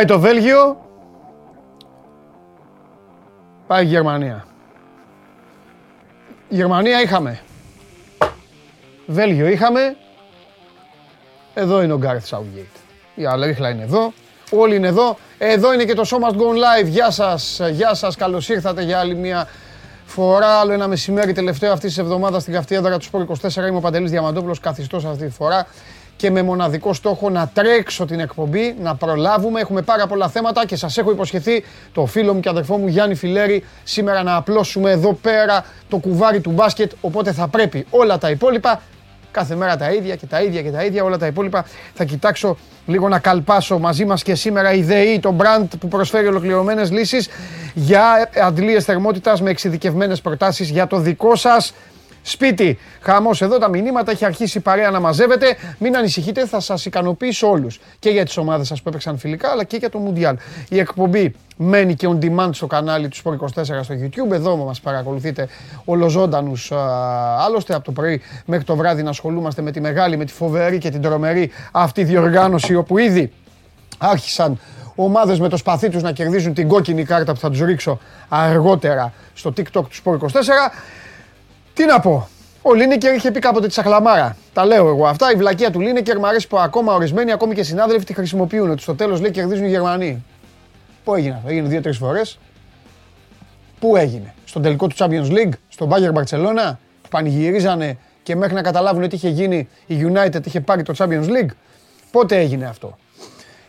Πάει το Βέλγιο. Πάει η Γερμανία. Γερμανία είχαμε. Βέλγιο είχαμε. Εδώ είναι ο Γκάρεθ Σαουγγέιτ. Η Αλρίχλα είναι εδώ. Όλοι είναι εδώ. Εδώ είναι και το Show Must Go Live. Γεια σας, γεια σας. Καλώς ήρθατε για άλλη μια φορά. Άλλο ένα μεσημέρι τελευταίο αυτής της εβδομάδας στην καυτή έδρα του Σπόρ 24. Είμαι ο Παντελής Διαμαντόπουλος, καθιστός αυτή τη φορά και με μοναδικό στόχο να τρέξω την εκπομπή, να προλάβουμε. Έχουμε πάρα πολλά θέματα και σας έχω υποσχεθεί το φίλο μου και αδερφό μου Γιάννη Φιλέρη σήμερα να απλώσουμε εδώ πέρα το κουβάρι του μπάσκετ, οπότε θα πρέπει όλα τα υπόλοιπα Κάθε μέρα τα ίδια και τα ίδια και τα ίδια, όλα τα υπόλοιπα. Θα κοιτάξω λίγο να καλπάσω μαζί μας και σήμερα η ΔΕΗ, το brand που προσφέρει ολοκληρωμένες λύσεις για αντλίες θερμότητας με εξειδικευμένες προτάσεις για το δικό σας σπίτι. Χαμός εδώ τα μηνύματα, έχει αρχίσει η παρέα να μαζεύεται. Μην ανησυχείτε, θα σας ικανοποιήσω όλους. Και για τις ομάδες σας που έπαιξαν φιλικά, αλλά και για το Μουντιάλ. Η εκπομπή μένει και on demand στο κανάλι του Sport 24 στο YouTube. Εδώ μας παρακολουθείτε ολοζώντανους. Άλλωστε από το πρωί μέχρι το βράδυ να ασχολούμαστε με τη μεγάλη, με τη φοβερή και την τρομερή αυτή διοργάνωση όπου ήδη άρχισαν ομάδες με το σπαθί τους να κερδίζουν την κόκκινη κάρτα που θα τους ρίξω αργότερα στο TikTok του Sport 24. Τι να πω. Ο Λίνεκερ είχε πει κάποτε τη Σαχλαμάρα. Τα λέω εγώ αυτά. Η βλακεία του Λίνεκερ μου αρέσει που ακόμα ορισμένοι, ακόμη και συνάδελφοι τη χρησιμοποιούν. Ότι στο τέλος λέει κερδίζουν οι Γερμανοί. Πού έγινε αυτό, έγινε δύο-τρεις φορές. Πού έγινε, στον τελικό του Champions League, στον Bayern Barcelona, που πανηγυρίζανε και μέχρι να καταλάβουν τι είχε γίνει η United είχε πάρει το Champions League; Πότε έγινε αυτό;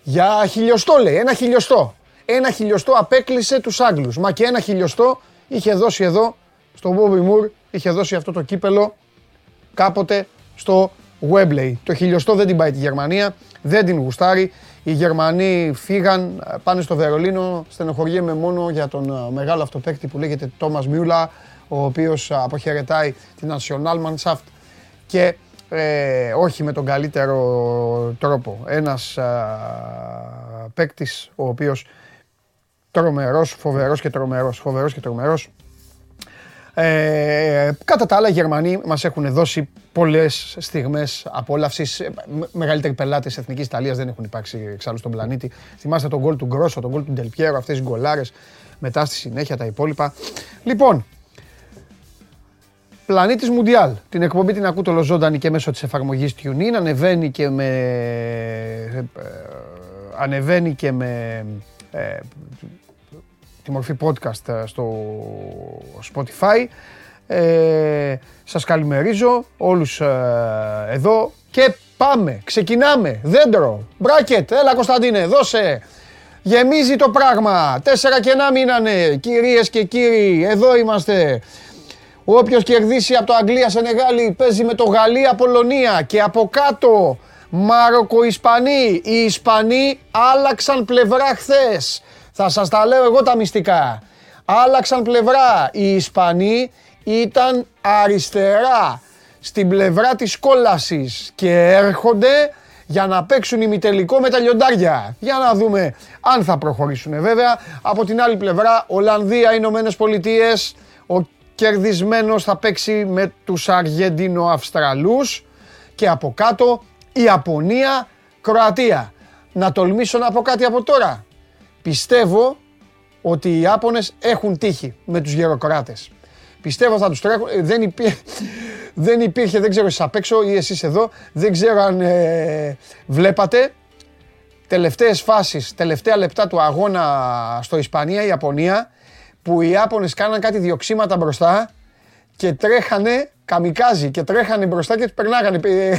Για χιλιοστό λέει, ένα χιλιοστό. Ένα χιλιοστό απέκλεισε τους Άγγλους. Μα και ένα χιλιοστό είχε δώσει εδώ στον Bobby Moore είχε δώσει αυτό το κύπελο κάποτε στο Webley. Το χιλιοστό δεν την πάει τη Γερμανία, δεν την γουστάρει. Οι Γερμανοί φύγαν, πάνε στο Βερολίνο, στενοχωριέμαι μόνο για τον ε, μεγάλο αυτοπαίκτη που λέγεται Τόμας Μιούλα, ο οποίος αποχαιρετάει την Nationalmannschaft και ε, όχι με τον καλύτερο τρόπο. Ένας α, παίκτης ο οποίος τρομερός, φοβερός και τρομερός, φοβερός και τρομερός, ε, κατά τα άλλα, οι Γερμανοί μας έχουν δώσει πολλές στιγμές απόλαυσης. Ε, μεγαλύτεροι πελάτες τη Εθνικής Ιταλίας δεν έχουν υπάρξει εξάλλου στον πλανήτη. Θυμάστε τον γκολ του Γκρόσο, τον γκολ του Ντελπιέρο, αυτές οι γκολάρες. Μετά στη συνέχεια τα υπόλοιπα. Λοιπόν, Πλανήτης Μουντιάλ. Την εκπομπή την ακούτε ολοζώντανη και μέσω της εφαρμογής TuneIn. Ανεβαίνει και με. Ε, ανεβαίνει και με ε, τη μορφή podcast ε, στο Spotify. Ε, σας καλημερίζω όλους ε, εδώ και πάμε, ξεκινάμε, δέντρο, μπράκετ, έλα Κωνσταντίνε, δώσε. Γεμίζει το πράγμα, τέσσερα κενά μείνανε, κυρίες και κύριοι, εδώ είμαστε. Όποιος κερδίσει από το Αγγλία σε Νεγάλη παίζει με το Γαλλία-Πολωνία και από κάτω Μάροκο-Ισπανοί. Οι Ισπανοί άλλαξαν πλευρά χθες. Θα σας τα λέω εγώ τα μυστικά. Άλλαξαν πλευρά. Οι Ισπανοί ήταν αριστερά στην πλευρά της κόλασης και έρχονται για να παίξουν ημιτελικό με τα λιοντάρια. Για να δούμε αν θα προχωρήσουν βέβαια. Από την άλλη πλευρά, Ολλανδία, Ηνωμένες Πολιτείες. Ο κερδισμένος θα παίξει με τους Αργεντίνο-Αυστραλούς. Και από κάτω, Ιαπωνία, Κροατία. Να τολμήσω να πω κάτι από τώρα. Πιστεύω ότι οι Ιάπωνες έχουν τύχη με τους γεροκράτες. Πιστεύω θα τους τρέχουν. Ε, δεν, υπήρχε, δεν υπήρχε, δεν ξέρω εσείς απ' έξω ή εσείς εδώ, δεν ξέρω αν ε, βλέπατε τελευταίες φάσεις, τελευταία λεπτά του αγώνα στο Ισπανία-Ιαπωνία που οι Ιάπωνες κάναν κάτι διοξήματα μπροστά και τρέχανε καμικάζι και τρέχανε μπροστά και τους περνάγανε. Ε,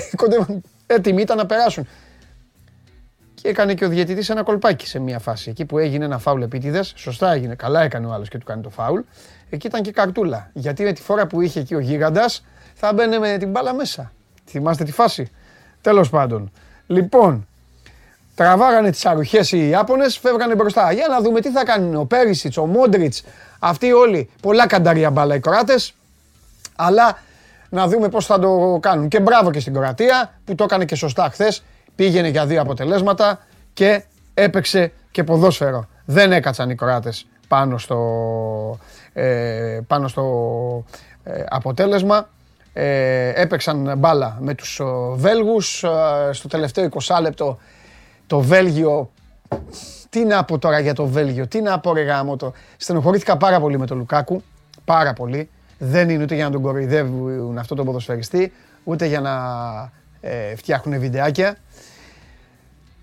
έτοιμοι ήταν να περάσουν. Και έκανε και ο διαιτητής ένα κολπάκι σε μια φάση. Εκεί που έγινε ένα φάουλ επίτηδες. Σωστά έγινε. Καλά έκανε ο άλλος και του κάνει το φάουλ. Εκεί ήταν και καρτούλα. Γιατί με τη φορά που είχε εκεί ο γίγαντας θα μπαίνε με την μπάλα μέσα. Θυμάστε τη φάση; Τέλος πάντων. Λοιπόν, τραβάγανε τις αρουχέ οι Ιάπωνες, φεύγανε μπροστά. Για να δούμε τι θα κάνουν ο Πέρισιτ, ο Μόντριτς, αυτοί όλοι. Πολλά κανταρία μπάλα οι Κοράτε. Αλλά να δούμε πώς θα το κάνουν. Και μπράβο και στην Κροατία που το έκανε και σωστά χθες πήγαινε για δύο αποτελέσματα και έπαιξε και ποδόσφαιρο. Δεν έκατσαν οι Κροάτες πάνω στο, ε, πάνω στο ε, αποτέλεσμα. Ε, έπαιξαν μπάλα με τους Βέλγους. στο τελευταίο 20 λεπτό το Βέλγιο Τι να πω τώρα για το Βέλγιο, τι να πω ρε γάμο το. Στενοχωρήθηκα πάρα πολύ με τον Λουκάκου, πάρα πολύ. Δεν είναι ούτε για να τον κοροϊδεύουν αυτό το ποδοσφαιριστή, ούτε για να ε, φτιάχνουν βιντεάκια.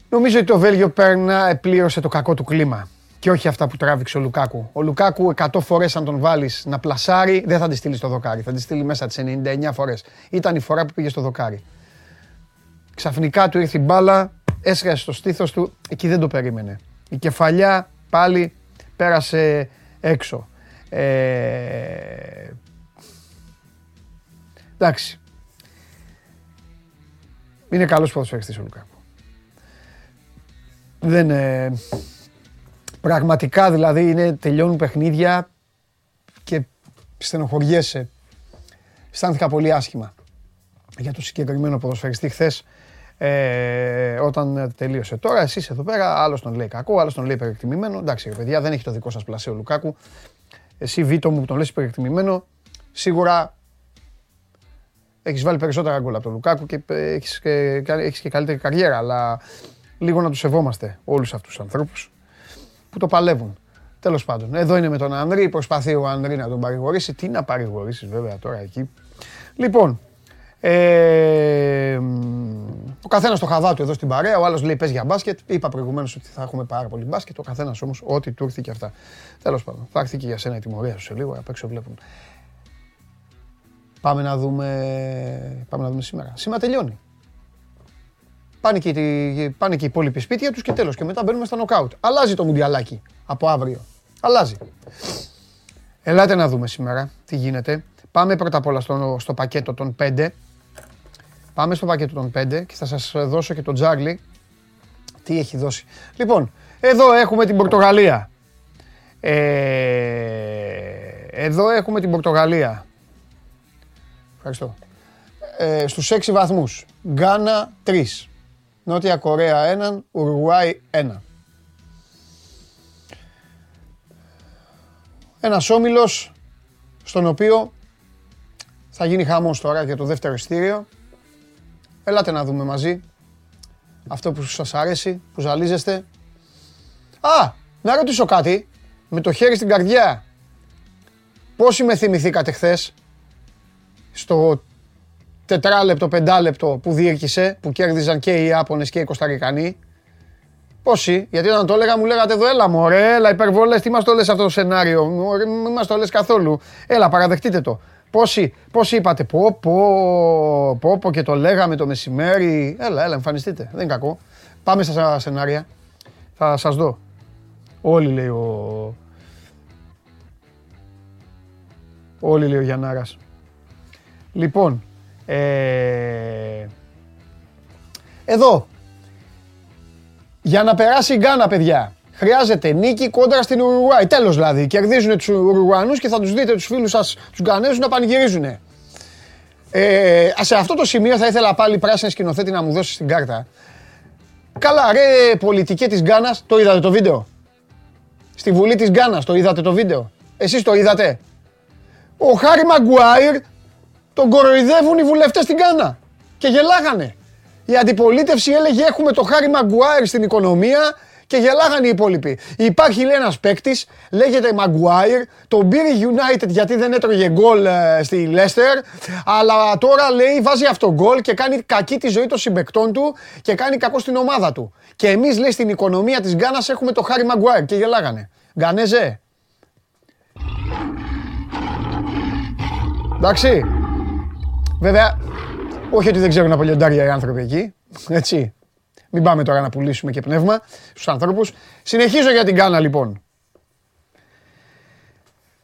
Νομίζω ότι το Βέλγιο παίρνα, πλήρωσε το κακό του κλίμα. Και όχι αυτά που τράβηξε ο Λουκάκου. Ο Λουκάκου 100 φορές, αν τον βάλεις να πλασάρει, δεν θα τη στείλεις στο δοκάρι. Θα τη στείλει μέσα τις 99 φορές. Ήταν η φορά που πήγε στο δοκάρι. Ξαφνικά του ήρθε η μπάλα, έσχασε στο στήθος του, εκεί δεν το περίμενε. Η κεφαλιά πάλι πέρασε έξω. Ε... Εντάξει. Είναι καλός ποδοσφαιριστής ο Λουκάκου. Δεν... Ε... Πραγματικά δηλαδή είναι, τελειώνουν παιχνίδια και στενοχωριέσαι. Αισθάνθηκα πολύ άσχημα για το συγκεκριμένο ποδοσφαιριστή χθες ε, όταν τελείωσε. Τώρα εσείς εδώ πέρα, άλλος τον λέει κακό, άλλος τον λέει υπερεκτιμημένο. Εντάξει, ρε παιδιά, δεν έχει το δικό σας πλασίο Λουκάκου. Εσύ, Βίτο μου, που τον λες υπερεκτιμημένο, σίγουρα έχεις βάλει περισσότερα γκολ από τον Λουκάκου και έχεις και, έχεις και καλύτερη καριέρα. Αλλά λίγο να τους σεβόμαστε όλους αυτούς τους ανθρώπους που το παλεύουν. Τέλος πάντων, εδώ είναι με τον Ανδρή. Προσπαθεί ο Ανδρή να τον παρηγορήσει. Τι να παρηγορήσει, βέβαια, τώρα εκεί. Λοιπόν, ε, ο καθένας το χαβά του εδώ στην παρέα. Ο άλλος λέει: Πες για μπάσκετ. Είπα προηγουμένως ότι θα έχουμε πάρα πολύ μπάσκετ. Ο καθένας όμως ό,τι του ήρθε και αυτά. Τέλος πάντων, θα έρθει και για σένα η τιμωρία σου σε λίγο. Απ' έξω βλέπουν. Πάμε να δούμε, πάμε να δούμε σήμερα. Σήμερα τελειώνει. Πάνε και, πάνε και οι υπόλοιποι σπίτια τους και τέλος. Και μετά μπαίνουμε στα νοκάουτ. Αλλάζει το μουντιαλάκι από αύριο. Αλλάζει. Ελάτε να δούμε σήμερα τι γίνεται. Πάμε πρώτα απ' όλα στο, στο πακέτο των 5. Πάμε στο πακέτο των 5 και θα σας δώσω και το τζάγλι. Τι έχει δώσει. Λοιπόν, εδώ έχουμε την Πορτογαλία. Ε, εδώ έχουμε την Πορτογαλία. Ευχαριστώ. Ε, στους 6 βαθμούς. Γκάνα 3. Νότια Κορέα 1. Ουρουάη 1. Ένας όμιλος στον οποίο θα γίνει χαμός τώρα για το δεύτερο ειστήριο. Ελάτε να δούμε μαζί αυτό που σας αρέσει, που ζαλίζεστε. Α, να ρωτήσω κάτι, με το χέρι στην καρδιά. Πόσοι με θυμηθήκατε χθες στο τετράλεπτο, πεντάλεπτο που διήρκησε, που κέρδιζαν και οι Ιάπωνες και οι Κωνσταντινοί. Πόσοι, γιατί όταν το έλεγα μου λέγατε εδώ έλα μωρέ, έλα υπερβολές, τι μας το λες αυτό το σενάριο, μωρέ, μην μας το λες καθόλου. Έλα παραδεχτείτε το. Πόσοι, πόσοι είπατε, πω, πω, πω, πω και το λέγαμε το μεσημέρι. Έλα, έλα, εμφανιστείτε. Δεν είναι κακό. Πάμε στα σενάρια. Θα σας δω. Όλοι λέει ο... Όλοι λέει ο Γιαννάρας. Λοιπόν, ε... εδώ, για να περάσει η Γκάνα, παιδιά, Χρειάζεται νίκη κόντρα στην Ουρουγουάη. Τέλος δηλαδή. Κερδίζουν τους Ουρουγουανού και θα τους δείτε τους φίλους σας, τους Γκανέζους, να πανηγυρίζουν. Ε, σε αυτό το σημείο θα ήθελα πάλι πράσινη σκηνοθέτη να μου δώσει την κάρτα. Καλά, ρε πολιτικέ της Γκάνας, το είδατε το βίντεο; Στη Βουλή της Γκάνας το είδατε το βίντεο; Εσείς το είδατε; Ο Χάρη Μαγκουάιρ τον κοροϊδεύουν οι βουλευτές στην Γκάνα. Και γελάγανε. Η αντιπολίτευση έλεγε έχουμε το Χάρη Μαγκουάιρ στην οικονομία και γελάγανε οι υπόλοιποι. Υπάρχει λέει ένας παίκτης, λέγεται Maguire, τον πήρε United γιατί δεν έτρωγε γκολ ε, στη Leicester, αλλά τώρα λέει βάζει αυτό γκολ και κάνει κακή τη ζωή των συμπεκτών του και κάνει κακό στην ομάδα του. Και εμείς λέει στην οικονομία της Γκάνας έχουμε το Χάρι Maguire και γελάγανε. Γκανέζε. Εντάξει. Βέβαια, όχι ότι δεν ξέρουν από λιοντάρια οι άνθρωποι εκεί. Έτσι. Μην πάμε τώρα να πουλήσουμε και πνεύμα στους ανθρώπους. Συνεχίζω για την Κάνα λοιπόν.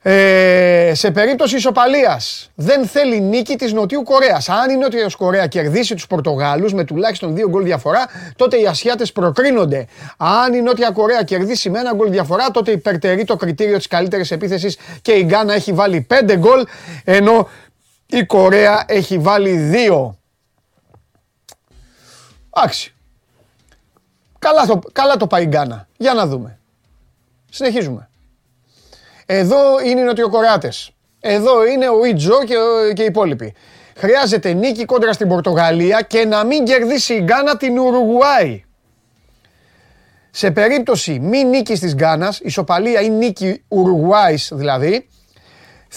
Ε, σε περίπτωση ισοπαλίας δεν θέλει νίκη της Νοτιού Κορέας. Αν η Νότια Κορέα κερδίσει τους Πορτογάλους με τουλάχιστον δύο γκολ διαφορά, τότε οι Ασιάτες προκρίνονται. Αν η Νότια Κορέα κερδίσει με ένα γκολ διαφορά, τότε υπερτερεί το κριτήριο της καλύτερης επίθεσης και η Γκάνα έχει βάλει πέντε γκολ, ενώ η Κορέα έχει βάλει δύο. Άξι. Καλά το, καλά το πάει η Γκάνα. Για να δούμε. Συνεχίζουμε. Εδώ είναι οι Νοτιοκορεάτες. Εδώ είναι ο Ιτζο και, και οι υπόλοιποι. Χρειάζεται νίκη κόντρα στην Πορτογαλία και να μην κερδίσει η Γκάνα την Ουρουγουάη. σε περίπτωση μη νίκης της Γκάνας, ισοπαλία ή νίκη Ουρουγουάης δηλαδή,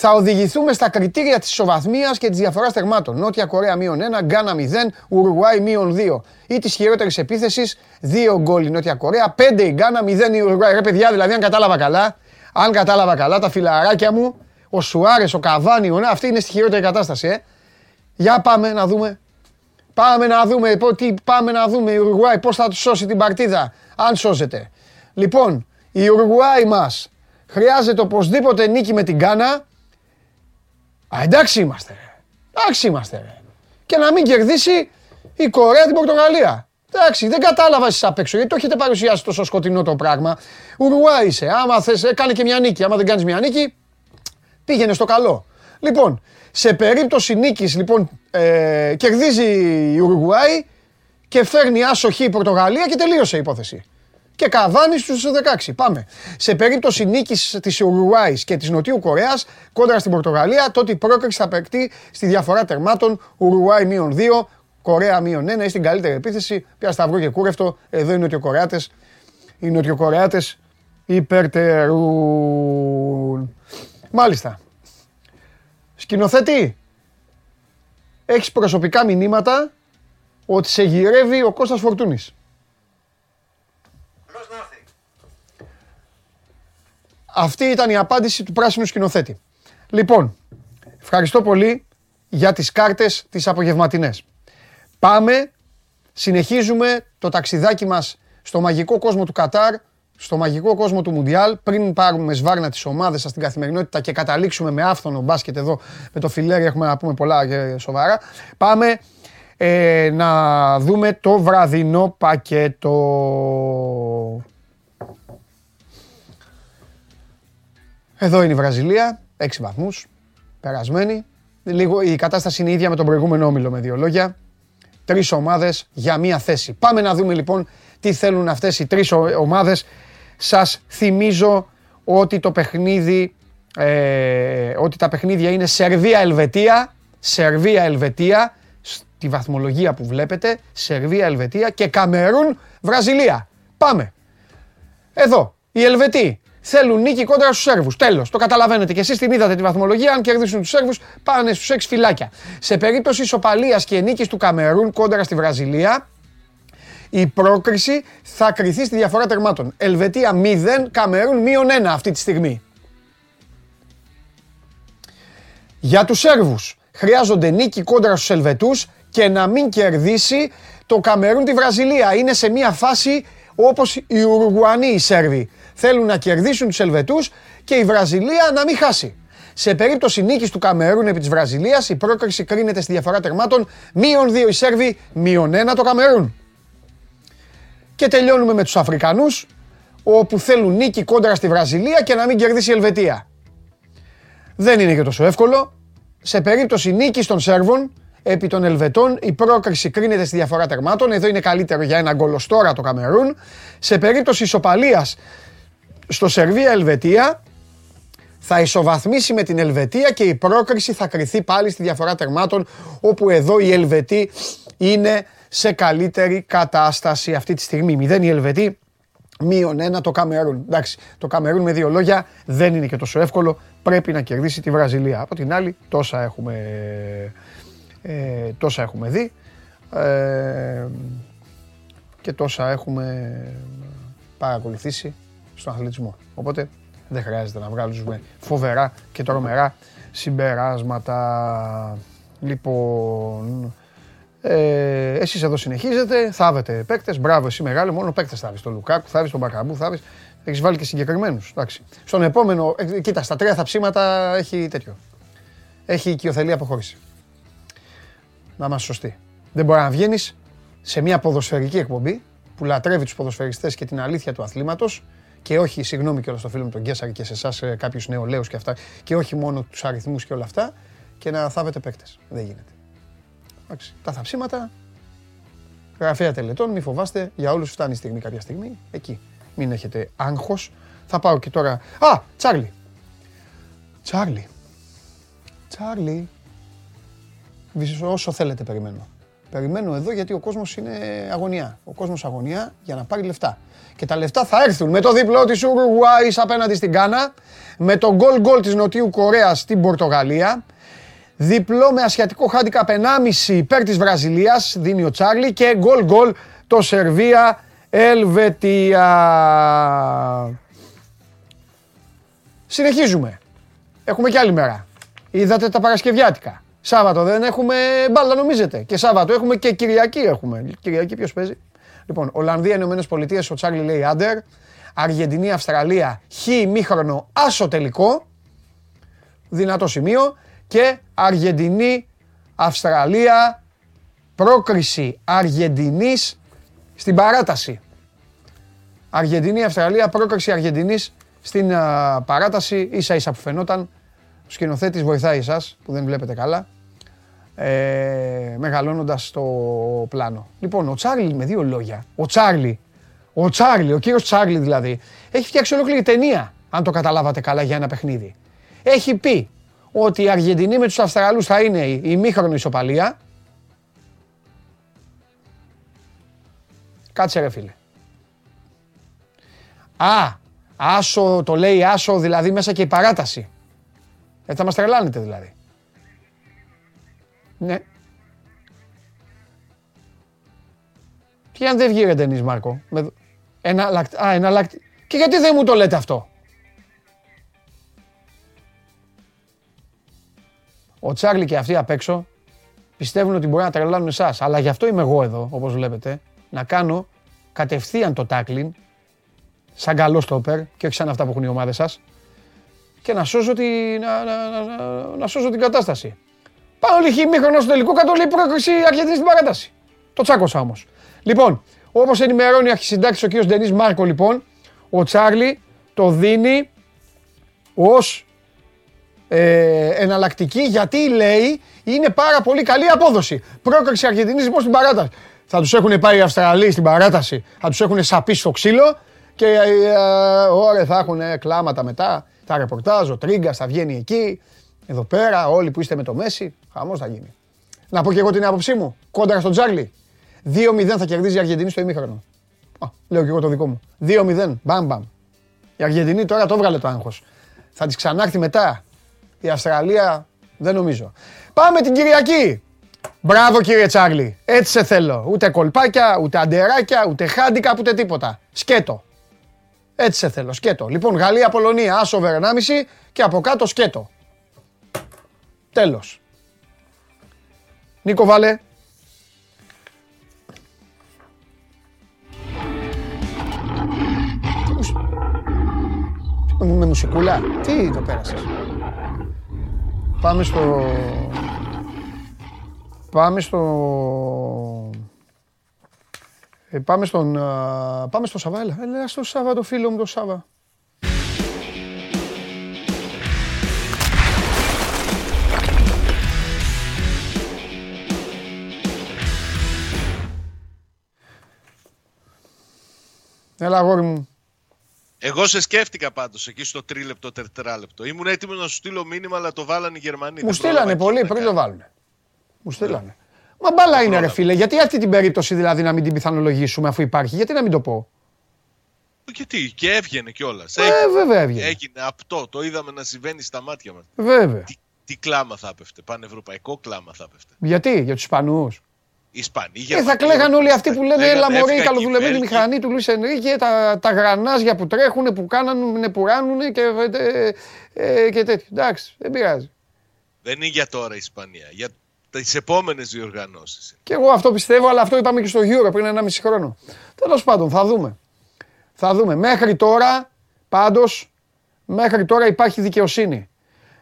θα οδηγηθούμε στα κριτήρια της ισοβαθμίας και της διαφοράς τερμάτων. Νότια Κορέα μείον 1, Γκάνα 0, Ουρουγουάη μείον 2. Ή της χειρότερης επίθεσης, 2 γκολ η Νότια Κορέα, 5 η Γκάνα, 0 η Ουρουγουάη. Ρε παιδιά, δηλαδή αν κατάλαβα καλά, αν κατάλαβα καλά τα φιλαράκια μου, ο Σουάρες, ο Καβάνι, ο, αυτή είναι στη χειρότερη κατάσταση, ε. Για πάμε να δούμε. Πάμε να δούμε, τι, πάμε να δούμε η Ουρουγουάη πώς θα του σώσει την παρτίδα, αν σώζεται. Λοιπόν, η Ουρουγουάη μας χρειάζεται οπωσδήποτε νίκη με την Κάνα. Α, εντάξει είμαστε. Εντάξει είμαστε. Και να μην κερδίσει η Κορέα την Πορτογαλία. Εντάξει, δεν κατάλαβα εσείς απ' έξω γιατί το έχετε παρουσιάσει τόσο σκοτεινό το πράγμα. Ουρουγουάη είσαι. Άμα θες, ε, κάνε και μια νίκη. Άμα δεν κάνεις μια νίκη, πήγαινε στο καλό. Λοιπόν, σε περίπτωση νίκης, λοιπόν, ε, κερδίζει η Ουρουγουάη και φέρνει άσοχη η Πορτογαλία και τελείωσε η υπόθεση. Και καβάνεις στους 16. Πάμε. Σε περίπτωση νίκης της Ουρουγουάης και της Νοτιού Κορέας κόντρα στην Πορτογαλία, τότε η πρόκριση θα παιχτεί στη διαφορά τερμάτων Ουρουγουάη μείον 2, Κορέα μείον 1 ή στην καλύτερη επίθεση. Πια σταυρό και κούρευτο. Εδώ οι Νοτιοκορεάτες. Οι Νοτιοκορεάτες υπερτερούν. Μάλιστα. Σκηνοθέτη, έχεις προσωπικά μηνύματα ότι σε γυρεύει ο Κώστας Φορτούνης. Αυτή ήταν η απάντηση του πράσινου σκηνοθέτη. Λοιπόν, ευχαριστώ πολύ για τις κάρτες τις απογευματινές. Πάμε, συνεχίζουμε το ταξιδάκι μας στο μαγικό κόσμο του Κατάρ στο μαγικό κόσμο του Μουντιάλ, πριν πάρουμε σβάρνα τις ομάδες σας στην καθημερινότητα και καταλήξουμε με άφθονο μπάσκετ εδώ με το φιλέρι, έχουμε να πούμε πολλά και σοβαρά. Πάμε ε, να δούμε το βραδινό πακέτο. Εδώ είναι η Βραζιλία, 6 βαθμούς, περασμένη. Λίγο, η κατάσταση είναι ίδια με τον προηγούμενο όμιλο με δύο λόγια. Τρεις ομάδες για μία θέση. Πάμε να δούμε λοιπόν τι θέλουν αυτές οι τρεις ομάδες σας θυμίζω ότι το παιχνίδι, ε, ότι τα παιχνίδια είναι Σερβία-Ελβετία, Σερβία-Ελβετία, στη βαθμολογία που βλέπετε, Σερβία-Ελβετία και Καμερούν-Βραζιλία. Πάμε. Εδώ, οι Ελβετοί θέλουν νίκη κόντρα στους Σέρβους. Τέλος, το καταλαβαίνετε και εσείς την είδατε τη βαθμολογία, αν κερδίσουν τους Σέρβους πάνε στους 6 φυλάκια. Σε περίπτωση ισοπαλίας και νίκης του Καμερούν κόντρα στη Βραζιλία, η πρόκριση θα κριθεί στη διαφορά τερμάτων. Ελβετία 0, Καμερούν μείον 1 αυτή τη στιγμή. Για τους Σέρβους χρειάζονται νίκη κόντρα στους Ελβετούς και να μην κερδίσει το Καμερούν τη Βραζιλία. Είναι σε μια φάση όπως οι Ουρουγουανοί οι Σέρβοι. Θέλουν να κερδίσουν τους Ελβετούς και η Βραζιλία να μην χάσει. Σε περίπτωση νίκης του Καμερούν επί της Βραζιλίας η πρόκριση κρίνεται στη διαφορά τερμάτων μείον 2 οι Σέρβοι, μείον 1 το Καμερούν. Και τελειώνουμε με τους Αφρικανούς, όπου θέλουν νίκη κόντρα στη Βραζιλία και να μην κερδίσει η Ελβετία. Δεν είναι και τόσο εύκολο. Σε περίπτωση νίκης των Σέρβων, επί των Ελβετών, η πρόκριση κρίνεται στη διαφορά τερμάτων. Εδώ είναι καλύτερο για ένα γκολοστόρα το Καμερούν. Σε περίπτωση ισοπαλίας στο Σερβία-Ελβετία, θα ισοβαθμίσει με την Ελβετία και η πρόκριση θα κριθεί πάλι στη διαφορά τερμάτων, όπου εδώ η Ελβετοί είναι σε καλύτερη κατάσταση αυτή τη στιγμή. Μηδέν η Ελβετή, μείον ένα το Καμερούν. Εντάξει, το Καμερούν με δύο λόγια δεν είναι και τόσο εύκολο. Πρέπει να κερδίσει τη Βραζιλία. Από την άλλη, τόσα έχουμε, ε, τόσα έχουμε δει ε, και τόσα έχουμε παρακολουθήσει στον αθλητισμό. Οπότε δεν χρειάζεται να βγάλουμε φοβερά και τρομερά συμπεράσματα. Λοιπόν, ε, εσείς εδώ συνεχίζετε, θάβετε παίκτες, μπράβο εσύ μεγάλο, μόνο παίκτες θάβεις. Τον Λουκάκου, θάβεις τον Μπακαμπού, θάβεις. Έχεις βάλει και συγκεκριμένους. Εντάξει. Στον επόμενο, ε, κοίτα, στα τρία θαψίματα έχει τέτοιο. Έχει οικειοθελή αποχώρηση. Να είμαστε σωστοί. Δεν μπορεί να βγαίνεις σε μια ποδοσφαιρική εκπομπή που λατρεύει τους ποδοσφαιριστές και την αλήθεια του αθλήματος και όχι, συγγνώμη και όλα στο φίλο μου τον Γκέσσαρ και σε εσάς ε, κάποιους νεολαίους και αυτά, και όχι μόνο τους αριθμούς και όλα αυτά, και να θάβετε παίκτες. Δεν γίνεται. Εντάξει, τα θαψίματα, γραφεία τελετών, μη φοβάστε, για όλους φτάνει η στιγμή κάποια στιγμή, εκεί. Μην έχετε άγχος. Θα πάω και τώρα... Α, Τσάρλι. Τσάρλι. Τσάρλι. Όσο θέλετε περιμένω. Περιμένω εδώ γιατί ο κόσμος είναι αγωνιά. Ο κόσμος αγωνιά για να πάρει λεφτά. Και τα λεφτά θα έρθουν με το διπλό της Ουρουγουάης απέναντι στην Κάνα, με το γκολ γκολ της Νοτιού Κορέας στην Πορτογαλία, διπλό με ασιατικό χάντικα 1,5 υπέρ της Βραζιλίας, δίνει ο Τσάρλι και γκολ γκολ το Σερβία Ελβετία. Συνεχίζουμε. Έχουμε και άλλη μέρα. Είδατε τα Παρασκευιάτικα. Σάββατο δεν έχουμε μπάλα νομίζετε. Και Σάββατο έχουμε και Κυριακή έχουμε. Κυριακή ποιος παίζει; Λοιπόν, Ολλανδία, Ηνωμένες Πολιτείες, ο Τσάρλι λέει άντερ. Αργεντινή, Αυστραλία, χ μήχρονο, άσο τελικό. Δυνατό σημείο. Και Αργεντινή, Αυστραλία, πρόκριση Αργεντινής στην παράταση. Αργεντινή, Αυστραλία, πρόκριση Αργεντινής στην παράταση. Ίσα ίσα που φαινόταν. Ο σκηνοθέτης βοηθάει εσάς που δεν βλέπετε καλά ε, μεγαλώνοντας το πλάνο. Λοιπόν, ο Τσάρλι με δύο λόγια, ο Τσάρλι, ο Τσάρλι, ο κύριος Τσάρλι δηλαδή, έχει φτιάξει ολόκληρη ταινία, αν το καταλάβατε καλά για ένα παιχνίδι. Έχει πει ότι η Αργεντινή με τους Αυστραλούς θα είναι η ημίχρονη ισοπαλία. Κάτσε ρε φίλε. Α, άσο, το λέει άσο δηλαδή μέσα και η παράταση. Ε, θα μας τρελάνετε δηλαδή. Ναι. Τι αν δεν βγει ρε Ντενής Μάρκο. Με... Εναλλακ... Α, εναλλακ... Και γιατί δεν μου το λέτε αυτό; Ο Τσάρλι και αυτοί απ' έξω πιστεύουν ότι μπορεί να τρελάνουν εσάς. Αλλά γι' αυτό είμαι εγώ εδώ, όπως βλέπετε, να κάνω κατευθείαν το τάκλιν, σαν καλό στόπερ και όχι σαν αυτά που έχουν οι ομάδες σας, και να σώζω, τη... να, να, να, να σώζω την κατάσταση. Πάλι χει μήχρονος στο τελικό κατ' όλη πρόκριση Αργεντινή στην παράταση. Το τσάκωσα όμως. Λοιπόν, όπως ενημερώνει ο αρχισυντάκτης ο κ. Ντενής Μάρκο, λοιπόν, ο Τσάρλι το δίνει ως ε, εναλλακτική γιατί λέει είναι πάρα πολύ καλή απόδοση. Πρόκριση Αργεντινή λοιπόν στην παράταση. Θα τους έχουν πάει οι Αυστραλοί στην παράταση, θα τους έχουν σαπίσει στο ξύλο και ε, ωραία θα έχουν κλάματα μετά. Τα ρεπορτάζ, ο Τρίγκα θα βγαίνει εκεί. Εδώ πέρα, όλοι που είστε με το Μέση, χαμός θα γίνει. Να πω και εγώ την άποψή μου. Κόντρα στον Τζάρλι. 2-0 θα κερδίζει η Αργεντινή στο ημίχρονο. Α, λέω και εγώ το δικό μου. 2-0. Μπαμ μπαμ. Η Αργεντινή τώρα το έβγαλε το άγχος. Θα της ξανάρθει μετά. Η Αυστραλία δεν νομίζω. Πάμε την Κυριακή. Μπράβο κύριε Τσάρλι. Έτσι σε θέλω. Ούτε κολπάκια, ούτε αντεράκια, ούτε χάντικα, ούτε τίποτα. Σκέτο. Έτσι σε θέλω. Σκέτο. Λοιπόν, Γαλλία-Πολωνία, άσο 1,5 και από κάτω σκέτο. Τέλος. Νίκο Βάλε. Με μουσικούλα. Τι το πέρασες. Πάμε στο... Πάμε στο... Ε, πάμε στον... Πάμε στο Σαββά, έλα. Έλα στο Σάββα το φίλο μου το Σάββα. Έλα, αγόρι μου. Εγώ σε σκέφτηκα πάντως εκεί στο τρίλεπτο, τετράλεπτο. Ήμουν έτοιμο να σου στείλω μήνυμα, αλλά το βάλανε οι Γερμανοί. Μου στείλανε πολύ πριν το βάλουν. Μου στείλανε. Μα μπάλα είναι ρε φίλε, γιατί αυτή την περίπτωση δηλαδή να μην την πιθανολογήσουμε αφού υπάρχει, γιατί να μην το πω; Γιατί και έβγαινε κιόλας. Ε, βέβαια έβγαινε. Έγινε αυτό, το είδαμε να συμβαίνει στα μάτια μας. Βέβαια. Τι, τι κλάμα θα έπεφτε, πανευρωπαϊκό κλάμα θα έπεφτε. Γιατί, για τους Ισπανούς; Ισπανοί. Ε, θα κλαίγαν όλοι αυτοί που λένε Έλα μωρή, καλοδουλεμένη μηχανή του Λουίς Ενρίκε, τα, τα γρανάζια που τρέχουν, που κάνουν, που ράνουν και, ε, ε, και τέτοιο. Εντάξει, δεν πειράζει. Δεν είναι για τώρα η Ισπανία, για τις επόμενες διοργανώσεις. Και εγώ αυτό πιστεύω, αλλά αυτό είπαμε και στο Euro πριν ένα μισή χρόνο. Τέλος πάντων, θα δούμε. Θα δούμε. Μέχρι τώρα, πάντως, μέχρι τώρα υπάρχει δικαιοσύνη.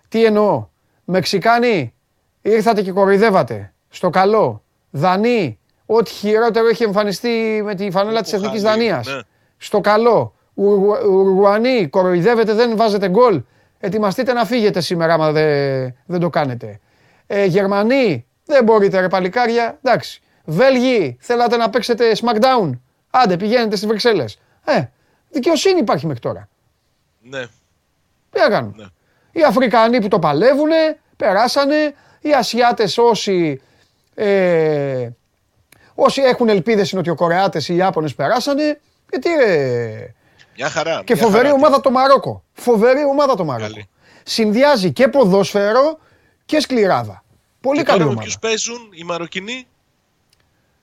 Τι εννοώ. Μεξικάνοι, ήρθατε και κοροϊδεύατε. Στο καλό. Δανείοι, ό,τι χειρότερο έχει εμφανιστεί με τη φανέλα της Εθνικής Δανίας. Ναι. Στο καλό. Ουρουανοί, κοροϊδεύετε, δεν βάζετε γκολ. Ετοιμαστείτε να φύγετε σήμερα άμα δεν, δεν το κάνετε. Ε, Γερμανοί, δεν μπορείτε ρε παλικάρια, εντάξει. Βέλγοι, θέλατε να παίξετε Smackdown. Άντε, πηγαίνετε στις Βρυξέλλες. Ε, δικαιοσύνη υπάρχει μέχρι τώρα. Ναι. Τι να Ναι. Οι Αφρικανοί που το παλεύουνε, περάσανε. Οι Ασιάτες όσοι ε, Όσοι έχουν ελπίδες είναι ότι οι Κορεάτες ή οι Ιάπωνες περάσανε. Γιατί ρε. Μια χαρά. Και μια φοβερή χαρά. ομάδα το Μαρόκο. Φοβερή ομάδα το Μαρόκο. Καλή. Συνδυάζει και ποδόσφαιρο και σκληράδα. Πολύ Και καλή τώρα με ομάδα. ποιους παίζουν οι Μαροκινοί;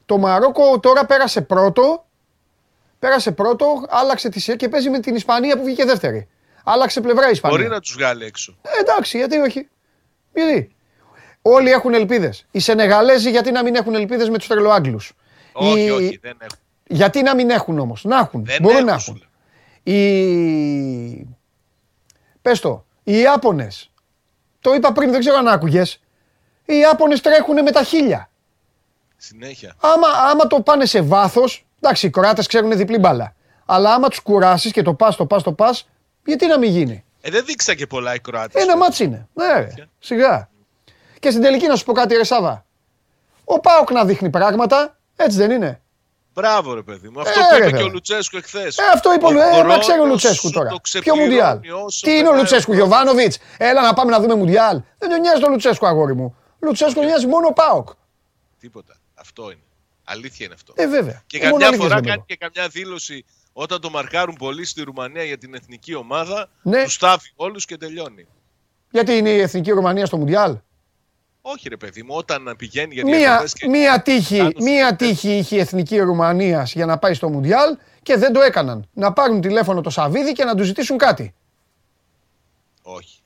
Το Μαρόκο τώρα πέρασε πρώτο. Πέρασε πρώτο, άλλαξε τη σειρά και παίζει με την Ισπανία που βγήκε δεύτερη. Άλλαξε πλευρά η Ισπανία. Μπορεί να τους βγάλει έξω. Ε, εντάξει, γιατί όχι. Γιατί; Όλοι έχουν ελπίδες. Οι Σενεγαλέζοι γιατί να μην έχουν ελπίδες με τους τρελοάγγλου. Όχι, όχι, δεν έχουν. Γιατί να μην έχουν όμως; Να έχουν. Δεν Μπορούν έχουν, να σου έχουν. λέω. Οι. Πες το. Οι Ιάπωνες. Το είπα πριν, δεν ξέρω αν άκουγες. Οι Ιάπωνες τρέχουν με τα χίλια. Συνέχεια. Άμα, άμα το πάνε σε βάθος, εντάξει, οι Κοράτες ξέρουν διπλή μπάλα. Αλλά άμα τους κουράσεις και το πας, το πας, το πας, γιατί να μην γίνει; Ε, δεν δείξα και πολλά οι Κροάτες. Ένα μάτς είναι. Ναι, ρε, σιγά. Και στην τελική να σου πω κάτι, ρε Σάβα. Ο Πάοκ να δείχνει πράγματα, έτσι δεν είναι. Μπράβο ρε παιδί μου. Αυτό Ε, που ρε, είπε και βέβαια. ο Λουτσέσκου εχθές. Ε, αυτό είπε ο Λου- ε, μα ξέρει ο Λουτσέσκου τώρα. Ποιο Μουντιάλ; Τι είναι ο Λουτσέσκου, Γιωβάνοβιτς; Έλα να πάμε να δούμε Μουντιάλ. Δεν τον νοιάζει το Λουτσέσκου, αγόρι μου. Λουτσέσκου τον νοιάζει μόνο ο Πάοκ. Τίποτα. Αυτό είναι. Αλήθεια είναι αυτό. Ε, βέβαια. Και Ε, μόνο καμιά αλήθειες φορά δεν κάνει λέω. και καμιά δήλωση όταν το μαρκάρουν πολύ στη Ρουμανία για την εθνική ομάδα. Ναι. Τους στάβει όλους και τελειώνει. Γιατί είναι η εθνική Ρουμανία στο Μουντιάλ; Όχι ρε παιδί μου, όταν πηγαίνει για Μία, διακοπές και... μία, τύχη, Κάνουν μία συνέντευξη. τύχη είχε η εθνική Ρουμανίας για να πάει στο Μουντιάλ και δεν το έκαναν. Να πάρουν τηλέφωνο το Σαββίδι και να τους ζητήσουν κάτι. Όχι.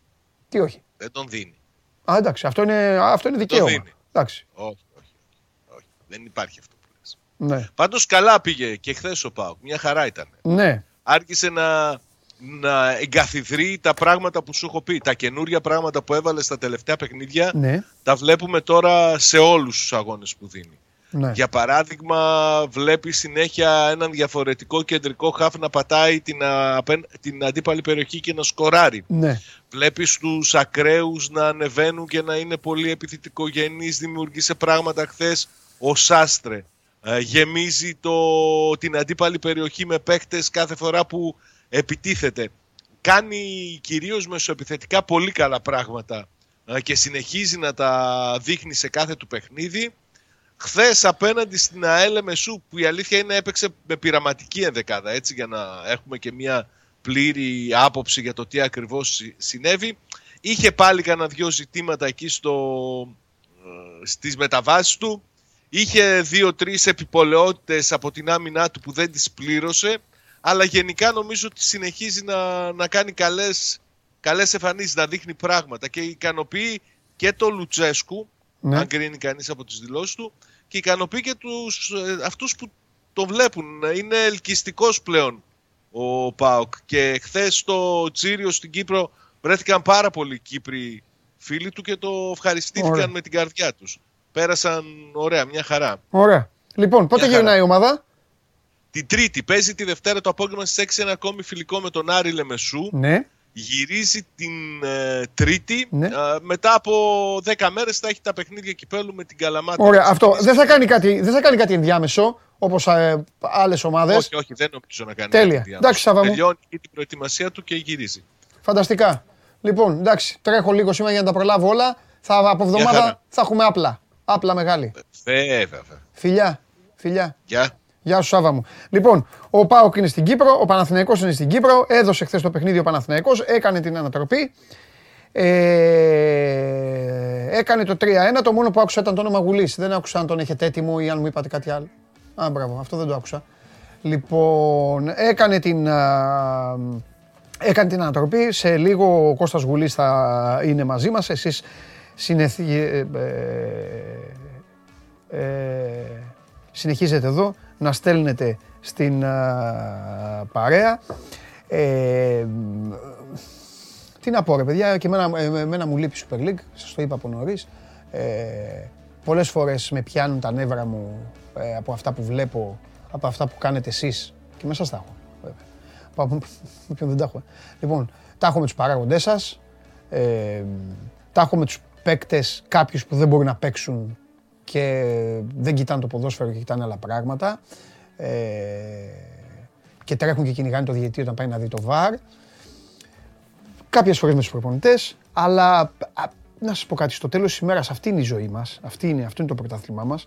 Τι όχι; Δεν τον δίνει. Α, εντάξει, αυτό είναι, αυτό είναι δικαίωμα. δίνει. Εντάξει, Όχι, όχι, όχι. Δεν υπάρχει αυτό που λες. ναι. Πάντως καλά πήγε και χθες ο Πάοκ. Μια χαρά ήταν. Ναι, Άρχισε να, να εγκαθιδρύει τα πράγματα που σου έχω πει. Τα καινούρια πράγματα που έβαλες στα τελευταία παιχνίδια ναι, τα βλέπουμε τώρα σε όλους τους αγώνες που δίνει. ναι. Για παράδειγμα, βλέπεις συνέχεια έναν διαφορετικό κεντρικό χάφ να πατάει την, α, απέν- την αντίπαλη περιοχή και να σκοράρει. ναι. Βλέπεις τους ακραίους να ανεβαίνουν και να είναι πολύ επιθετικογενείς, δημιουργήσε πράγματα χθες ο Σάστρε. Ε, γεμίζει το, την αντίπαλη περιοχή με παίχτες κάθε φορά που επιτίθεται. Κάνει κυρίως μεσοεπιθετικά πολύ καλά πράγματα ε, και συνεχίζει να τα δείχνει σε κάθε του παιχνίδι. Χθες απέναντι στην ΑΕΛ Μεσού που η αλήθεια είναι έπαιξε με πειραματική ενδεκάδα έτσι για να έχουμε και μια πλήρη άποψη για το τι ακριβώς συ- συνέβη. Είχε πάλι κανένα δυο ζητήματα εκεί στο, ε, στις μεταβάσεις του. Είχε δύο-τρεις επιπολαιότητες από την άμυνά του που δεν τις πλήρωσε. Αλλά γενικά νομίζω ότι συνεχίζει να, να κάνει καλές, καλές εμφανίσεις, να δείχνει πράγματα και ικανοποιεί και το Λουτσέσκου, Ναι. αν κρίνει κανείς από τις δηλώσεις του, και ικανοποιεί και τους, ε, αυτούς που το βλέπουν. Είναι ελκυστικός πλέον ο ΠΑΟΚ και χθες στο Τσίριο στην Κύπρο βρέθηκαν πάρα πολλοί Κύπροι φίλοι του και το ευχαριστήθηκαν Ωραία. με την καρδιά τους. Πέρασαν ωραία, μια χαρά. Ωραία. Λοιπόν, πότε Μια χαρά. γυρνάει η ομάδα; Την Τρίτη παίζει τη Δευτέρα το απόγευμα στις 6 ένα ακόμη φιλικό με τον Άρη Λεμεσού. Ναι. Γυρίζει την ε, Τρίτη. Ναι. Ε, μετά από 10 μέρες θα έχει τα παιχνίδια κυπέλου με την Καλαμάτα. Ωραία. Αυτό δεν θα κάνει κάτι, δεν θα κάνει κάτι ενδιάμεσο όπως ε, άλλες ομάδες. Όχι, όχι, δεν νομίζω να κάνει. Τέλεια. κάτι διάμεσο. Εντάξει, Σάβα μου. Τελειώνει και την προετοιμασία του και γυρίζει. Φανταστικά. Λοιπόν, εντάξει, τρέχω λίγο σήμερα για να τα προλάβω όλα. Θα, από εβδομάδα χαρά. θα έχουμε άπλα. Άπλα μεγάλη. Βέβαια, βέβαια. Φιλιά. Φιλιά. Γεια. Γεια σου Σάβα μου. Λοιπόν, ο Πάοκ είναι στην Κύπρο, ο Παναθηναϊκός είναι στην Κύπρο. Έδωσε χθες το παιχνίδι ο Παναθηναϊκός, έκανε την ανατροπή. Ε, έκανε το 3-1. Το μόνο που άκουσα ήταν το όνομα Γουλής. Δεν άκουσα αν τον έχετε έτοιμο ή αν μου είπατε κάτι άλλο. Α, μπράβο, αυτό δεν το άκουσα. Λοιπόν, έκανε την, α, έκανε την ανατροπή. Σε λίγο ο Κώστας Γουλής θα είναι μαζί μας. Εσείς συνεθι... ε, ε, ε, συνεχίζετε εδώ να στέλνετε στην α, παρέα. Ε, μ, τι να πω ρε παιδιά, και εμένα, ε, εμένα μου λείπει η Super League, σας το είπα από νωρίς. Ε, πολλές φορές με πιάνουν τα νεύρα μου ε, από αυτά που βλέπω, από αυτά που κάνετε εσείς. Και μέσα στα έχω, βέβαια. Από- Με ποιον δεν τα έχω. ε. Λοιπόν, τα έχω με τους παράγοντές σας, ε, τα έχω με τους παίκτες, κάποιους που δεν μπορούν να παίξουν και δεν κοιτάνε το ποδόσφαιρο και κοιτάνε άλλα πράγματα. Ε, και τρέχουν και κυνηγάνε το διαιτητή όταν πάει να δει το βαρ. Κάποιες φορές με τους προπονητές, αλλά α, να σας πω κάτι, στο τέλος της ημέρας αυτή είναι η ζωή μας, αυτή είναι, αυτό είναι το πρωτάθλημά μας.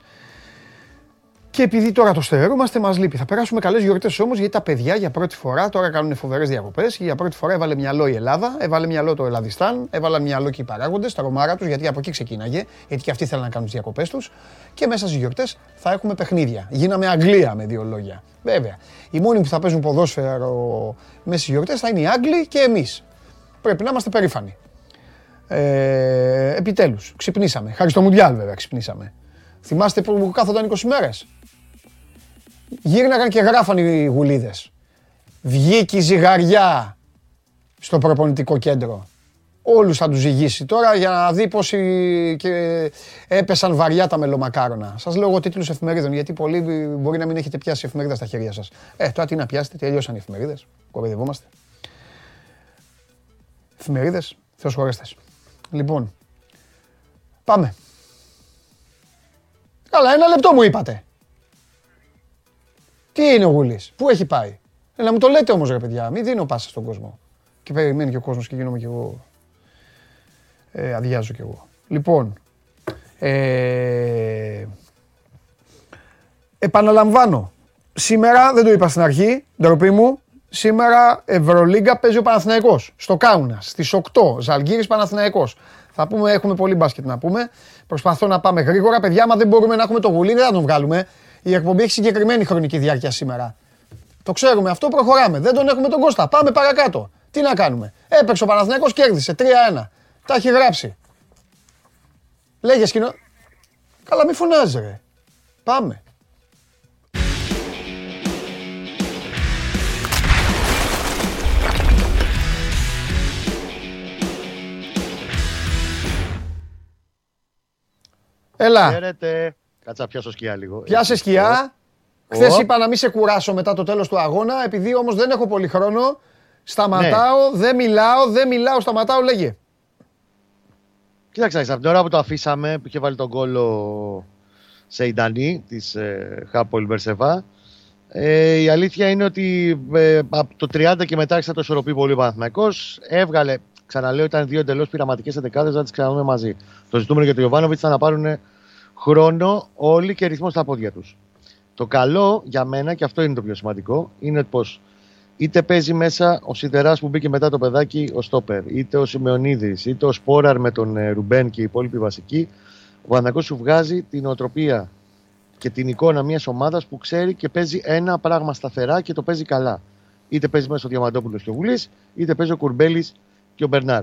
Και επειδή τώρα το στερεούμαστε, μας λείπει. Θα περάσουμε καλές γιορτές όμως, γιατί τα παιδιά για πρώτη φορά τώρα κάνουν φοβερές διακοπές. Για πρώτη φορά έβαλε μυαλό η Ελλάδα, έβαλε μυαλό το Ελλαδιστάν, έβαλε μυαλό και οι παράγοντες, τα ρομάρα τους, γιατί από εκεί ξεκίναγε, γιατί και αυτοί θέλουν να κάνουν τις διακοπές τους. Και μέσα στις γιορτές θα έχουμε παιχνίδια. Γίναμε Αγγλία με δύο λόγια. Βέβαια. Οι μόνοι που θα παίζουν ποδόσφαιρο μέσα στις γιορτές θα είναι οι Άγγλοι και εμείς. Πρέπει να είμαστε περήφανοι. Ε, Επιτέλους, ξυπνήσαμε. Χάρη στο Μουντιάλ, βέβαια, ξυπνήσαμε. Θυμάστε που κάθονταν 20 μέρες; Γύρναγαν και γράφαν οι γουλίδες. Βγήκε η ζυγαριά στο προπονητικό κέντρο. Όλους θα τους ζυγίσει τώρα για να δει πόσοι και έπεσαν βαριά τα μελομακάρονα. Σας λέω εγώ τίτλους εφημερίδων γιατί πολλοί μπορεί να μην έχετε πιάσει εφημερίδα στα χέρια σας. Ε, τώρα τι να πιάσετε, τελειώσαν οι εφημερίδες. Κοροϊδευόμαστε. Εφημερίδες, θεός χωρέστες. Λοιπόν, πάμε. Καλά, ένα λεπτό μου είπατε. Τι είναι ο Γουλής, πού έχει πάει; Ε, να μου το λέτε όμως, ρε παιδιά, μην δίνω πάσα στον κόσμο. Και περιμένει και ο κόσμος και γίνομαι κι εγώ. Ε, αδειάζω κι εγώ. Λοιπόν, ε, επαναλαμβάνω. Σήμερα, δεν το είπα στην αρχή, ντροπή μου, σήμερα Ευρωλίγκα παίζει ο Παναθηναϊκός στο Κάουνας στις 8, Ζαλγκύρης Παναθηναϊκός. Θα πούμε, έχουμε πολύ μπάσκετ να πούμε. Προσπαθώ να πάμε γρήγορα. Παιδιά, άμα δεν μπορούμε να έχουμε το γουλί, δεν θα τον βγάλουμε. Η εκπομπή έχει συγκεκριμένη χρονική διάρκεια σήμερα. Το ξέρουμε αυτό, προχωράμε. Δεν τον έχουμε τον Κώστα. Πάμε παρακάτω. Τι να κάνουμε; Έπαιξε ο Παναθηναϊκός, κέρδισε 3-1. Τα έχει γράψει. Λέγες σκηνό. Καλά, μη φωνάζεις, ρε. Πάμε. Έλα. Χαίρετε. Κάτσα πιάσω σκιά λίγο. Πιάσε σκιά. Χθες είπα να μην σε κουράσω μετά το τέλος του αγώνα, επειδή όμως δεν έχω πολύ χρόνο. Σταματάω, ναι. δεν μιλάω, δεν μιλάω, σταματάω, λέγε. Κοίταξε, από την ώρα που το αφήσαμε, που είχε βάλει τον κόλλο σε Ιντανή της ε, Χάπολ Μπερσεβά, ε, η αλήθεια είναι ότι ε, από το 30 και μετά άρχισε το ισορροπεί πολύ ο Παναθηναϊκός. Έβγαλε, ξαναλέω, ήταν δύο εντελώς πειραματικές εντεκάδες, να τις ξαναδούμε μαζί. Το ζητούμενο για τον Ιωβάνοβιτς ήταν να πάρουν χρόνο όλοι και ρυθμός στα πόδια τους. Το καλό για μένα, και αυτό είναι το πιο σημαντικό, είναι πως είτε παίζει μέσα ο Σιδεράς που μπήκε μετά το παιδάκι, ο Στόπερ, είτε ο Σιμεωνίδης, είτε ο Σπόραρ με τον ε, Ρουμπέν και οι υπόλοιποι βασικοί, ο Παναγό σου βγάζει την οτροπία και την εικόνα μιας ομάδας που ξέρει και παίζει ένα πράγμα σταθερά και το παίζει καλά. Είτε παίζει μέσα ο Διαμαντόπουλος και ο Γουλή, είτε παίζει ο Κουρμπέλης και ο Μπερνάρ.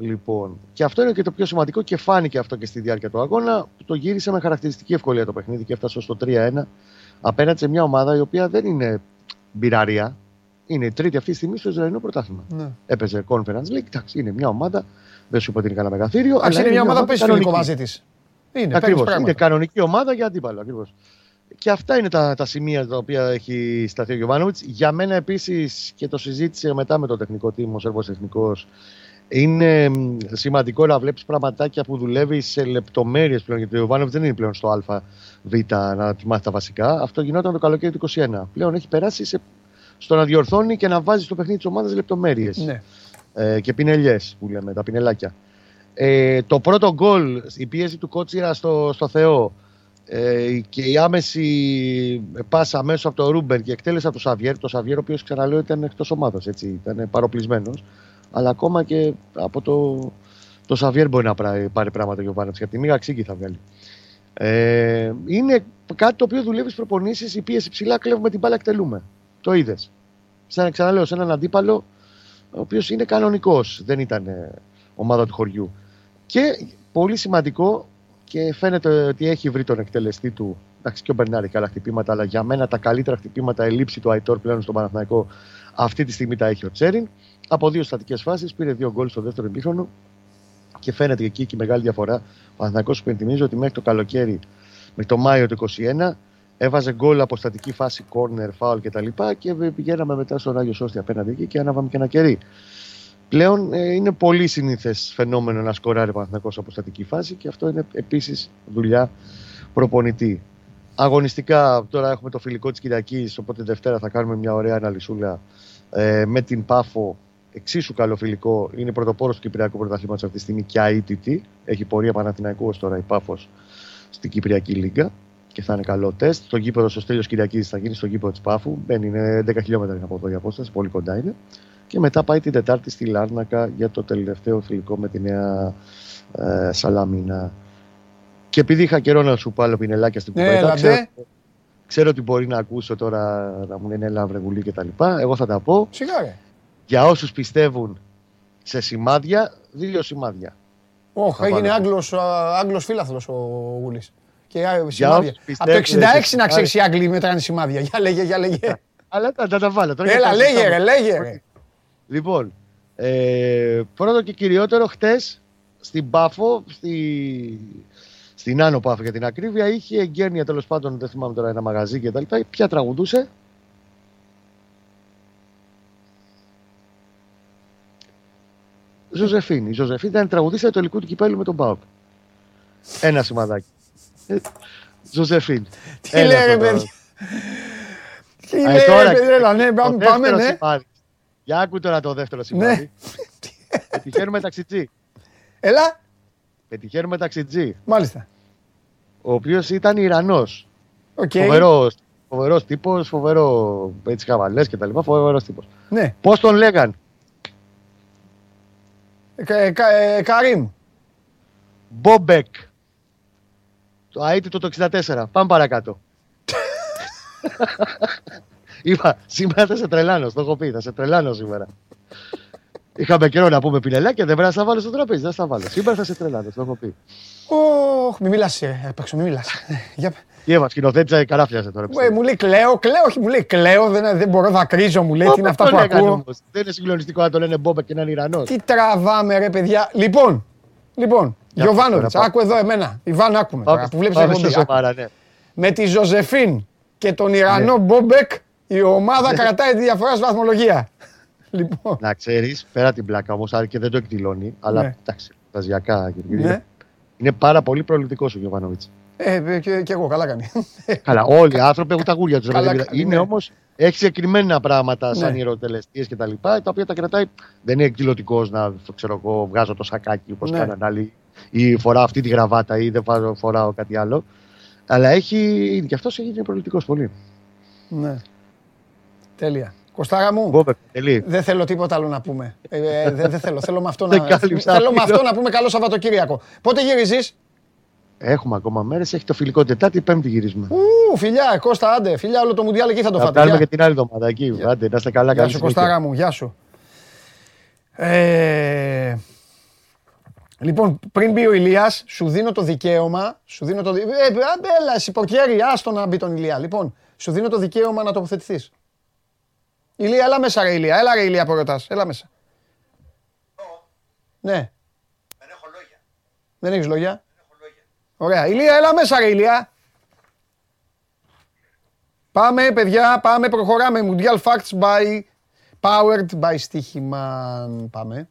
Λοιπόν, και αυτό είναι και το πιο σημαντικό και φάνηκε αυτό και στη διάρκεια του αγώνα που το γύρισε με χαρακτηριστική ευκολία το παιχνίδι και έφτασε στο 3-1 απέναντι σε μια ομάδα η οποία δεν είναι μπειραρία. Είναι η τρίτη αυτή τη στιγμή στο Ισραηλινό πρωτάθλημα. Ναι. Έπαιζε Conference League. Εντάξει, είναι μια ομάδα. Δεν σου είπα ότι είναι κανένα μεγαθύριο. Αλλά είναι, είναι μια ομάδα που παίζει φιλικό μαζί της. Είναι, ακριβώς, είναι κανονική ομάδα για αντίπαλο. Ακριβώς. Και αυτά είναι τα, τα σημεία τα οποία έχει σταθεί ο Γιωβάνοβιτς. Για μένα επίσης και το συζήτησε μετά με το τεχνικό τίμο, ο Σέρβο Τεχνικός, είναι σημαντικό να βλέπεις πραγματάκια που δουλεύει σε λεπτομέρειες πλέον. Γιατί ο Βάνοβιτ δεν είναι πλέον στο ΑΒ να τη μάθει τα βασικά. Αυτό γινόταν το καλοκαίρι του 2021. Πλέον έχει περάσει σε, στο να διορθώνει και να βάζει στο παιχνίδι της ομάδας λεπτομέρειες. Ναι. Ε, και πινελιές που λέμε, τα πινελάκια. Ε, το πρώτο γκολ, η πίεση του Κότσιρα στο, στο Θεό ε, και η άμεση πάσα μέσω από το Ρούμπερ και εκτέλεσε από το Σαβιέρ. Το Σαβιέρ, ο οποίος ξαναλέω ήταν εκτός ομάδας, ήταν παροπλισμένος αλλά ακόμα και από το, το Σαβιέρ μπορεί να πάρει πράγματα για ο Βάνετς. Γιατί μία ξύγκη θα βγάλει. Ε, είναι κάτι το οποίο δουλεύει στις προπονήσεις. Η πίεση ψηλά κλέβουμε την μπάλα, εκτελούμε. Το είδες. Σαν ξαναλέω, σε έναν αντίπαλο ο οποίος είναι κανονικός. Δεν ήταν ε, ομάδα του χωριού. Και πολύ σημαντικό και φαίνεται ότι έχει βρει τον εκτελεστή του. Εντάξει, και ο Μπερνάρη καλά χτυπήματα, αλλά για μένα τα καλύτερα χτυπήματα, η λήψη του Αϊτόρ πλέον στον Παναθηναϊκό αυτή τη στιγμή τα έχει ο Τσέριν. Από δύο στατικές φάσεις πήρε δύο γκολ στο δεύτερο επίχρονο και φαίνεται εκεί και η μεγάλη διαφορά. Ο Παναθηναϊκός σου υπενθυμίζω ότι μέχρι το καλοκαίρι, μέχρι το Μάιο του 2021, έβαζε γκολ από στατική φάση, corner, foul κτλ. Και, και πηγαίναμε μετά στον Άγιο Σώστη απέναντι εκεί και άναβαμε και ένα κερί. Πλέον ε, είναι πολύ συνήθες φαινόμενο να σκοράρει ο Παναθηναϊκός από στατική φάση και αυτό είναι επίσης δουλειά προπονητή. Αγωνιστικά τώρα έχουμε το φιλικό της Κυριακής, οπότε Δευτέρα θα κάνουμε μια ωραία αναλυσούλα ε, με την Πάφο εξίσου καλό φιλικό. Είναι πρωτοπόρος του Κυπριακού Πρωταθλήματος αυτή τη στιγμή και αίτητη. Έχει πορεία Παναθηναϊκού τώρα η Πάφος στην Κυπριακή Λίγκα και θα είναι καλό τεστ. Το γήπεδο στο Στέλιος Κυριακής θα γίνει στο γήπεδο της Πάφου. Δεν είναι 10 χιλιόμετρα από εδώ η απόσταση, πολύ κοντά είναι. Και μετά πάει την Τετάρτη στη Λάρνακα για το τελευταίο φιλικό με τη νέα ε, Σαλαμίνα. Και επειδή είχα καιρό να σου πω άλλο πινελάκια στην κουβέντα, ναι, ξέρω, ξέρω ότι μπορεί να ακούσω τώρα να μου λένε έλα βρεγουλή και τα λοιπά. Εγώ θα τα πω. Σιγά, Για όσους πιστεύουν σε σημάδια, δύο σημάδια. Όχι, έγινε Άγγλος, Άγγλος φίλαθλος ο Γουλής. Και σημάδια. Από το 66 να ξέρεις οι Άγγλοι μετράνε σημάδια. Για λέγε, για λέγε. Αλλά θα τα βάλω. Έλα, λέγε ρε, λέγε ρε. Λοιπόν, ε, πρώτο και κυριότερο, χτες στην Πάφο, στη, στην Άνω Πάφο για την ακρίβεια, είχε εγκαίνια τέλος πάντων, δεν θυμάμαι τώρα ένα μαγαζί και τα λοιπά. Ποια τραγουδούσε. Ζωζεφίνη. Η Ζωζεφίνη ήταν τραγουδίστρια του ελληνικού του κυπέλου με τον Πάοκ. Ένα σημαδάκι. Ε, Ζωζεφίν. Τι λέει, παιδιά. Τι λέει, παιδιά, ναι, πάμε, ναι. Για άκου τώρα το δεύτερο σημάδι. Ναι. Πετυχαίνουμε ταξιτζή. Έλα. Πετυχαίνουμε ταξιτζή. Μάλιστα. Ο οποίος ήταν Ιρανός. Okay. Φοβερός φοβερός τύπος, φοβερό έτσι χαβαλές και τα λοιπά. Φοβερός τύπος. Ναι. Πώς τον λέγαν, ε, ε, Καρύμ. Μπομπεκ. Το αίτητο το 64. Πάμε παρακάτω. Είπα, σήμερα θα σε τρελάνω, το έχω πει, θα σε τρελάνω σήμερα. Είχαμε καιρό να πούμε πινελάκια, δεν πρέπει να στα βάλω στο τραπέζι, δεν στα βάλω. Σήμερα θα σε τρελάνω, το έχω πει. Ωχ, μη μιλάς, απ' μη μιλάς. Τι έβα, σκηνοθέτησα καράφιασε τώρα. Ε, μου λέει κλαίω, κλαίω, όχι, μου λέει κλαίω, δεν, δεν μπορώ να κρίζω, μου λέει τι είναι αυτά που ακούω. Δεν είναι συγκλονιστικό να το λένε Μπόμπε και να είναι Ιρανός. Τι τραβάμε, ρε παιδιά. Λοιπόν, λοιπόν, Γιωβάνοβιτς, άκου εδώ εμένα. Ιβάν, άκουμε τώρα που βλέπεις ναι. Με τη Ζωζεφίν και τον Ιρανό ναι. Μπόμπεκ η ομάδα ναι. κρατάει τη διαφορά στη βαθμολογία. Λοιπόν. Να ξέρεις, πέρα την πλάκα όμως, και δεν το εκδηλώνει, αλλά ναι. εντάξει, φανταζιακά ναι. είναι πάρα πολύ προληπτικός ο Γιωβάνοβιτς. Ε, και, και, εγώ, καλά κάνει. Καλά, όλοι οι άνθρωποι έχουν τα γούρια τους. Είναι ναι. όμως, έχει συγκεκριμένα πράγματα σαν ναι. ιεροτελεστίες και τα λοιπά, τα οποία τα κρατάει. Δεν είναι εκδηλωτικός να ξέρω εγώ, βγάζω το σακάκι όπως ναι. κάναν άλλοι, ή φοράω αυτή τη γραβάτα, ή δεν φοράω κάτι άλλο. Αλλά έχει, και αυτός έχει προληπτικός πολύ. Ναι. Τέλεια. Κοστάρα μου, δεν θέλω τίποτα άλλο να πούμε. Ε, ε δεν, θέλω. θέλω με αυτό να, θέλω με αυτό να πούμε καλό Σαββατοκύριακο. Πότε γυρίζεις; Έχουμε ακόμα μέρες. Έχει το φιλικό Τετάρτη, Πέμπτη γυρίσμα. Ου, φιλιά, Κώστα, άντε. Φιλιά, όλο το Μουντιάλ εκεί θα το φάτε. Θα κάνουμε και την άλλη εβδομάδα εκεί. Άντε, να είστε καλά, Γεια σου, Κωστάρα μου, γεια σου. Ε... Λοιπόν, πριν μπει ο Ηλίας, σου δίνω το δικαίωμα. Σου δίνω το. Ε, έλα, εσύ πορκέρι, άστο να μπει τον Ηλία. Λοιπόν, σου δίνω το δικαίωμα να τοποθετηθείς. Ηλία, έλα μέσα, ρε Ηλία. Έλα, ρε Ηλία, ρωτάς. Έλα μέσα. Ναι. Δεν έχω λόγια. Δεν έχεις λόγια. Ωραία. Ηλία, έλα μέσα ρε Ηλία. Πάμε παιδιά, πάμε, προχωράμε. Mundial Facts by Powered by Stichiman. Πάμε.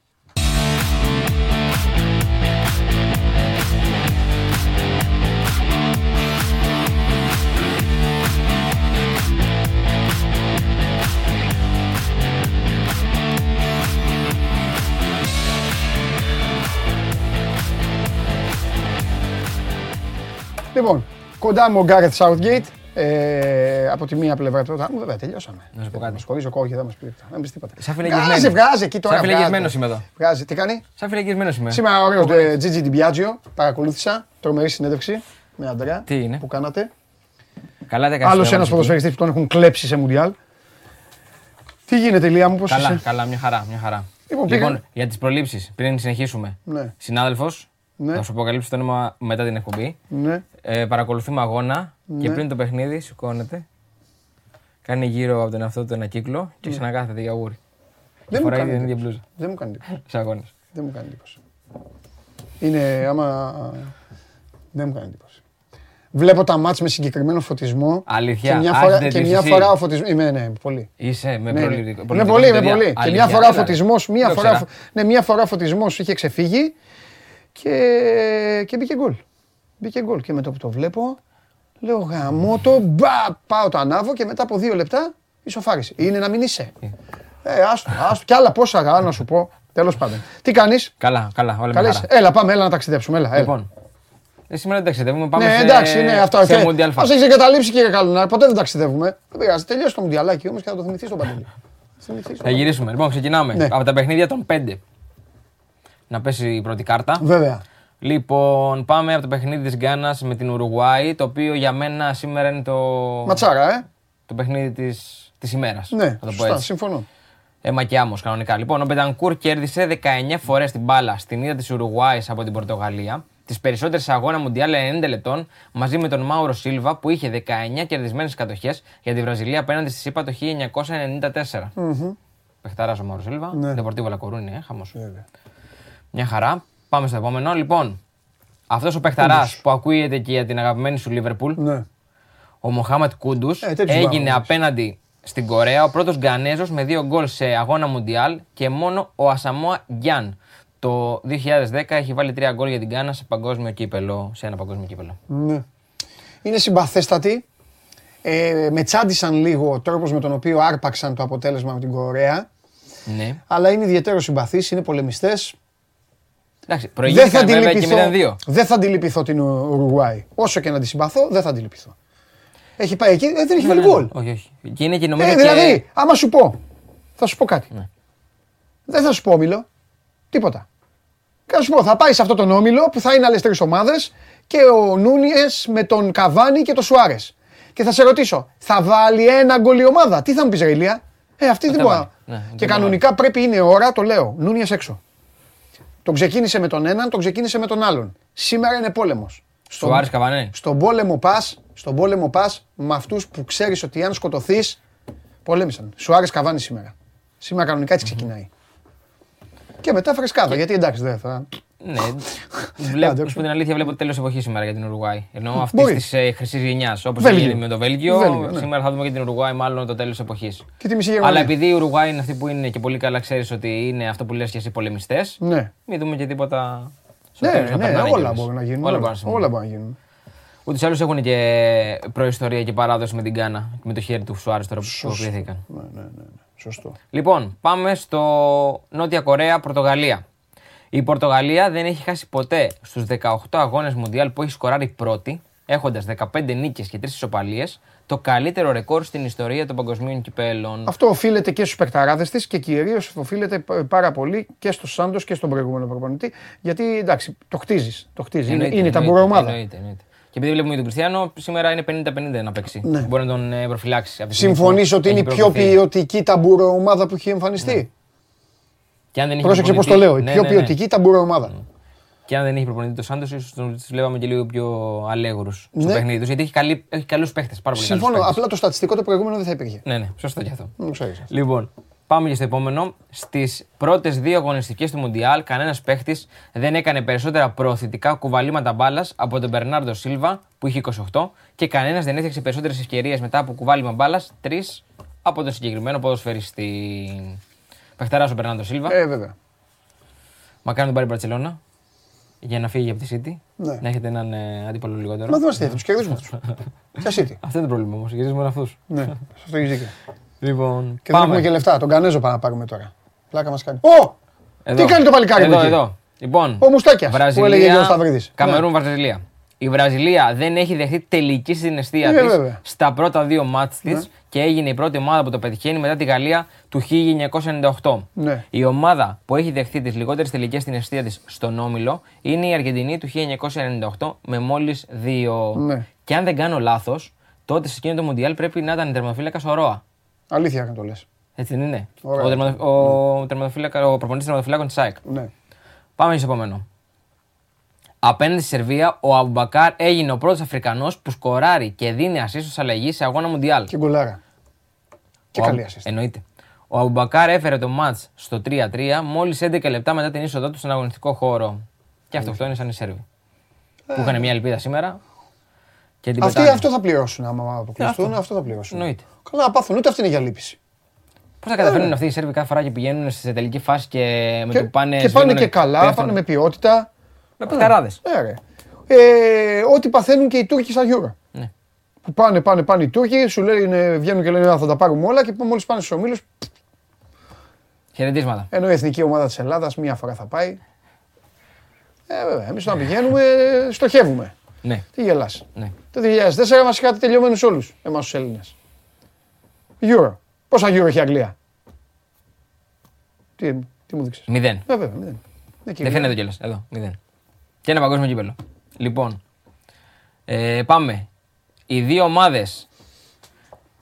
Λοιπόν, κοντά μου ο Γκάρετ Southgate. Ε, από τη μία πλευρά του. Μου βέβαια τελειώσαμε. Να σου πω κάτι. Χωρίζω κόκκι, δεν μας πει Δεν πεις τίποτα. Σαν φυλακισμένος. Βγάζει, βγάζει εκεί τώρα. Σαν φυλακισμένος είμαι εδώ. Βγάζει, τι κάνει; Σαν φυλακισμένος είμαι. Σήμερα ωραίο Τζιτζι Ντιμπιάτζιο. Παρακολούθησα. Τρομερή συνέντευξη με Αντρέα. Τι είναι; Που κάνατε. Καλά, δεν Άλλος ένας ποδοσφαιριστής που τον έχουν κλέψει σε Μουντιάλ. Τι γίνεται, Λία μου, πώς καλά, είσαι; Καλά, μια χαρά. Μια χαρά. Λοιπόν, λοιπόν για τις προλήψεις, πριν συνεχίσουμε. Ναι. Συνάδελφος, ναι. Θα σου αποκαλύψω το όνομα μετά την εκπομπή. Ναι. Ε, παρακολουθούμε αγώνα ναι. και πριν το παιχνίδι σηκώνεται. Κάνει γύρω από τον εαυτό του ένα κύκλο και ναι. ξανακάθεται για γούρι. Δεν μου κάνει την ίδια μπλούζα. Δεν μου κάνει εντύπωση. Σε αγώνες. Δεν μου κάνει εντύπωση. Είναι άμα. Δεν μου κάνει εντύπωση. Βλέπω τα μάτς με συγκεκριμένο φωτισμό. Αλήθεια. Και μια φορά, και μια φορά ο φωτισμό. Είμαι, ναι, πολύ. Είσαι με ναι, προληπτικό. Ναι, πολύ, με πολύ. Και μια φορά ο φωτισμό. Μια φορά, ναι, μια φορά φωτισμός είχε ξεφύγει και, και μπήκε γκολ. Μπήκε γκολ. Και με το που το βλέπω, λέω γαμώ το, μπα, πάω το ανάβω και μετά από δύο λεπτά ισοφάρισε. Είναι να μην είσαι. Ε, άστο, άστο. Κι άλλα πόσα γα, να σου πω. Τέλος πάντων. Τι κάνεις; Καλά, καλά. Όλα καλά. Έλα, πάμε, έλα να ταξιδέψουμε. Έλα, έλα. Λοιπόν, Ε, σήμερα δεν ταξιδεύουμε. Πάμε Ναι, σε, εντάξει, ναι, αυτό. σε και- Mundial Μας Fast. έχεις εγκαταλείψει κύριε Καλουνάρη. Ποτέ δεν ταξιδεύουμε. Δεν πειράζει. Τελειώσει το Μουντιαλάκι όμως και θα το θυμηθείς τον Παντελή. Θυμηθείς τον Θα γυρίσουμε. Λοιπόν, ξεκινάμε. Ναι. Από τα παιχνίδια των 5. Να πέσει η πρώτη κάρτα. Βέβαια. Λοιπόν, πάμε από το παιχνίδι της Γκάνας με την Ουρουγουάη, το οποίο για μένα σήμερα είναι το, Ματσάρα, ε. το παιχνίδι τη της ημέρας. Ναι, θα το πω σωστά, έτσι. συμφωνώ. Έμα και άμμος κανονικά. Λοιπόν, ο Μπετανκούρ κέρδισε 19 φορές την μπάλα στην ida της Ουρουγουάης από την Πορτογαλία. Τις περισσότερες σε αγώνα Μουντιάλ 90 λεπτών μαζί με τον Μάουρο Σίλβα που είχε 19 κερδισμένες κατοχές για τη Βραζιλία απέναντι στη ΣΥΠΑ το 1994. Mm-hmm. Πεχταρά ο Μάουρο Σίλβα. Ναι. Δεπορτίβο Λακορούνι, ε, χαμός. Βέβαια. Μια χαρά. Πάμε στο επόμενο. Λοιπόν, αυτός ο παιχταρά που ακούγεται και για την αγαπημένη σου Λίβερπουλ, Ναι. ο Μοχάμετ Κούντους, Ε, τέτοιους έγινε μπράβο, απέναντι στην Κορέα ο πρώτος Γκανέζος με δύο γκολ σε αγώνα Μουντιάλ και μόνο ο Ασαμόα Γιάν. Το 2010 έχει βάλει τρία γκολ για την Γκάνα σε παγκόσμιο κύπελο, σε ένα παγκόσμιο κύπελο. Ναι. Είναι συμπαθέστατοι. Ε, με τσάντισαν λίγο ο τρόπος με τον οποίο άρπαξαν το αποτέλεσμα με την Κορέα. Ναι. Αλλά είναι ιδιαίτερος συμπαθείς, είναι πολεμιστές. Εντάξει, Δεν θα, προηγήθηκαν βέβαια και αντιληπιθώ, 0-2. δεν θα αντιληπιθώ την Ουρουγουάη. Όσο και να τη συμπαθώ, δεν θα αντιληπιθώ. Έχει πάει εκεί, ε, δεν έχει βάλει γκολ. Όχι, όχι. Και είναι και νομίζω Ε, και... δηλαδή, άμα σου πω, θα σου πω κάτι. Ναι. Δεν θα σου πω όμιλο, τίποτα. Και θα σου πω, θα πάει σε αυτό τον όμιλο που θα είναι άλλες τρεις ομάδες και ο Νούνιες με τον Καβάνη και τον Σουάρες. Και θα σε ρωτήσω, θα βάλει ένα γκολ η ομάδα; Τι θα μου πεις, Ρελία. Ε, αυτή δεν θα μπορεί. βάλει. Ναι, δεν και θα κανονικά πρέπει είναι ώρα, το λέω, Νούνιες έξω. Τον ξεκίνησε με τον έναν, τον ξεκίνησε με τον άλλον. Σήμερα είναι πόλεμος. Σουάρες Καβανέ; Στον πόλεμο πας, στον πόλεμο πας με αυτούς που ξέρεις ότι αν σκοτωθείς. Πολέμησαν. Σουάρε Καβάνη σήμερα. Σήμερα κανονικά έτσι ξεκινάει. Και μετά φρεσκάδα, γιατί εντάξει δεν θα. Ναι, βλέπω, Άντε, να σου πω την αλήθεια, βλέπω τέλος εποχής σήμερα για την Ουρουγουάη. Ενώ αυτής Μπορεί. της ε, χρυσής γενιάς, όπως Βέλγιο. έγινε με το Βέλγιο, Βέλγιο, ναι. σήμερα θα δούμε και την Ουρουγουάη, μάλλον το τέλος εποχής. Και τη μισή Γερμανία. Αλλά επειδή η Ουρουγουάη είναι αυτή που είναι και πολύ καλά ξέρεις ότι είναι αυτό που λες και εσύ πολεμιστές, Ναι, μην δούμε και τίποτα. στο ναι, τέλος να ναι, περνάνε όλα κιόλας. μπορούν να γίνουν. Όλα Όλα, μπορούν να συμβούν. όλα μπορούν να γίνουν. Ούτως ή άλλως έχουν και προϊστορία και παράδοση με την Κάνα. Με το χέρι του Σουάρες τώρα που υποκλήθηκαν. Ναι, ναι, ναι, ναι. Σωστό. Λοιπόν, πάμε στο Νότια Κορέα, Πορτογαλία. Η Πορτογαλία δεν έχει χάσει ποτέ στους 18 αγώνες Μουντιάλ που έχει σκοράρει πρώτη, έχοντας 15 νίκες και 3 ισοπαλίες, το καλύτερο ρεκόρ στην ιστορία των παγκοσμίων κυπέλων. Αυτό οφείλεται και στους παικταράδες της και κυρίως οφείλεται π- πάρα πολύ και στο Σάντος και στον προηγούμενο προπονητή. Γιατί εντάξει, το χτίζεις. Το χτίζεις. Είναι, Εννοείται, είναι εννοείται, ταμπούρα ομάδα. Εννοείται, εννοείται. Και επειδή βλέπουμε και τον Κριστιανό, σήμερα είναι 50-50 να παίξει. Ναι. Μπορεί να τον ε, προφυλάξει. από τη στιγμή Συμφωνείς που ότι είναι η έχει πιο προκριθεί. ποιοτική ταμπούρα ομάδα που έχει εμφανιστεί; Και αν δεν είχε Πρόσεξε πώς το προπονητή- λέω. Η Ναι, πιο ναι, ναι. ποιοτική ταμπούρα ομάδα. Και αν δεν είχε προπονητή το Σάντος, ίσως του βλέπαμε και λίγο πιο αλέγρου στο Ναι. παιχνίδι τους. Γιατί έχει, καλή, έχει καλούς παίχτες. Πάρα πολύ καλούς Συμφωνώ. παίχτες. Απλά το στατιστικό το προηγούμενο δεν θα υπήρχε. Ναι, ναι, σωστό και αυτό. Να το ξέρεις. Λοιπόν, πάμε και στο επόμενο. Στις πρώτες δύο αγωνιστικές του Μουντιάλ, κανένας παίχτης δεν έκανε περισσότερα προωθητικά κουβαλήματα μπάλας από τον Μπερνάρντο Σίλβα που είχε 28 και κανένας δεν έφτιαξε περισσότερες ευκαιρίες μετά από κουβάλιμα μπάλας, τρεις από τον συγκεκριμένο ποδοσφαιριστή. Πεχταρά ο Μπερνάρντο Σίλβα. Ε, βέβαια. Μακάρι να τον πάρει η Μπαρσελόνα για να φύγει από τη City. Ναι. Να έχετε έναν ε, αντίπαλο λιγότερο. Μα δεν μας θέλει, τους κερδίζουμε αυτού. Ποια City. Αυτό είναι το πρόβλημα όμως. Γυρίζουμε μόνο αυτούς. Ναι, σε αυτό έχεις δίκιο. Λοιπόν, Και δεν έχουμε και λεφτά. Τον Κανέζο πάμε να πάρουμε τώρα. Πλάκα μας κάνει. Ω! Τι κάνει το παλικάρι εδώ, μου εκεί; εδώ. Λοιπόν, Ο Μουστάκιας, που έλεγε και ο Σταυρίδης. Ναι. Καμερούν, Βραζιλία. Η Βραζιλία δεν έχει δεχτεί τελική στην αιστεία Ε, της βέβαια. Ναι. στα πρώτα δύο μάτς της και έγινε η πρώτη ομάδα που το πετυχαίνει μετά τη Γαλλία του 1998. Ναι. Η ομάδα που έχει δεχτεί τις λιγότερες τελικές στην αιστεία της στον Όμιλο είναι η Αργεντινή του 1998 με μόλις δύο. Ναι. Και αν δεν κάνω λάθος, τότε σε εκείνο το Μουντιάλ πρέπει να ήταν τερματοφύλακας ο Ρώα. Αλήθεια να το λες. Έτσι δεν είναι. Ωραία. Ο, τερματο... ο, τερματοφύλακα, ο προπονητής τερματοφυλάκων της ΑΕΚ. Ναι. Πάμε στο επόμενο. Απέναντι στη Σερβία, ο Αμπουμπακάρ έγινε ο πρώτος Αφρικανός που σκοράρει και δίνει ασίστ αλλαγή σε αγώνα Μουντιάλ. Και γκολάρα. Και Ο καλή Αμπ- assist. Εννοείται. Ο Αμπουμπακάρ έφερε το ματς στο 3-3 μόλις 11 λεπτά μετά την είσοδό του στον αγωνιστικό χώρο. Και αυτοκτόνησαν οι Σέρβοι. Που είχαν μια ελπίδα σήμερα. Και την Αυτοί πετάνε. αυτό θα πληρώσουν άμα αποκλειστούν. αυτό. Αυτό θα πληρώσουν. Εννοείται. Καλά να πάθουν. Ούτε αυτή είναι για λύπηση. Πώς θα καταφέρνουν αυτοί οι Σέρβοι κάθε φορά και πηγαίνουν σε τελική φάση και με Και, το που πάνε. και πάνε σβήνουν, και καλά, πέφτουν; πάνε με ποιότητα. Με παιχταράδες. Ναι, ρε. Ε, ό,τι παθαίνουν και οι Τούρκοι στα Euro. Ναι. Που πάνε, πάνε, πάνε οι Τούρκοι, σου λένε, βγαίνουν και λένε «Α, θα τα πάρουμε όλα και μόλις πάνε στους ομίλους. Χαιρετίσματα. Ενώ η εθνική ομάδα της Ελλάδας μία φορά θα πάει. Ε, βέβαια, εμείς όταν πηγαίνουμε στοχεύουμε. Ναι. Τι γελάς. ναι. Το 2004 μας είχατε τελειωμένους όλους, εμάς τους Έλληνες. Euro. Πόσα Euro έχει η Αγγλία; Τι, τι μου δείξες; Μηδέν. Ε, βέβαια, μηδέν. Ναι, και η Δεν φαίνεται κιόλας. Εδώ, μηδέν. Και ένα παγκόσμιο κύπελο. Λοιπόν, ε, πάμε. Οι δύο ομάδες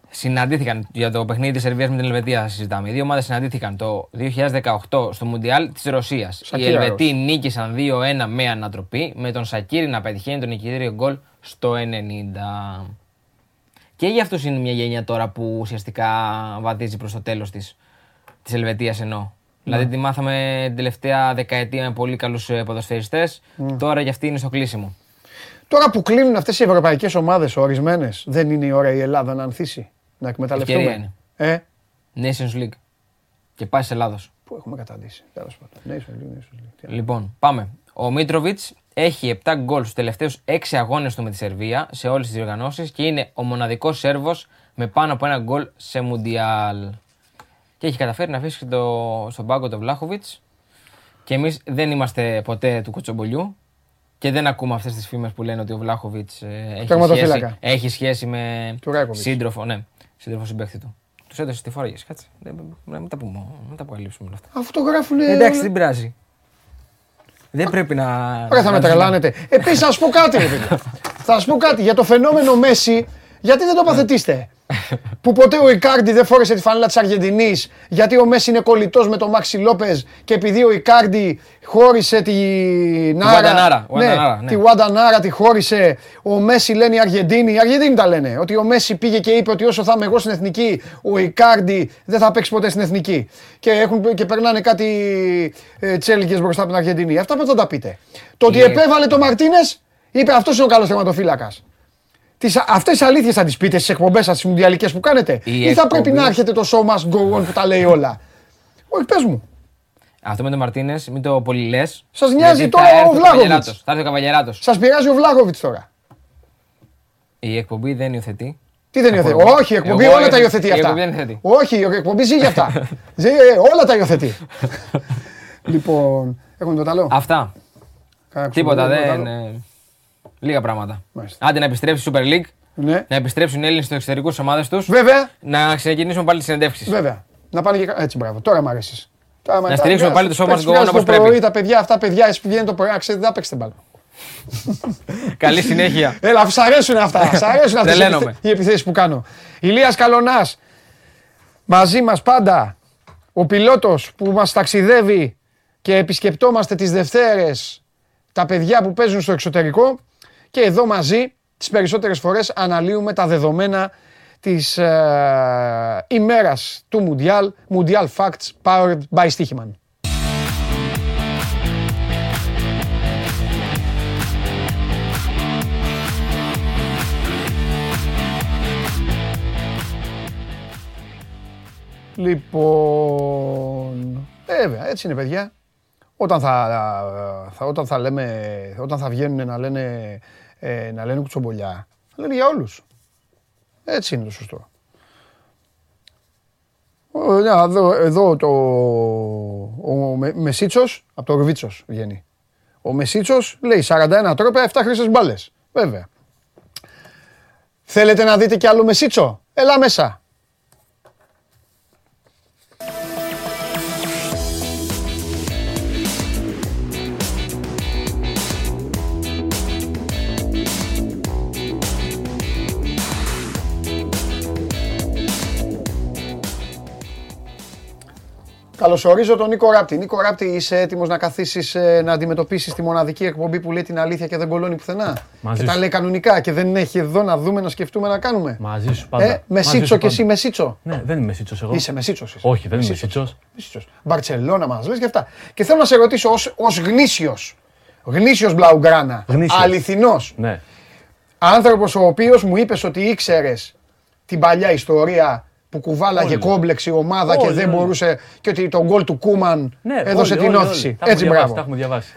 συναντήθηκαν για το παιχνίδι της Σερβίας με την Ελβετία. Συζητάμε. Οι δύο ομάδες συναντήθηκαν το 2018 στο Μουντιάλ της Ρωσίας. Οι Σακύρα Ελβετοί Ρώσ. νίκησαν 2-1 με ανατροπή, με τον Σακύρη να πετυχαίνει τον νικητήριο γκολ στο 90. Και για αυτούς είναι μια γενιά τώρα που ουσιαστικά βαδίζει προς το τέλος της. Της Ελβετίας εννοώ. Δηλαδή τη μάθαμε την τελευταία δεκαετία με πολύ καλούς ποδοσφαιριστές. Τώρα για αυτή είναι στο κλείσιμο. Τώρα που κλείνουν αυτές οι ευρωπαϊκές ομάδες ορισμένες, δεν είναι η ώρα η Ελλάδα να ανθίσει, να εκμεταλλευτούμε; Ευκαιρία Ε, Nations League. Και πάει σε Ελλάδος. πού έχουμε καταντήσει. Τέλος πάντων. Nations League, Nations League. Τι άλλο. Λοιπόν, πάμε. Ο Μίτροβιτς έχει 7 γκολ στους τελευταίους 6 αγώνες του με τη Σερβία σε όλες τις διοργανώσεις και είναι ο μοναδικός Σέρβος με πάνω από ένα γκολ σε Μουντιάλ. Και έχει καταφέρει να αφήσει το, στον πάγκο τον Βλάχοβιτς. Και εμείς δεν είμαστε ποτέ του Κοτσομπολιού και δεν ακούμε αυτές τις φήμες που λένε ότι ο Βλάχοβιτς έχει, σχέση, Τερματοφύλακα. έχει σχέση με Του Ράικοβιτς. σύντροφο, ναι, σύντροφο συμπέχτη του. Τους έδωσε τη φορά, κάτσε. Δεν, να μην τα πούμε, μην τα αποκαλύψουμε όλα αυτά. Αφού το γράφουν. Εντάξει, δεν πειράζει. Δεν πρέπει να. Ωραία, θα με να- τρελάνετε. Επίση, θα σα πω κάτι, ρε παιδιά. Θα σα πω κάτι για το φαινόμενο Μέση. Γιατί δεν το παθετήστε; που ποτέ ο Ικάρντι δεν φόρεσε τη φανέλα της Αργεντινής, γιατί ο Μέση είναι κολλητός με τον Μάξι Λόπες και επειδή ο Ικάρντι χώρισε τη Νάρα. Γουαντανάρα, ναι, Γουαντανάρα, ναι. τη Γουαντανάρα τη χώρισε. Ο Μέση λένε οι Αργεντίνοι. Οι Αργεντίνοι τα λένε. Ότι ο Μέση πήγε και είπε ότι όσο θα είμαι εγώ στην εθνική, ο Ικάρντι δεν θα παίξει ποτέ στην εθνική. Και, έχουν, και περνάνε κάτι ε, τσέλικες μπροστά από την Αργεντινή. Αυτά πώς θα τα πείτε. Το ότι Η- επέβαλε το Μαρτίνες, είπε αυτός είναι ο καλός θεματοφύλακα. Αυτές τι αλήθειες θα τις πείτε στις εκπομπές σας, στι μουντιαλικές που κάνετε, Η ή θα πρέπει εκπομπή- να έρχεται το show must go on που τα λέει όλα; Όχι, πες μου. Αυτό με τον Μαρτίνες, μην το πολυλέ. Σας νοιάζει τώρα ο Βλάχοβιτς; Θα έρθει ο Καβαλιαράτος. Σας πειράζει ο Βλάχοβιτς τώρα; Η εκπομπή δεν υιοθετεί. Τι δεν υιοθετεί; Εγώ- Όχι, η εκπομπή εγώ όλα τα υιοθετεί. υιοθετεί Η αυτά. εκπομπή δεν υιοθετεί. Όχι, η εκπομπή ζει για αυτά. Ζει, ε, όλα τα υιοθετεί. λοιπόν, έχουμε το ταλό. Αυτά. Κάνα Τίποτα κουτσομπολιό, δεν. Το ταλό. ε, Λίγα πράγματα. Μάλιστα. Άντε να επιστρέψει η Super League, Ναι, να επιστρέψουν οι Έλληνες στο εξωτερικού στις ομάδες τους, βέβαια, να ξεκινήσουμε πάλι τις συνεντεύξεις. βέβαια. Να πάνε και. κα- Έτσι, μπράβο. Τώρα μ' αρέσεις. Τώρα, Να στηρίξουμε πάλι το show must go on όπως Το πρωί, πρέπει. τα παιδιά, αυτά παιδιά, εσείς που βγαίνετε το πρωί, να ξέρετε, δεν θα παίξετε μπάλα. Καλή συνέχεια. Έλα, σ' αρέσουν αυτά. Σ' αρέσουν αυτές οι Τρελαίνομαι. επιθε- οι επιθέσεις που κάνω. Ηλίας Καλονάς, μαζί μας πάντα, ο πιλότος που μας ταξιδεύει και επισκεπτόμαστε τις Δευτέρες τα παιδιά που παίζουν στο εξωτερικό και εδώ μαζί τις περισσότερες φορές αναλύουμε τα δεδομένα της ε, ημέρας του Mundial, Mundial Facts Powered by Stichiman. Λοιπόν, βέβαια, έτσι είναι παιδιά. Όταν θα, θα, όταν θα λέμε, όταν θα βγαίνουν να λένε, ε, να λένε κουτσομπολιά, θα λένε για όλους. Έτσι είναι το σωστό. Ο, ναι, εδώ, εδώ το, ο Με- Μεσίτσος, από το Ρουβίτσος βγαίνει. Ο Μεσίτσος λέει 41 τρόπια, 7 χρήσες μπάλες. Βέβαια. Θέλετε να δείτε κι άλλο Μεσίτσο; Έλα μέσα. Καλωσορίζω τον Νίκο Ράπτη. Νίκο Ράπτη, είσαι έτοιμος να καθίσεις να αντιμετωπίσεις τη μοναδική εκπομπή που λέει την αλήθεια και δεν κολώνει πουθενά; Μαζί και τα σου. λέει κανονικά και δεν έχει εδώ να δούμε, να σκεφτούμε να κάνουμε; Μαζί σου πάντα. Ε, Μαζί Μεσίτσο σου και εσύ πάντα. Μεσίτσο. Ναι, δεν είμαι Μεσίτσος εγώ. Είσαι Μεσίτσο. Όχι, δεν είμαι Μεσίτσος. Μπαρσελόνα μας λες και αυτά. Και θέλω να σε ρωτήσω ως γνήσιος. Γνήσιος Μπλαουγκράνα. Γνήσιος. Αληθινός. Ναι. Άνθρωπος ο οποίος μου είπες ότι ήξερες την παλιά ιστορία που κουβάλαγε Όλοι. κόμπλεξ η ομάδα και Όλοι, δεν όλοι. μπορούσε και ότι τον γκολ του Κούμαν Ναι, έδωσε όλοι, την όλοι, όθηση. όλοι. Τα έχουμε Έτσι, διαβάσει, μπράβο. Τα έχουμε διαβάσει.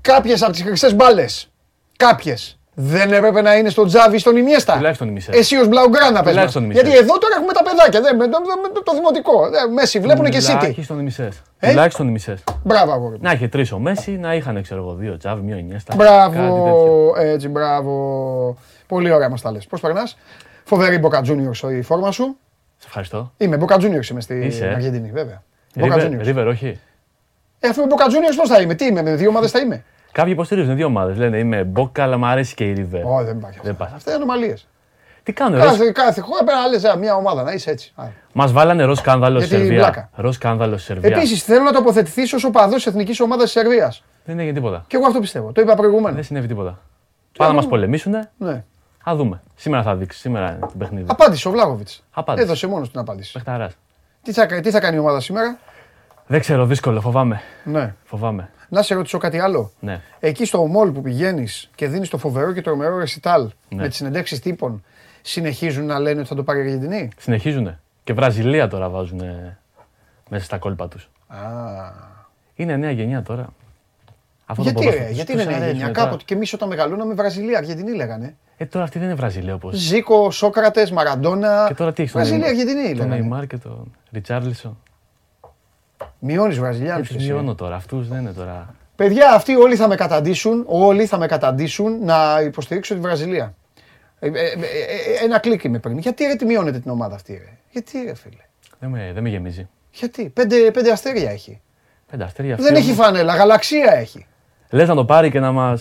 Κάποιες από τις χρυσέ μπάλες, κάποιες Δεν έπρεπε να είναι στο Τζάβι στον Ινιέστα. Τουλάχιστον η μισή. Εσύ ως Μπλαουγκράνα πες Τουλάχιστον μας. οι μισές. Γιατί εδώ τώρα έχουμε τα παιδάκια. Δεν, με, το, με το, το δημοτικό. Ε, Μέση βλέπουν και City. Τουλάχιστον οι μισέ. Ε; Τουλάχιστον οι μισέ. Μπράβο, αγόρι. μου. Να είχε τρεις ο Μέση, να είχαν ξέρω εγώ δύο τσάβ, μία νιέστα. κάτι τέτοιο. Μπράβο, έτσι, μπράβο. Πολύ ωραία μας τα λες. Πώς περνάς; Φοβερή Boca Juniors η φόρμα σου. Σε ευχαριστώ. Είμαι Boca Juniors είμαι στην Είσαι, ε. Αργεντινή, βέβαια. Boca River, Juniors. River, όχι. Ε, αφού είμαι Boca Juniors, πώς θα είμαι, τι είμαι, με δύο ομάδες θα είμαι; Κάποιοι υποστηρίζουν δύο ομάδες. Λένε είμαι Μπόκα, αλλά μου αρέσει και η River. Όχι, δεν υπάρχει. Δεν αυτό. πάει. Αυτά είναι ανομαλίες. Τι κάνουν, ρε. Κάθε, κάθε χώρα πρέπει να λες μια ομάδα, να είσαι έτσι. Μας βάλανε ροζ σκάνδαλο στη Για την Σερβία. πλάκα. Ροζ σκάνδαλο στη Σερβία. Επίσης, θέλω να τοποθετηθείς ως οπαδός εθνικής ομάδας της Σερβίας. Δεν έγινε τίποτα. Και εγώ αυτό πιστεύω. Το είπα προηγουμένω. Δεν συνέβη τίποτα. Πάνε να μας δούμε. πολεμήσουν. Ναι. Α δούμε. Σήμερα θα δείξει. Σήμερα είναι το παιχνίδι. Απάντησε ο Βλάγοβιτ. Απάντησε. Έδωσε μόνος την απάντηση. Πεχταρά. Τι θα, τι θα κάνει η ομάδα σήμερα; Δεν ξέρω, δύσκολο. Φοβάμαι. Ναι. Φοβάμαι. Να σε ρωτήσω κάτι άλλο. Ναι. Εκεί στο μόλ που πηγαίνεις και δίνεις το φοβερό και τρομερό ρεσιτάλ Ναι. με τις συνεντεύξεις τύπων, συνεχίζουν να λένε ότι θα το πάρει η Αργεντινή; Συνεχίζουνε. Και Βραζιλία τώρα βάζουν μέσα στα κόλπα τους. Α, Είναι νέα γενιά τώρα. Αυτό γιατί το ρε, ποδόσφαιρο. γιατί Τους είναι νέα αρέσουν γενιά; τώρα. Κάποτε και εμείς όταν μεγαλώναμε Βραζιλία, Αργεντινή λέγανε. Ε, τώρα αυτή δεν είναι Βραζιλία όπως. Ζήκο, Σόκρατες, Μαραντόνα. Και τώρα τι έχεις τον Βραζιλία, Νεϊμάρ- Αργεντινή Τον λέγανε. Νεϊμάρ και τον Ριτσάρλισον. Μειώνεις Βραζιλιάνους. Και του μειώνω τώρα. Αυτούς δεν είναι τώρα. Παιδιά, αυτοί όλοι θα με καταντήσουν, όλοι θα με καταντήσουν να υποστηρίξω τη Βραζιλία. Ε, ε, ε, ε, ε, ένα κλικ είμαι πριν. Γιατί ρε τη μειώνετε την ομάδα αυτή, ρε; Γιατί ρε φίλε; Δεν με, δεν με γεμίζει. Γιατί; Πέντε, πέντε αστέρια έχει. Πέντε αστέρια Δεν έχει φανέλα, γαλαξία έχει. Λες να το πάρει και να μα.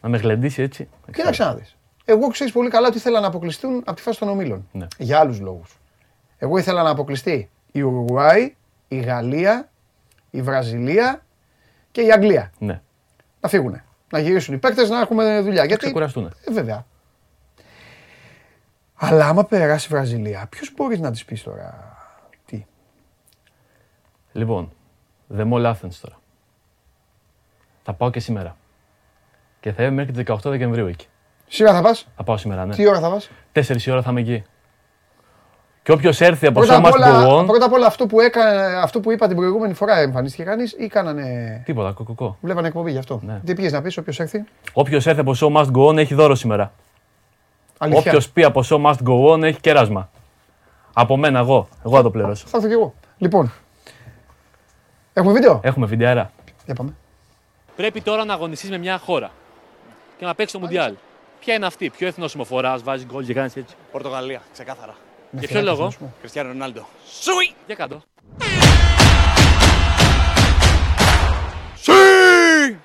να με γλεντήσει έτσι. Κοίταξε να δεις. Εγώ ξέρεις πολύ καλά ότι ήθελα να αποκλειστούν από τη φάση των ομίλων. Ναι. Για άλλους λόγους. Εγώ ήθελα να αποκλειστεί η Ουρουγουάη, η Γαλλία, η Βραζιλία και η Αγγλία. Ναι. Να φύγουν. Να γυρίσουν οι παίκτες να έχουμε δουλειά. Γιατί. ξεκουραστούνε. Ε, βέβαια. Αλλά άμα περάσει η Βραζιλία, ποιος μπορείς να της πεις τώρα. Τι; Λοιπόν, The Mall Athens τώρα. Θα πάω και σήμερα. Και θα είμαι μέχρι τις 18 Δεκεμβρίου εκεί. Σήμερα θα πας; Θα πάω σήμερα, ναι. Τι ώρα θα πας; 4 η ώρα θα είμαι εκεί. Και όποιος έρθει από Πρώτα Show απ' Must όλα, Go On. πρώτα απ' όλα αυτό, που έκανα, αυτό που είπα την προηγούμενη φορά εμφανίστηκε κανείς ή κάνανε. Τίποτα, κοκοκό. Βλέπανε εκπομπή γι' αυτό. Ναι. Τι πήγες να πεις, όποιος έρθει; Όποιος έρθει από Show Must Go On έχει δώρο σήμερα. Αλήθεια. Όποιος πει από Show Must Go On έχει κεράσμα. Από μένα, εγώ. Εγώ θα το πληρώσω. Θα έρθω κι εγώ. Λοιπόν. Έχουμε βίντεο; Έχουμε βιντεάρα. Για πάμε. Πρέπει τώρα να αγωνιστείς με μια χώρα και να παίξεις το Μουντιάλ. Ποια είναι αυτή, ποιο εθνό συμμοφορά, βάζει γκολ και κάνεις έτσι. Πορτογαλία, ξεκάθαρα. Για ποιο λόγο, Κριστιανό Ρονάλντο. για κάτω.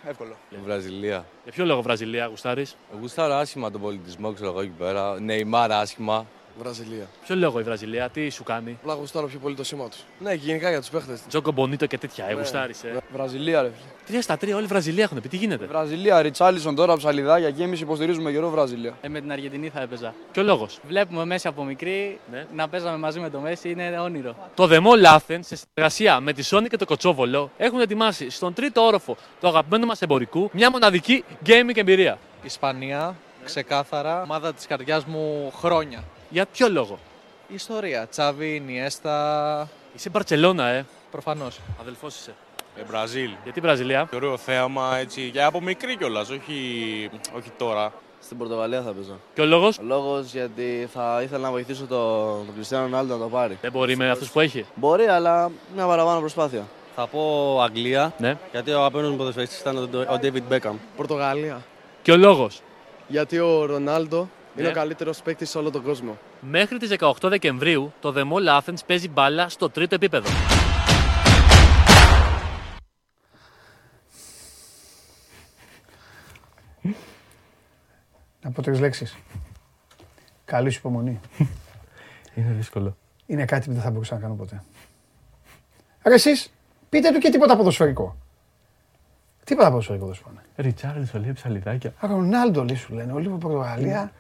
Εύκολο. Βραζιλία. Για ποιο λόγο Βραζιλία, Γουστάρη. Γουστάρω άσχημα τον πολιτισμό, ξέρω εγώ εκεί πέρα. Νεϊμάρα άσχημα. Βραζιλία. Ποιο λόγο η Βραζιλία, τι σου κάνει; Απλά γουστάρω πιο πολύ το σήμα τους. Ναι, και γενικά για τους παίχτες. Τζόκο Μπονίτο και τέτοια, ε, Γουστάρη. Ε. Βραζιλία, ρε. Τρία στα τρία, όλοι Βραζιλία έχουν πει, τι γίνεται; Βραζιλία, Ριτσάλισον τώρα, ψαλιδάκια και εμείς υποστηρίζουμε καιρό Βραζιλία. Ε, με την Αργεντινή θα έπαιζα. Ποιο λόγος; Βλέπουμε Μέση από μικρή, Ναι. να παίζαμε μαζί με το Μέση είναι όνειρο. Το The Mall Athens, σε συνεργασία με τη Sony και το Κοτσόβολο, έχουν ετοιμάσει στον τρίτο όροφο του αγαπημένου μας εμπορικού μια μοναδική gaming εμπειρία. Ισπανία, ξεκάθαρα. Ομάδα της καρδιάς μου χρόνια. Για ποιο λόγο; Ιστορία. Τσάβι, Νιέστα. Είσαι Μπαρσελόνα, ε. Προφανώς. Αδελφός είσαι. Ε, Μπραζίλ. Γιατί Βραζιλία. Ωραίο θέαμα έτσι. Και από μικρή κιόλας, όχι, όχι τώρα. Στην Πορτογαλία θα παίζω. Και ο λόγος; Ο λόγος γιατί θα ήθελα να βοηθήσω τον το Κριστιανό Ρονάλντο να το πάρει. Δεν μπορεί με αυτούς που έχει. Μπορεί, αλλά μια παραπάνω προσπάθεια. Θα πω Αγγλία, Ναι. γιατί ο αγαπημένος μου ποδοσφαιριστής ήταν ο- ο David Beckham. Πορτογαλία. Και ο λόγος; Γιατί ο Ρονάλντο είναι ο καλύτερος παίκτης σε όλο τον κόσμο. Μέχρι τις 18 Δεκεμβρίου το The Mall Athens παίζει μπάλα στο τρίτο επίπεδο. Να πω τρεις λέξεις. Καλή σου υπομονή. Είναι δύσκολο. Είναι κάτι που δεν θα μπορούσα να κάνω ποτέ. Ρε εσείς, πείτε του και τίποτα ποδοσφαιρικό. Τίποτα ποδοσφαιρικό δεν σου πάνε. Ριτσάρλισον λέει ψαλιδάκια. Α, Ρονάλντο λέει σου λένε, λίγο Πορτογαλία.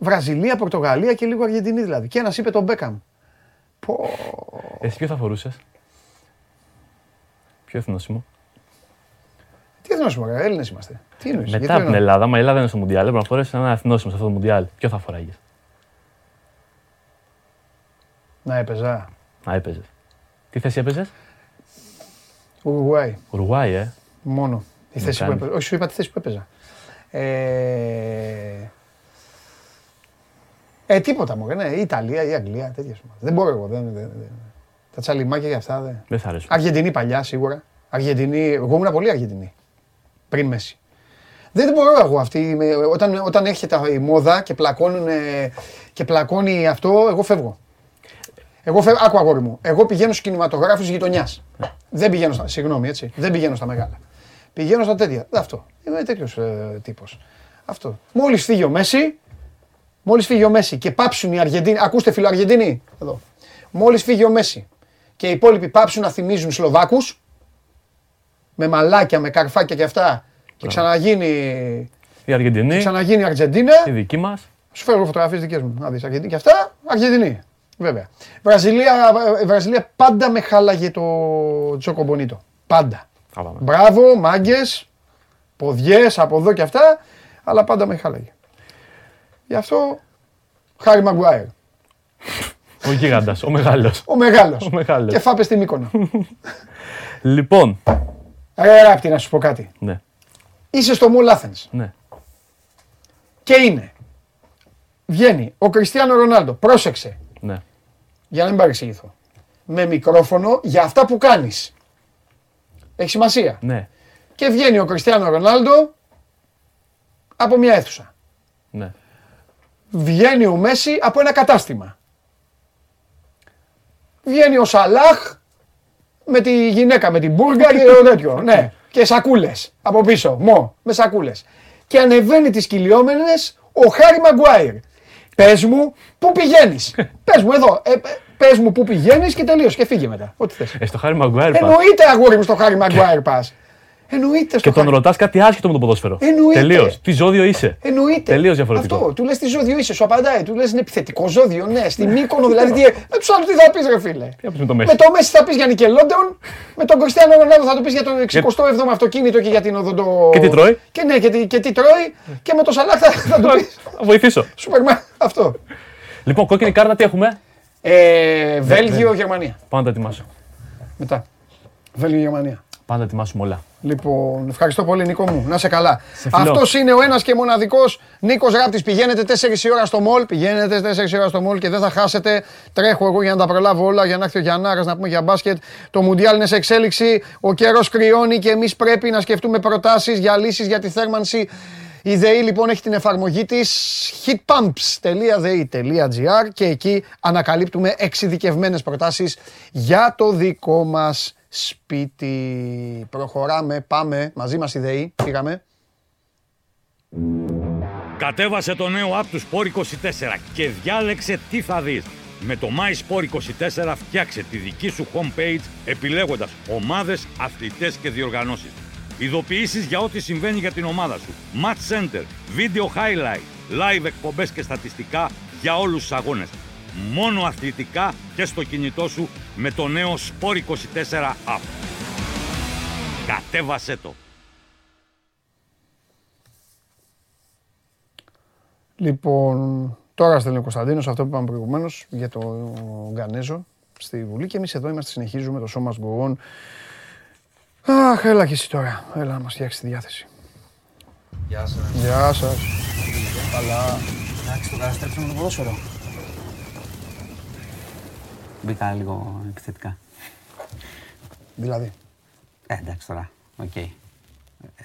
Βραζιλία, Πορτογαλία και λίγο Αργεντινή δηλαδή. Και ένας είπε τον Μπέκαμ. Πω. Εσύ ποιο θα φορούσες; Ποιο εθνόσημο; Τι εθνός μου, ρε, Έλληνες είμαστε. Τι εννοείς, γιατί Μετά από την εννοώ. Ελλάδα, μα η Ελλάδα είναι στο Μουντιάλ, έπρεπε να φορέσεις ένα εθνόσημο σε αυτό το Μουντιάλ. Ποιο θα φοράγες; Να έπαιζα. Να έπαιζες. Τι θέση έπαιζες; Ουρουγουάη. Ουρουάη, ε. Μόνο. Η Να θέση που κάνεις. έπαιζα. Όχι, σου είπα τη θέση που έπαιζα. Ε, ε, τίποτα μου. Ναι, η Ιταλία ή η Αγγλία, τέτοιες ομάδες. Δεν μπορώ εγώ. Δεν, δεν, δεν. Τα τσαλιμάκια για αυτά δεν. Δεν θα αρέσουν. Αργεντινή παλιά σίγουρα. Αργεντινή, εγώ ήμουν πολύ Αργεντινή. Πριν Μέση. Δεν μπορώ εγώ αυτή. με- Όταν, όταν έρχεται η μόδα και, πλακώνουν, ε, και πλακώνει αυτό, εγώ φεύγω. Εγώ φεύγω, άκου αγόρι μου. Εγώ πηγαίνω στους κινηματογράφους γειτονιάς. Δεν πηγαίνω στα. Συγγνώμη, έτσι. Δεν πηγαίνω στα μεγάλα. Πηγαίνω στα τέτοια. Αυτό. Είμαι τέτοιος ε, τύπος. Αυτό. Μόλις φύγει ο Μέση, μόλις φύγει ο Μέση και πάψουν οι Αργεντίνοι. Ακούστε φίλο Αργεντινοί. Εδώ. Μόλις φύγει ο Μέση και οι υπόλοιποι πάψουν να θυμίζουν Σλοβάκους. Με μαλάκια, με καρφάκια και αυτά. Και ξαναγίνει, Η Αργεντινή, ξαναγίνει η Αργεντίνα. η δική μας. Σου φέρω φωτογραφίες δικές μου. Να δεις Αργεντινή και αυτά. Αργεντινή. Βέβαια. Βραζιλία, ε, Βραζιλία πάντα με χάλαγε το Τζόκο Μπονίτο. Πάντα. Μπράβο, μάγκες, ποδιές από εδώ και αυτά. Αλλά πάντα με χάλαγε. Γι' αυτό Χάρη Μαγκουάιρ. Ο γίγαντα, ο μεγάλος. Ο μεγάλος. Ο μεγάλος. Και φάπες στη Μύκονο. Λοιπόν, Ρε ράπτη να σου πω κάτι. ναι, Είσαι στο Μολ Athens ναι. και είναι. Βγαίνει ο Κριστιανό Ρονάλντο. Πρόσεξε. ναι. για να μην παρεξηγηθώ. Με μικρόφωνο για αυτά που κάνεις. Έχει σημασία. Ναι, Και βγαίνει ο Κριστιανό Ρονάλντο από μια αίθουσα. ναι. Βγαίνει ο Μέση από ένα κατάστημα. Βγαίνει ο Σαλάχ με τη γυναίκα, με την μπουργκα και το τέτοιο. ναι. Και σακούλες από πίσω. Μο, με σακούλες. Και ανεβαίνει τις κυλιόμενες ο Χάρη Μαγκουάιρ. Πες μου πού πηγαίνεις; Πες μου εδώ. Ε, ε, πες μου πού πηγαίνεις και τελείως και φύγε μετά. Ό,τι θες. Ε, στο Χάρη Μαγκουάιρ πας. Εννοείται αγόρι μου στο Χάρη Μαγκουάιρ πας. Εννοείται στο Και τον Χάρη. ρωτάς κάτι άσχετο με το ποδόσφαιρο. Εννοείται. Τελείως. Τι ζώδιο είσαι. Εννοείται. Τελείως διαφορετικό. Αυτό. Του λες τι ζώδιο είσαι, σου απαντάει. Του λες είναι επιθετικό ζώδιο. Ναι, στη Μύκονο δηλαδή. Τι, με τους άλλους τι θα πεις, ρε φίλε; Τι έπαιζε με το Μέση; Με το Μέση θα πεις για Νικελόντεον. Με τον Κριστιανό Ρονάλντο θα του πεις για το 67ο αυτοκίνητο και για την οδοντο. Και τι τρώει; Και ναι, και τι, και τι τρώει. Και με το Σαλάχ θα, θα του πεις. Θα βοηθήσω. Σούπερμαν. Αυτό. Λοιπόν, κόκκινη κάρτα τι έχουμε; Ε, Βέλγιο, Γερμανία. Πάμε να τα ετοιμάσω. Μετά. Βέλγιο, Γερμανία. Πάμε να τα ετοιμάσουμε όλα. Λοιπόν, ευχαριστώ πολύ Νίκο μου. Να σε καλά. φιλώ. Αυτός είναι ο ένας και μοναδικός Νίκος Ράπτη. Πηγαίνετε 4 η ώρα στο μολ. Πηγαίνετε 4 η ώρα στο μολ και δεν θα χάσετε. Τρέχω εγώ για να τα προλάβω όλα για να έρθει ο Γιαννάρας να πούμε για μπάσκετ. Το Μουντιάλ είναι σε εξέλιξη. Ο καιρός κρυώνει και εμείς πρέπει να σκεφτούμε προτάσεις για λύσεις για τη θέρμανση. Η ΔΕΗ λοιπόν έχει την εφαρμογή της heatpumps.de.gr και εκεί ανακαλύπτουμε εξειδικευμένες προτάσεις για το δικό μας σπίτι. Προχωράμε, πάμε, μαζί μας η ΔΕΗ, πήγαμε. Κατέβασε το νέο app του Sport 24 και διάλεξε τι θα δεις. Με το My Sport 24 φτιάξε τη δική σου homepage επιλέγοντας ομάδες, αθλητές και διοργανώσεις. Ειδοποιήσεις για ό,τι συμβαίνει για την ομάδα σου. Match Center, Video Highlight, Live εκπομπές και στατιστικά για όλους τους αγώνες. Μόνο αθλητικά και στο κινητό σου με το νέο Sport 24 app. Κατέβασέ το! Λοιπόν, τώρα στέλνει ο Κωνσταντίνος αυτό που είπαμε προηγουμένως για το Γκανέζο στη Βουλή και εμείς εδώ είμαστε, συνεχίζουμε το σώμα Γκογόν. Αχ, έλα και εσύ τώρα. Έλα να μας φτιάξεις τη διάθεση. Γεια σας. Γεια σας. Καλά. Εντάξει, το καταστρέψαμε το ποδόσφαιρο. Μπήκα λίγο επιθετικά. Δηλαδή. Ε, εντάξει τώρα. Οκ.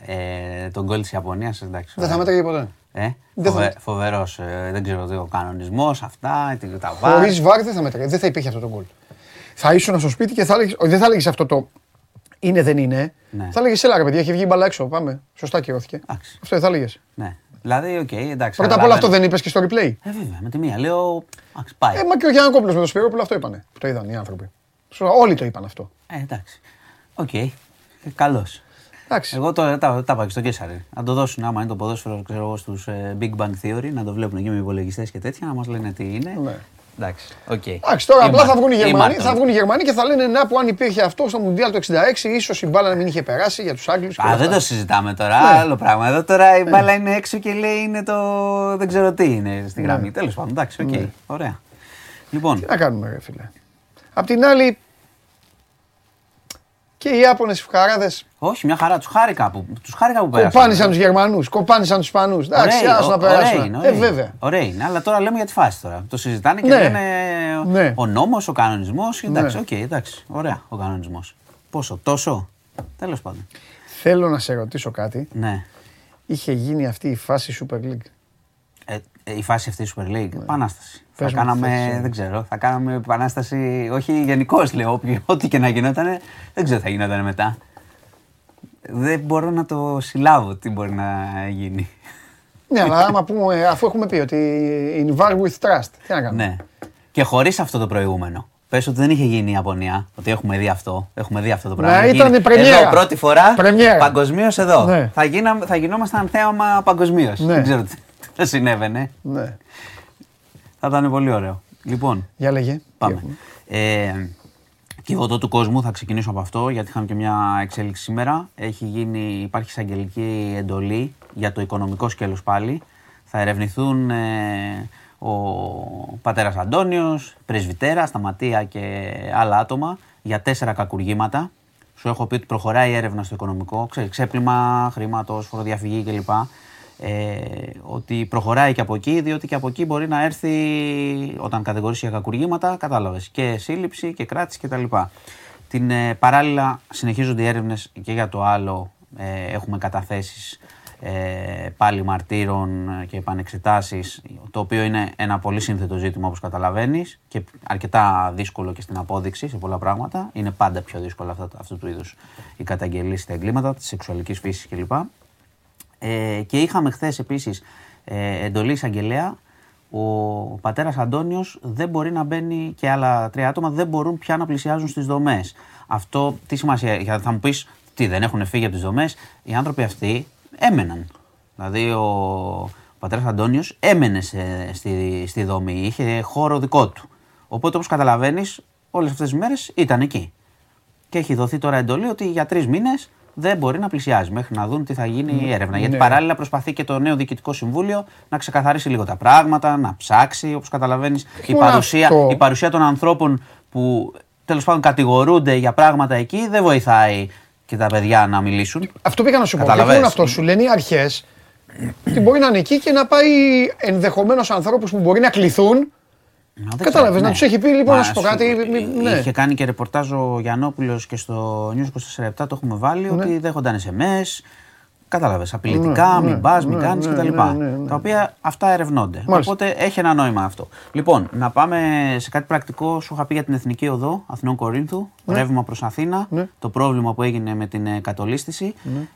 Ε, το γκολ της Ιαπωνίας, εντάξει. Δεν θα μέτραγε ποτέ. Ε, Δεν θα- φοβε, φοβερός. Ε, δεν ξέρω τι ο κανονισμός, αυτά, τι- τα VAR. Χωρί VAR δεν θα μέτραγε. Δεν θα υπήρχε αυτό το γκολ. Θα ήσουν στο σπίτι και θα έλεγε. Όχι, δεν θα έλεγες αυτό το. Είναι, δεν είναι. Ναι. Θα έλεγες, έλα ρε παιδιά, έχει βγει η μπάλα έξω. Πάμε. Σωστά κυρώθηκε. Αυτό θα έλεγες. Ναι. Δηλαδή, οκ, εντάξει. Πρώτα απ' όλα καταλαβαίνω. αυτό δεν είπες και στο replay. Ε, βέβαια, με τη μία. Λέω, εντάξει, πάει. Ε, μα και ο Γιάννη με το Σπυρόπουλο αυτό είπανε. Το είδαν οι άνθρωποι. Σωστά, Όλοι το είπαν αυτό. Ε, εντάξει. Οκ. Ε, καλώς. Εντάξει. Εγώ τώρα τα, τα είπα και στον Κέσσαρη. Να το δώσουν άμα είναι το ποδόσφαιρο ξέρω εγώ, στους ε, Big Bang Theory, να το βλέπουν εκεί με υπολογιστές και τέτοια, να μας λένε τι είναι. Ναι. Εντάξει, οκ. Εντάξει, τώρα απλά θα βγουν οι Γερμανοί, Μάρτον. θα βγουν οι Γερμανοί και θα λένε να που αν υπήρχε αυτό στο Μουντιάλ το 66, ίσως η μπάλα να μην είχε περάσει για τους Άγγλους. Α, δεν το συζητάμε τώρα, Ναι. άλλο πράγμα. Εδώ τώρα η μπάλα είναι έξω και λέει είναι το. δεν ξέρω τι είναι στη Ναι. γραμμή. Τέλος πάντων, εντάξει, οκ. Ναι. Ωραία. Λοιπόν. Τι να κάνουμε, ρε φίλε. Απ' την άλλη, Και οι Ιάπωνες φουκαράδες Όχι, μια χαρά. Τους χάρηκα που, τους χάρηκα που πέρασαν. κοπάνισαν τους Γερμανούς, κοπάνισαν τους Ισπανούς. Εντάξει, Ωραίοι, άσου να ω- ωραίοι περάσουν. είναι, Ε, ωραίοι. βέβαια. Ωραίοι είναι, αλλά τώρα λέμε για τη φάση τώρα. Το συζητάνε και Ναι. λένε Ναι. ο νόμος, ο κανονισμός. Εντάξει, Ναι. οκ, εντάξει. Ωραία ο κανονισμός. Πόσο, τόσο. Τέλος πάντων. Θέλω να σε ρωτήσω κάτι. Ναι. Είχε γίνει αυτή η φάση Super League; Ε, ε, η φάση αυτή Super League. Επανάσταση. Ναι. Πες θα μου τι κάναμε, θες, ε. δεν ξέρω, θα κάναμε επανάσταση, όχι γενικώς λέω, όποιο- ό,τι και να γινόταν, δεν ξέρω τι θα γινόταν μετά. Δεν μπορώ να το συλλάβω τι μπορεί να γίνει. Ναι, αλλά άμα πούμε, αφού έχουμε πει ότι in var with trust. Τι να κάνουμε; Ναι. Και χωρίς αυτό το προηγούμενο. Πες ότι δεν είχε γίνει η Ιαπωνία, ότι έχουμε δει αυτό. Έχουμε δει αυτό το πράγμα. Ναι, Γίνει ήταν πρεμιέρα. Εδώ πρώτη φορά Πρεμιέρα. παγκοσμίως εδώ. Ναι. Θα, γίνα, θα γινόμασταν θέαμα παγκοσμίως. Ναι. Δεν ξέρω τι θα συνέβαινε. Ναι. Θα ήταν πολύ ωραίο. Λοιπόν, Για λέγε. πάμε. Ε, Κυβωτό του κόσμου, θα ξεκινήσω από αυτό, γιατί είχαμε και μια εξέλιξη σήμερα. Έχει γίνει, υπάρχει εισαγγελική εντολή για το οικονομικό σκέλος πάλι. Θα ερευνηθούν ε, ο πατέρας Αντώνιος, πρεσβυτέρα, σταματία και άλλα άτομα για τέσσερα κακουργήματα. Σου έχω πει ότι προχωράει η έρευνα στο οικονομικό, ξέρεις, ξέπλυμα χρήματος, φοροδιαφυγή κλπ. Ε, ότι προχωράει και από εκεί, διότι και από εκεί μπορεί να έρθει όταν κατηγορήσει για κακουργήματα, κατάλαβες, και σύλληψη και κράτηση κτλ. Την ε, παράλληλα συνεχίζονται οι έρευνες και για το άλλο ε, έχουμε καταθέσεις ε, πάλι μαρτύρων και επανεξετάσεις, το οποίο είναι ένα πολύ σύνθετο ζήτημα όπως καταλαβαίνεις και αρκετά δύσκολο και στην απόδειξη σε πολλά πράγματα. Είναι πάντα πιο δύσκολο αυτά, αυτού του είδους οι καταγγελίες στα εγκλήματα της σεξουαλικής φύσης κλπ. Ε, και είχαμε χθες επίσης ε, εντολή εισαγγελέα. Ο πατέρας Αντώνιος δεν μπορεί να μπαίνει και άλλα τρία άτομα δεν μπορούν πια να πλησιάζουν στις δομές. Αυτό τι σημασία έχει, θα μου πεις, τι δεν έχουν φύγει από τις δομές; Οι άνθρωποι αυτοί έμεναν. Δηλαδή ο, ο πατέρας Αντώνιος έμενε σε- στη, στη δομή, είχε χώρο δικό του. Οπότε όπως καταλαβαίνεις, όλες αυτές τις μέρες ήταν εκεί. Και έχει δοθεί τώρα εντολή ότι για τρεις μήνες δεν μπορεί να πλησιάζει μέχρι να δουν τι θα γίνει η έρευνα. Γιατί ναι. παράλληλα προσπαθεί και το νέο διοικητικό συμβούλιο να ξεκαθαρίσει λίγο τα πράγματα, να ψάξει. Όπως καταλαβαίνεις, η, μόνο παρουσία, αυτό; η παρουσία των ανθρώπων που τέλος πάντων κατηγορούνται για πράγματα εκεί δεν βοηθάει και τα παιδιά να μιλήσουν. Αυτό πήγα να σου πω. Και Καταλαβαίνεις. μόνο αυτό σου λένε οι αρχές ότι μπορεί να είναι εκεί και να πάει ενδεχομένως ανθρώπους που μπορεί να κληθούν. Δεν Κατάλαβες, ξέρω, να ναι. τους έχει πει λοιπόν Μα να σου πω σου- κάτι. μη- Ναι. Είχε κάνει και ρεπορτάζ ο Γιαννόπουλος και στο News 24 το έχουμε βάλει ότι δέχονταν SMS. Κατάλαβες. Απειλητικά, Ναι, μην πας, μην ναι, κάνεις ναι, κτλ. ναι, ναι, ναι. Τα οποία αυτά ερευνώνται. Μάλιστα. Οπότε έχει ένα νόημα αυτό. Λοιπόν, να πάμε σε κάτι πρακτικό. Σου είχα πει για την Εθνική Οδό Αθηνών Κορίνθου. Ναι. Ρεύμα προς Αθήνα. Το πρόβλημα που έγινε με την ε, κατολίσθηση.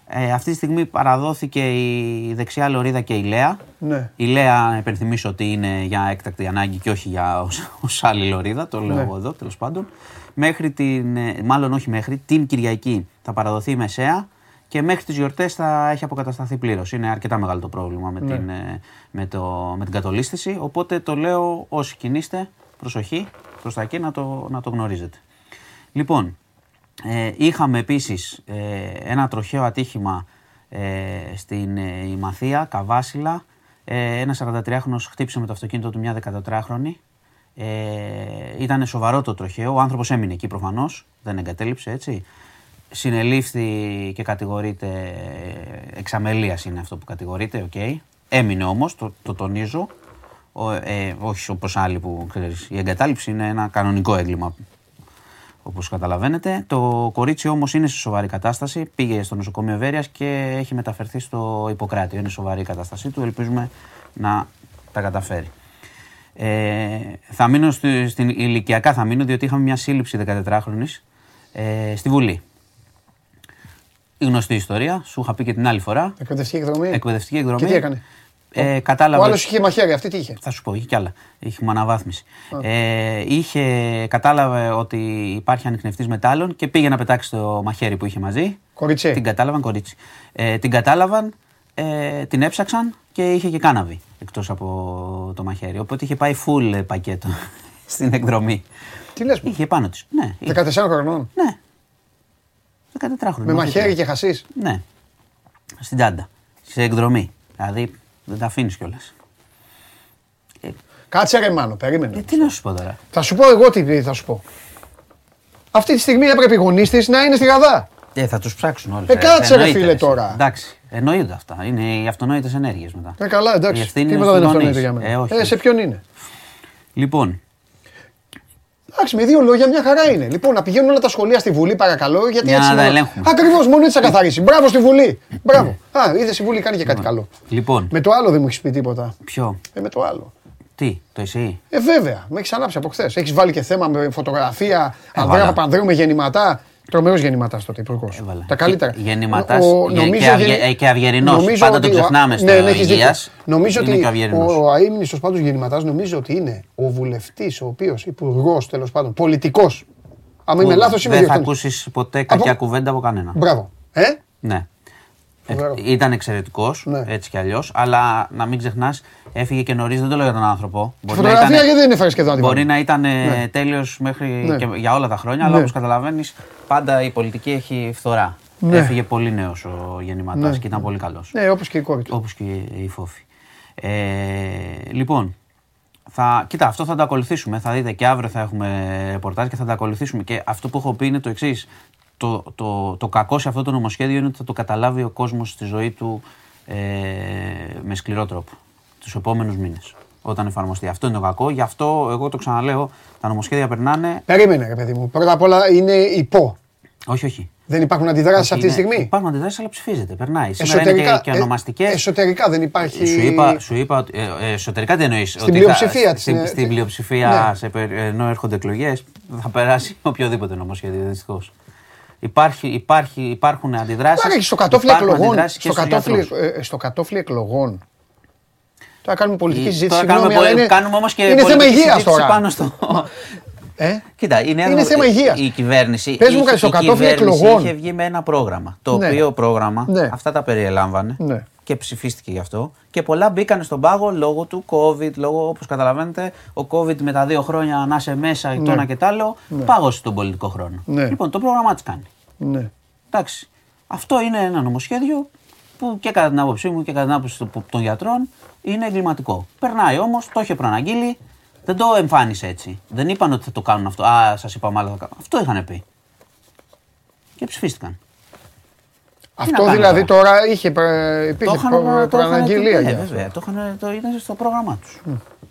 Ε, αυτή τη στιγμή παραδόθηκε η δεξιά λωρίδα και η Λέα. Ναι. Η Λέα, να υπενθυμίσω ότι είναι για έκτακτη ανάγκη και όχι για ως, ως άλλη λωρίδα, το λέω Ναι. εγώ εδώ τέλος πάντων. Μέχρι την, ε, μάλλον όχι μέχρι, την Κυριακή θα παραδοθεί η Μεσαία και μέχρι τις γιορτές θα έχει αποκατασταθεί πλήρως. Είναι αρκετά μεγάλο το πρόβλημα με, Ναι. την, ε, με, το, με την κατολίσθηση, οπότε το λέω όσοι κινείστε, προσοχή προς τα εκεί να το, να το γνωρίζετε. Λοιπόν, ε, είχαμε επίσης ε, ένα τροχαίο ατύχημα ε, στην ε, Ημαθία, Καβάσιλα. Ε, ένα 43χρονος χτύπησε με το αυτοκίνητο του μια 14χρονη. Ε, ήταν σοβαρό το τροχαίο. Ο άνθρωπος έμεινε εκεί προφανώς, δεν εγκατέλειψε έτσι. Συνελήφθη και κατηγορείται, ε, εξ αμελείας είναι αυτό που κατηγορείται, οκ. Έμεινε όμως, το, το τονίζω. Ο, ε, όχι όπως άλλοι που ξέρεις, η εγκατάλειψη είναι ένα κανονικό έγκλημα Όπως καταλαβαίνετε. Το κορίτσι όμως είναι σε σοβαρή κατάσταση. Πήγε στο νοσοκομείο Βέρειας και έχει μεταφερθεί στο Ιπποκράτιο. Είναι σοβαρή η κατάστασή του. Ελπίζουμε να τα καταφέρει. Ε, θα μείνω στη, στην ηλικιακά, θα μείνω διότι είχαμε μια σύλληψη 14χρονη ε, στη Βουλή. Η γνωστή ιστορία, σου είχα πει και την άλλη φορά. Εκπαιδευτική εκδρομή. Εκπαιδευτική εκδρομή. Και τι έκανε; Ε, κατάλαβε. Ο άλλος είχε μαχαίρι, αυτή τι είχε; Θα σου πω, είχε κι άλλα. Είχε αναβάθμιση. Ε, είχε, κατάλαβε ότι υπάρχει ανιχνευτής μετάλλων και πήγε να πετάξει το μαχαίρι που είχε μαζί. Κορίτσι. Την κατάλαβαν, κορίτσι. Ε, την κατάλαβαν, ε, την έψαξαν και είχε και κάναβη εκτός από το μαχαίρι. Οπότε είχε πάει full πακέτο στην εκδρομή. Τι λες, Είχε πάνω της. Ναι, είχε. 14 χρονών. Ναι. 14 χρόνια. Με μαχαίρι και χασίς. Ναι. Στην τσάντα. Σε εκδρομή. Δηλαδή δεν τα αφήνεις κιόλας. Κάτσε ρε Μάνο, περίμενε. Ε, τι να σου πω τώρα. Θα σου πω εγώ τι θα σου πω. Αυτή τη στιγμή έπρεπε οι γονείς της να είναι στη Γαδά. Ε, θα τους ψάξουν όλοι. Ε, κάτσε, ρε φίλε τώρα. Εντάξει, εννοείται αυτά. Είναι οι αυτονόητες ενέργειες μετά. Ε, καλά, εντάξει. Η ευθύνη Τίποτα είναι δεν στους αυτονόητο γονείς. για μένα. Ε, όχι, Ε, όχι. σε ποιον είναι; Λοιπόν, Εντάξει, με δύο λόγια μια χαρά είναι. Λοιπόν, να πηγαίνουν όλα τα σχολεία στη Βουλή, παρακαλώ. Γιατί Για έτσι να τα μόνο- ελέγχουμε. Ακριβώς, μόνο έτσι θα καθαρίσει. Μπράβο στη Βουλή. Μπράβο. Α, είδες η Βουλή κάνει και κάτι καλό. λοιπόν, Με το άλλο δεν μου έχεις πει τίποτα. ποιο, Ε, με το άλλο. τι, το εσύ; Ε, βέβαια, με έχεις ανάψει από χθες. Έχεις βάλει και θέμα με φωτογραφία. Ανδρέα Έβαλα. Παπανδρέου με γεννηματά. Τρομερός γεννηματάς τότε υπουργός. Τα καλύτερα. Γεννηματάς Ο- και- νομίζω και αυγε- γεννη- ε, και αυγερινός. νομίζω Πάντα ότι το ο- ξεχνάμε στο ναι, ναι, έχεις υγείας. δίκιο. Νομίζω Είναι ότι και ο αυγερινός. ο αείμνηστο πάντως γεννηματάς νομίζω ότι είναι ο βουλευτής, ο οποίος υπουργός τέλος πάντων, πολιτικός. Αν είμαι Που λάθος, είμαι Δεν θα διορθώνεις. ακούσεις ποτέ κακιά κουβέντα από κανέναν. Μπράβο. Ε, Ναι. Ε, Φοβερό. ήταν εξαιρετικός, Ναι. έτσι κι αλλιώς, αλλά να μην ξεχνάς, έφυγε και νωρίς. Δεν το λέω για τον άνθρωπο. Τη φωτογραφία γιατί δεν έφερε σχεδόν να τη Μπορεί βάλω. να ήταν Ναι. τέλειος μέχρι Ναι. και για όλα τα χρόνια, αλλά Ναι. όπως καταλαβαίνεις, πάντα η πολιτική έχει φθορά. Ναι. Έφυγε πολύ νέος ο γεννηματάς Ναι. και ήταν πολύ καλός. Ναι, όπως και η κόρη του. Όπως και η Φόφη. Ε, λοιπόν, θα, κοίτα, αυτό θα το ακολουθήσουμε. Θα δείτε και αύριο θα έχουμε ρεπορτάζ και θα τα ακολουθήσουμε. Και αυτό που έχω πει είναι το εξής. Το, το, το κακό σε αυτό το νομοσχέδιο είναι ότι θα το καταλάβει ο κόσμος στη ζωή του ε, με σκληρό τρόπο τους επόμενους μήνες. Όταν εφαρμοστεί. Αυτό είναι το κακό. Γι' αυτό, εγώ το ξαναλέω, τα νομοσχέδια περνάνε. Περίμενε, ρε παιδί μου. Πρώτα απ' όλα είναι υπό. Όχι, όχι. Δεν υπάρχουν αντιδράσεις Όχι, αυτή τη είναι- στιγμή; Υπάρχουν αντιδράσεις, αλλά ψηφίζεται. Περνάει. Σήμερα είναι και, και ε, ονομαστικές. εσωτερικά δεν υπάρχει. Σου είπα, σου είπα ότι, ε, ε, εσωτερικά τι εννοείς. Στην πλειοψηφία της, Στην, ναι. στην πλειοψηφία, Ναι. σε, περι- ενώ έρχονται εκλογές, θα περάσει οποιοδήποτε νομοσχέδιο δυστυχώς. Υπάρχει, υπάρχει, υπάρχουν αντιδράσεις. Υπάρχει στο κατόφλι εκλογών. Στο κατόφλι, ε, στο κατόφλι εκλογών. Τώρα κάνουμε πολιτική συζήτηση. Τώρα κάνουμε, συγγνώμη, αλλά πολ- είναι- κάνουμε όμως και Είναι θέμα πολιτική υγείας συζήτηση τώρα. πάνω στο. Ε; Κοίτα, η, Νέα Είναι Δημο- θέμα υγείας. η κυβέρνηση. Πες μου είχε- κάτι, στο η κατόφλι κυβέρνηση εκλογών. είχε βγει με ένα πρόγραμμα. Το Ναι. οποίο πρόγραμμα Ναι. αυτά τα περιέλαμβανε Ναι. και ψηφίστηκε γι' αυτό. Και πολλά μπήκαν στον πάγο λόγω του COVID, λόγω όπως καταλαβαίνετε, ο COVID με τα δύο χρόνια να είσαι μέσα, Ναι. το ένα και το άλλο, Ναι. πάγωσε τον πολιτικό χρόνο. Ναι. Λοιπόν, το πρόγραμμά της κάνει. Ναι. Εντάξει. Αυτό είναι ένα νομοσχέδιο που και κατά την άποψή μου και κατά την άποψη των- των γιατρών είναι εγκληματικό. Περνάει όμως, το είχε προαναγγείλει, δεν το εμφάνισε έτσι. Δεν είπαν ότι θα το κάνουν αυτό. Α, σας είπαμε άλλο θα κάνουν. Αυτό είχαν πει. Και ψηφίστηκαν. Αυτό κάνουμε δηλαδή τώρα. τώρα είχε, προ- υπήρχε είχαν- προ- το είχαν- προαναγγελία ναι, για αυτό. βέβαια, το είχαν, το είναι στο πρόγραμμά τους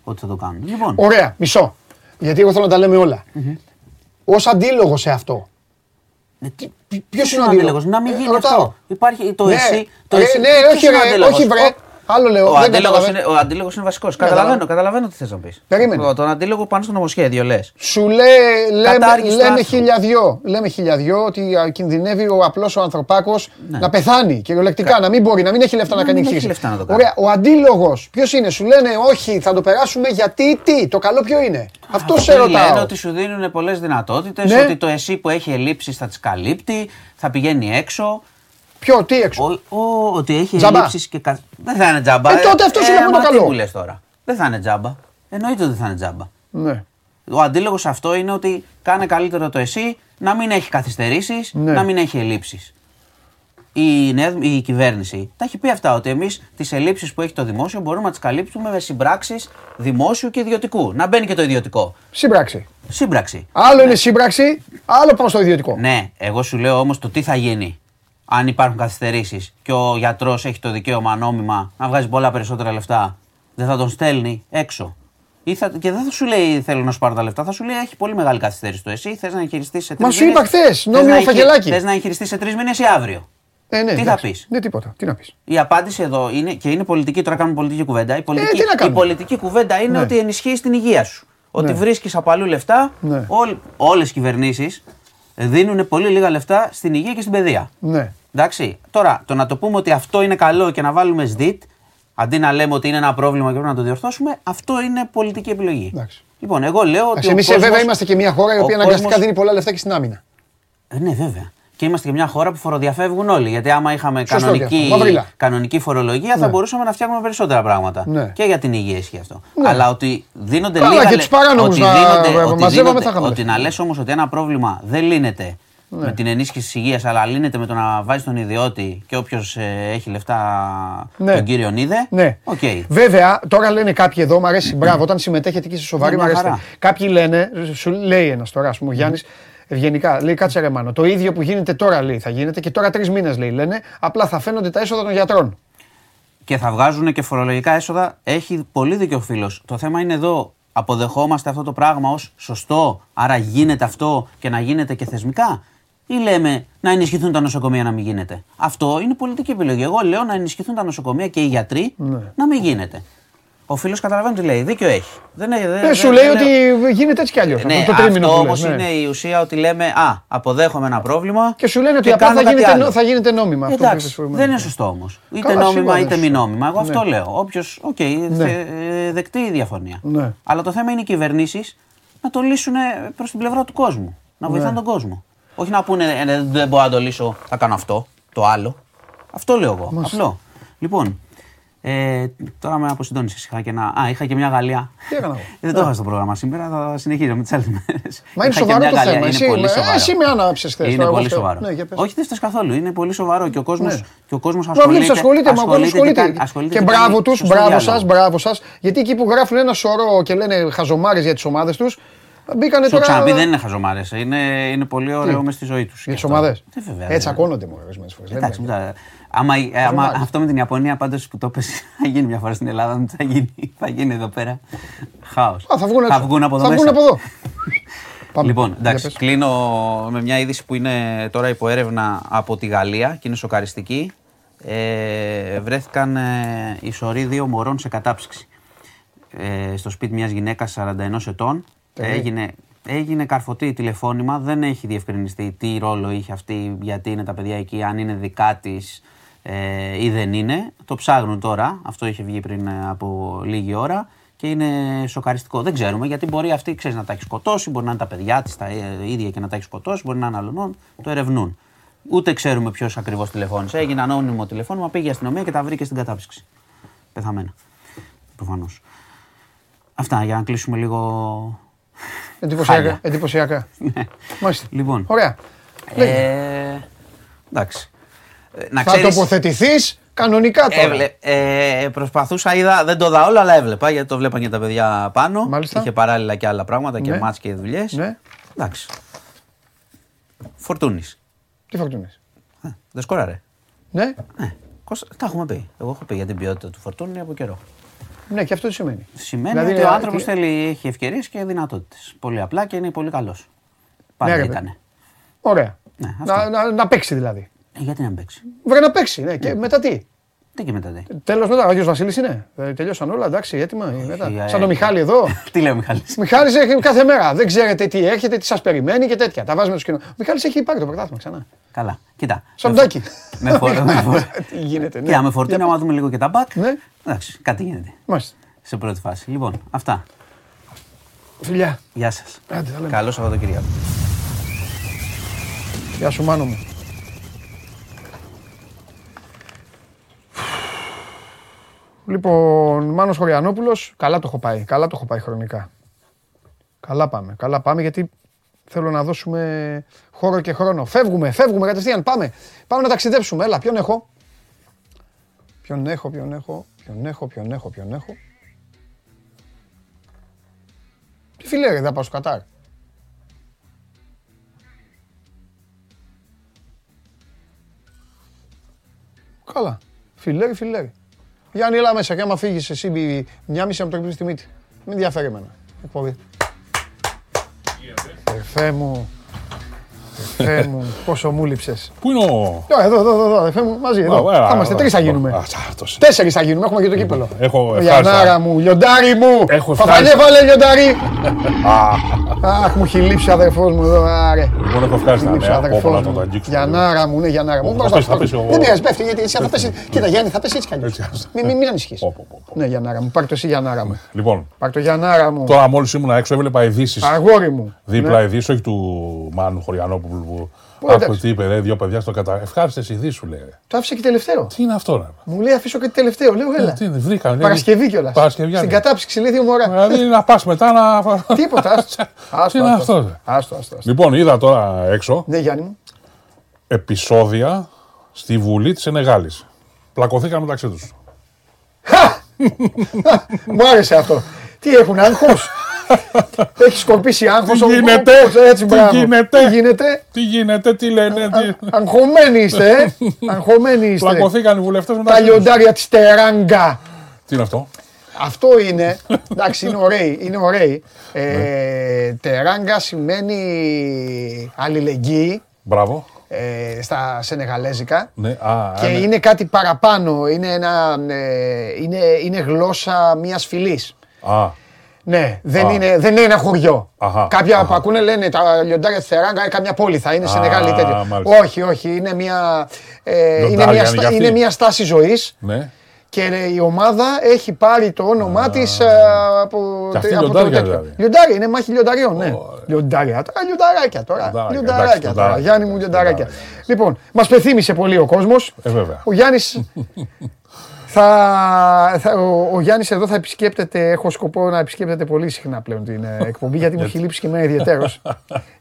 ότι θα το κάνουν. Λοιπόν, Ωραία, μισό. Γιατί εγώ θέλω να τα λέμε όλα. Ω αντίλογο σε αυτό. Ποιος ποιος είναι ο αντίλογος; Να μην γίνει Ρωτάω. αυτό. Υπάρχει το Ναι, εσύ. Το ρε, εσύ. ναι, Ποιος όχι, είναι ο ρε, αντίλογος; όχι, βρε. Ο- Άλλο λέω. Ο δεν αντίλογος καταλαβαίνω. είναι, ο αντίλογος είναι βασικός. καταλαβαίνω. Καταλαβαίνω, καταλαβαίνω τι θες να πεις. Περίμενε. Τον αντίλογο πάνω στο νομοσχέδιο λες. Σου λέει, λέμε, Κατάργηση του λέμε άρθρου. χιλιαδιό. Λέμε χιλιαδιό ότι α, κινδυνεύει ο απλός ο ανθρωπάκος να πεθάνει κυριολεκτικά. Να μην μπορεί, να μην έχει λεφτά να, Να κάνει μην έχει εγχείρηση. λεφτά να το κάνει. Ωραία, ο αντίλογος ποιος είναι, σου λένε όχι, θα το περάσουμε γιατί τι, το καλό ποιο είναι; Αυτό σε Λένε ρωτάω. ότι σου δίνουν πολλές δυνατότητες, Ναι. ότι το εσύ που έχει ελλείψεις θα τις καλύπτει, θα πηγαίνει έξω. Ποιο, τι έξω; Ο, ο, ότι έχει Τζαμπά. ελλείψεις και. κα- Δεν θα είναι τζαμπά. Ε, τότε αυτό σου λέμε το μα καλό. Τι μου λε τώρα. Δεν θα είναι τζαμπά. Εννοείται ότι δεν θα είναι τζαμπα. Ναι. Ο αντίλογος αυτό είναι ότι κάνε καλύτερο το εσύ, να μην έχει καθυστερήσεις, Ναι. να μην έχει ελλείψεις. Η, νέα- η κυβέρνηση τα έχει πει αυτά, ότι εμείς τις ελλείψεις που έχει το δημόσιο μπορούμε να τις καλύψουμε με συμπράξεις δημόσιου και ιδιωτικού. Να μπαίνει και το ιδιωτικό. Σύμπραξη. Σύμπραξη. Άλλο είναι σύμπραξη, άλλο πάμε στο ιδιωτικό. Ναι, εγώ σου λέω όμως το τι θα γίνει αν υπάρχουν καθυστερήσεις και ο γιατρός έχει το δικαίωμα νόμιμα να βγάζει πολλά περισσότερα λεφτά. Δεν θα τον στέλνει έξω. Ή θα, και δεν θα σου λέει θέλω να σου πάρω τα λεφτά, θα σου λέει έχει πολύ μεγάλη καθυστέρηση το εσύ. Θες να εγχειριστείς σε τρεις Μα σου είπα χθες, νόμιμο φακελάκι. Θες να εγχειριστείς σε τρεις μήνες ή αύριο. Ε, ναι, Τι θα εντάξει. πεις; Ναι, τίποτα. Τι να πεις. Η απάντηση εδώ είναι και είναι πολιτική. Τώρα κάνουμε πολιτική κουβέντα. Η πολιτική, Ε, τι να η κάνουμε. πολιτική κουβέντα είναι Ναι. ότι ενισχύει την υγεία σου. Ότι Ναι. βρίσκεις από αλλού λεφτά. Ναι. Όλες οι κυβερνήσεις δίνουν πολύ λίγα λεφτά στην υγεία και στην παιδεία. Ναι. Εντάξει. Τώρα, το να το πούμε ότι αυτό είναι καλό και να βάλουμε ΣΔΙΤ, αντί να λέμε ότι είναι ένα πρόβλημα και πρέπει να το διορθώσουμε, αυτό είναι πολιτική επιλογή. Εντάξει. Λοιπόν, εγώ λέω ότι. ο Εμείς κόσμος- βέβαια είμαστε και μια χώρα η ο οποία αναγκαστικά κόσμος- δίνει πολλά λεφτά και στην άμυνα. ε, ναι, βέβαια. Και είμαστε και μια χώρα που φοροδιαφεύγουν όλοι. Γιατί άμα είχαμε Σωστό και κανονική, αυτό. Μαυρίλα. κανονική φορολογία, θα Ναι. μπορούσαμε να φτιάχνουμε περισσότερα πράγματα. Ναι. Και για την υγεία ισχύει αυτό. Ναι. Αλλά ότι δίνονται Καλά, λίγα και λε- τους παράνομους ότι να- δίνονται- ότι μαζεύαμε, δίνονται- θα είχαμε Ότι να λες όμως ότι ένα πρόβλημα δεν λύνεται Ναι. με την ενίσχυση της υγείας, αλλά λύνεται με το να βάζει τον ιδιώτη και όποιος έχει λεφτά Ναι. τον κύριο είδε. Ναι. Οκ. Βέβαια, τώρα λένε κάποιοι εδώ, μου αρέσει, μπράβο, όταν συμμετέχετε και είστε σοβαροί, Ναι, μου μια αρέσει. χαρά. Κάποιοι λένε, σου λέει ένας τώρα, ας πούμε, ο Γιάννης, Ευγενικά. Λέει κάτσε ρε Μάνο. Το ίδιο που γίνεται τώρα λέει θα γίνεται και τώρα τρεις μήνες λέει λένε. Απλά θα φαίνονται τα έσοδα των γιατρών. Και θα βγάζουν και φορολογικά έσοδα. Έχει πολύ δίκιο ο φίλος. Το θέμα είναι εδώ. Αποδεχόμαστε αυτό το πράγμα ως σωστό, άρα γίνεται αυτό και να γίνεται και θεσμικά. Ή λέμε να ενισχυθούν τα νοσοκομεία να μην γίνεται. Αυτό είναι πολιτική επιλογή. Εγώ λέω να ενισχυθούν τα νοσοκομεία και οι γιατροί Ναι. να μην γίνεται. Ο φίλος καταλαβαίνει τι λέει. Δίκιο έχει. Δεν, έχει- δεν, Ε, σου δεν- λέει δεν ότι λέω- γίνεται έτσι κι αλλιώς. Ναι, το τρίμηνο αυτό που όμως λες, ναι. είναι η ουσία ότι λέμε Α, αποδέχομαι ένα πρόβλημα. Και σου λένε ότι και απλά κάνω θα κάτι γίνεται, άλλο. νο- θα γίνεται νόμιμα. αυτό που είπες Εντάξει, προηγουμένως. δεν είναι σωστό όμως. Είτε Καλά, νόμιμα σίγουρα είτε δεν μη είναι νόμιμα. Εγώ αυτό Ναι. λέω. Όποιος, οκ, Ναι. θε- ε, δεκτή η διαφωνία. Ναι. Αλλά το θέμα είναι οι κυβερνήσεις να το λύσουν προς την πλευρά του κόσμου. Να Ναι. βοηθάνε τον κόσμο. Όχι να πούνε «Ε, δεν μπορώ να το λύσω, θα κάνω αυτό, το άλλο. Αυτό λέω εγώ. Μάλιστα. Απλό. Λοιπόν, ε, τώρα με αποσυντώνησες. Είχα και ένα. Α, είχα και μια Γαλλία. Τι έκανα εγώ; Δεν το είχα στο πρόγραμμα σήμερα, θα συνεχίζω με τις άλλες μέρες. Μα είναι σοβαρό το θέμα. Εσύ, πολύ ε, σοβαρό. εσύ με άναψες χθες. Είναι πολύ σοβαρό. Ναι, για πες. Όχι, δεν φταίει καθόλου. Είναι πολύ σοβαρό και ο κόσμο Ναι. και ο κόσμος Μα βλέπεις, ασχολείται. ασχολείται, μα ο κόσμος ασχολείται. κάνει- ασχολείται Και κάνει μπράβο τους, σωστό μπράβο διάλογο. σας, μπράβο σας. Γιατί εκεί που γράφουν ένα σωρό και λένε χαζομάρες για τις ομάδες τους, μπήκανε Σου τώρα. ξαναπεί δεν είναι χαζομάρες. Είναι, είναι πολύ ωραίο Τι; μες στη ζωή τους. Για τις ομάδες. βέβαια. Έτσι ακώνονται μόνο ορισμένες φορές. Εντάξει, μην τα- άμα, ε, άμα Χαζομάρες. αυτό με την Ιαπωνία πάντως που το πες θα γίνει μια φορά στην Ελλάδα, δεν θα γίνει, θα γίνει εδώ πέρα. Χάος. Α, θα βγουν, θα έξω. βγουν από εδώ Θα βγουν μέσα. από εδώ. Πάμε. Λοιπόν, Για εντάξει, πες. κλείνω με μια είδηση που είναι τώρα υπό έρευνα από τη Γαλλία και είναι σοκαριστική. Ε, βρέθηκαν ε, οι σωροί δύο μωρών σε κατάψυξη. Ε, στο σπίτι μιας γυναίκας 41 ετών. Παιδί. Έγινε, έγινε καρφωτή τηλεφώνημα, δεν έχει διευκρινιστεί τι ρόλο είχε αυτή, γιατί είναι τα παιδιά εκεί, αν είναι δικά της ε, ή δεν είναι. Το ψάχνουν τώρα, αυτό είχε βγει πριν ε, από λίγη ώρα και είναι σοκαριστικό. Δεν ξέρουμε γιατί μπορεί αυτή ξέρεις, να τα έχει σκοτώσει, μπορεί να είναι τα παιδιά της τα ε, ίδια και να τα έχει σκοτώσει, μπορεί να είναι αλλονών. Το ερευνούν. Ούτε ξέρουμε ποιος ακριβώς τηλεφώνησε. Έγινε ανώνυμο τηλεφώνημα, πήγε η αστυνομία και τα βρήκε στην κατάψυξη. Πεθαμένα. Προφανώς. Αυτά για να κλείσουμε λίγο. Εντυπωσιακά. χάλια. εντυπωσιακά. Ναι. Μάλιστα. Λοιπόν. Ωραία. Ε, εντάξει. Ε, Να Θα ξέρεις, τοποθετηθείς κανονικά τώρα. έβλε, ε, προσπαθούσα, είδα, δεν το είδα όλο, αλλά έβλεπα γιατί το βλέπαν και τα παιδιά πάνω. Μάλιστα. Είχε παράλληλα και άλλα πράγματα και Ναι. μάτς και δουλειές. Ναι. Εντάξει. Φορτούνης. Τι φορτούνε. Δεν σκόραρε. Ναι. Κώστα, τα έχουμε πει. Εγώ έχω πει για την ποιότητα του Φορτούνη από καιρό. Ναι, και αυτό τι σημαίνει. Σημαίνει Δηλαδή, ότι ε, ο άνθρωπος τι- θέλει, έχει ευκαιρίες και δυνατότητες. Πολύ απλά και είναι πολύ καλός. Πάντα Ναι, ρε, ήταν. Ωραία. Ναι, αυτό. να, να, να παίξει δηλαδή. Ε, γιατί να παίξει; Βρε να παίξει. Ναι. Και μετά τι; Τι και μετά τι. Τέλος μετά, ο Άγιος Βασίλης είναι. Ε, τελειώσαν όλα, εντάξει, έτοιμα. μετά. ε, Σαν το Μιχάλη εδώ. Τι λέει ο Μιχάλης; Μιχάλης έχει κάθε μέρα. Δεν ξέρετε τι έρχεται, τι σας περιμένει και τέτοια. Τα βάζουμε στο κοινό. Ο Μιχάλης έχει πάρει το πρωτάθλημα ξανά. Καλά. Κοίτα. Σοντάκι. Με φορ- με φορ- Τι γίνεται, ναι. Κοίτα, με φορτίνα, άμα δούμε λίγο και τα μπακ. Ναι. Εντάξει, κάτι γίνεται. Μάλιστα. Σε πρώτη φάση. Λοιπόν, αυτά. Φιλιά. Γεια σας. Άντε, τα λέμε. Καλό Σαββατοκύριακο. Γεια σου Μάνο μου. Λοιπόν, Μάνος Χωριανόπουλος, καλά το έχω πάει, καλά το έχω πάει χρονικά. Καλά πάμε, καλά πάμε γιατί θέλω να δώσουμε χώρο και χρόνο. Φεύγουμε, φεύγουμε κατευθείαν, πάμε. Πάμε να ταξιδέψουμε, έλα, ποιον έχω; Ποιον έχω, ποιον έχω, ποιον έχω, ποιον έχω, ποιον έχω. Τι φιλέ ρε, θα πάω στο Κατάρ. Καλά. Φιλέρι, φιλέρι. Γιάννη, έλα μέσα και άμα φύγεις εσύ μη- μια μισή να μου το κρυβείς στη μύτη. Μην ενδιαφέρει εμένα. Εκπομπή. Ερφέ μου. Ερφέ μου. Πόσο μου λείψες. Πού είναι ο. Εδώ, εδώ, εδώ, εδώ, ερφέ μου, μαζί, εδώ. Α, έλα, Θα είμαστε, έλα, τρεις θα έλα. γίνουμε. Α, αυτός. Τέσσερις θα γίνουμε, έχουμε και το κύπελο. Έχω Γιαννάρα ευχάριστα. μου, λιοντάρι μου. Έχω Παπανέ, ευχάριστα. βάλε λιοντάρι. Α, Αχ, μου έχει λείψει ο αδερφός μου εδώ, άρε. Λοιπόν, έχω ευχάριστα Λείψει ο νέα. Πω, πω, αδερφός να το μου. αγγίξουμε. Γιαννάρα μου, ναι, Γιαννάρα μου. Ω, Μπρος, θα πέσει, θα μπρος. πέσει ο- Δεν πειράζει, πέφτει γιατί εσύ θα πέσει. Κοίτα Γιάννη, θα πέσει έτσι κι αλλιώς. Έτσι, άστα. Μην μην- μην ανησυχείς. Ναι, Γιαννάρα μου, πάρ' το εσύ Γιαννάρα μου. Λοιπόν, Πάρ' το Γιαννάρα μου. τώρα μόλις ήμουν έξω, έβλεπα ειδήσεις. Αγόρι μου. Δίπλα Ναι. ειδήσεις, όχι του Μάνου Χωριανόπουλου που. Πού, Άκου εντάξει. τι είπε, ρε, δύο παιδιά στο κατά. Ευχάριστε ειδήσει σου λέει. ρε. Το άφησε και τελευταίο. Τι είναι αυτό, ρε. Μου λέει αφήσω και τελευταίο. Λέω έλα. Ε, Τι είναι, βρήκα. λέει, Παρασκευή κιόλας. Παρασκευιά. Στην ναι. κατάψυξη λέει δύο μωρά. Δηλαδή να πας μετά να. Τίποτα. άστο. Άστο, είναι άστο. αυτός, ρε. Άστο, άστο. άστο. Λοιπόν, είδα τώρα έξω Ναι, Γιάννη μου. επεισόδια στη Βουλή της Ενεγάλη. Πλακωθήκαν μεταξύ τους. Μου άρεσε αυτό. Τι έχουν άγχος; Έχει σκορπίσει άγχος. Τι ο- γίνεται, ο- Έτσι, τι μπράβο. γίνεται, Τι γίνεται; τι γίνεται, τι λένε. τι- Αγχωμένοι είστε, ε. Αγχωμένοι είστε. Πλακωθήκαν οι βουλευτές με Τα λιοντάρια της Τεράγκα. Τι είναι αυτό; Αυτό είναι, εντάξει είναι ωραίοι, είναι ωραίοι. Ναι. Ε, τεράγκα σημαίνει αλληλεγγύη Μπράβο. ε, στα σενεγαλέζικα. Ναι, α, Και ναι. είναι κάτι παραπάνω, είναι, ένα, ε, είναι, είναι γλώσσα μιας φυλής. Α, Ναι, δεν, Α. είναι, δεν είναι ένα χωριό. Αχα, Κάποια αχα. που ακούνε λένε τα λιοντάρια της Τεράγκα είναι καμιά πόλη, θα είναι σε Α, Νεγάλη ή τέτοιο. μάλιστα. Όχι, όχι, είναι μια, ε, είναι Λιοντάρια μια, είναι στα- κι αυτοί. είναι μια στάση ζωής. ναι. Και ε, η ομάδα έχει πάρει το όνομά της από, Και αυτή από το λιοντάρια τέτοιο. δηλαδή. Λιοντάρια, είναι μάχη λιονταριών, ναι. Λιοντάρια, τώρα λιονταράκια τώρα. Λιοντάρια, Λιονταράκια εντάξει, τώρα. λιοντάρια, Γιάννη μου, λιονταράκια. Λοιπόν, μας πεθύμησε πολύ ο κόσμος. Ε, βέβαια. Ο Γιάννης. θα, θα, ο, ο Γιάννης εδώ θα επισκέπτεται, έχω σκοπό να επισκέπτεται πολύ συχνά πλέον την ε, εκπομπή γιατί μου έχει λείψει και εμένα ιδιαίτερος.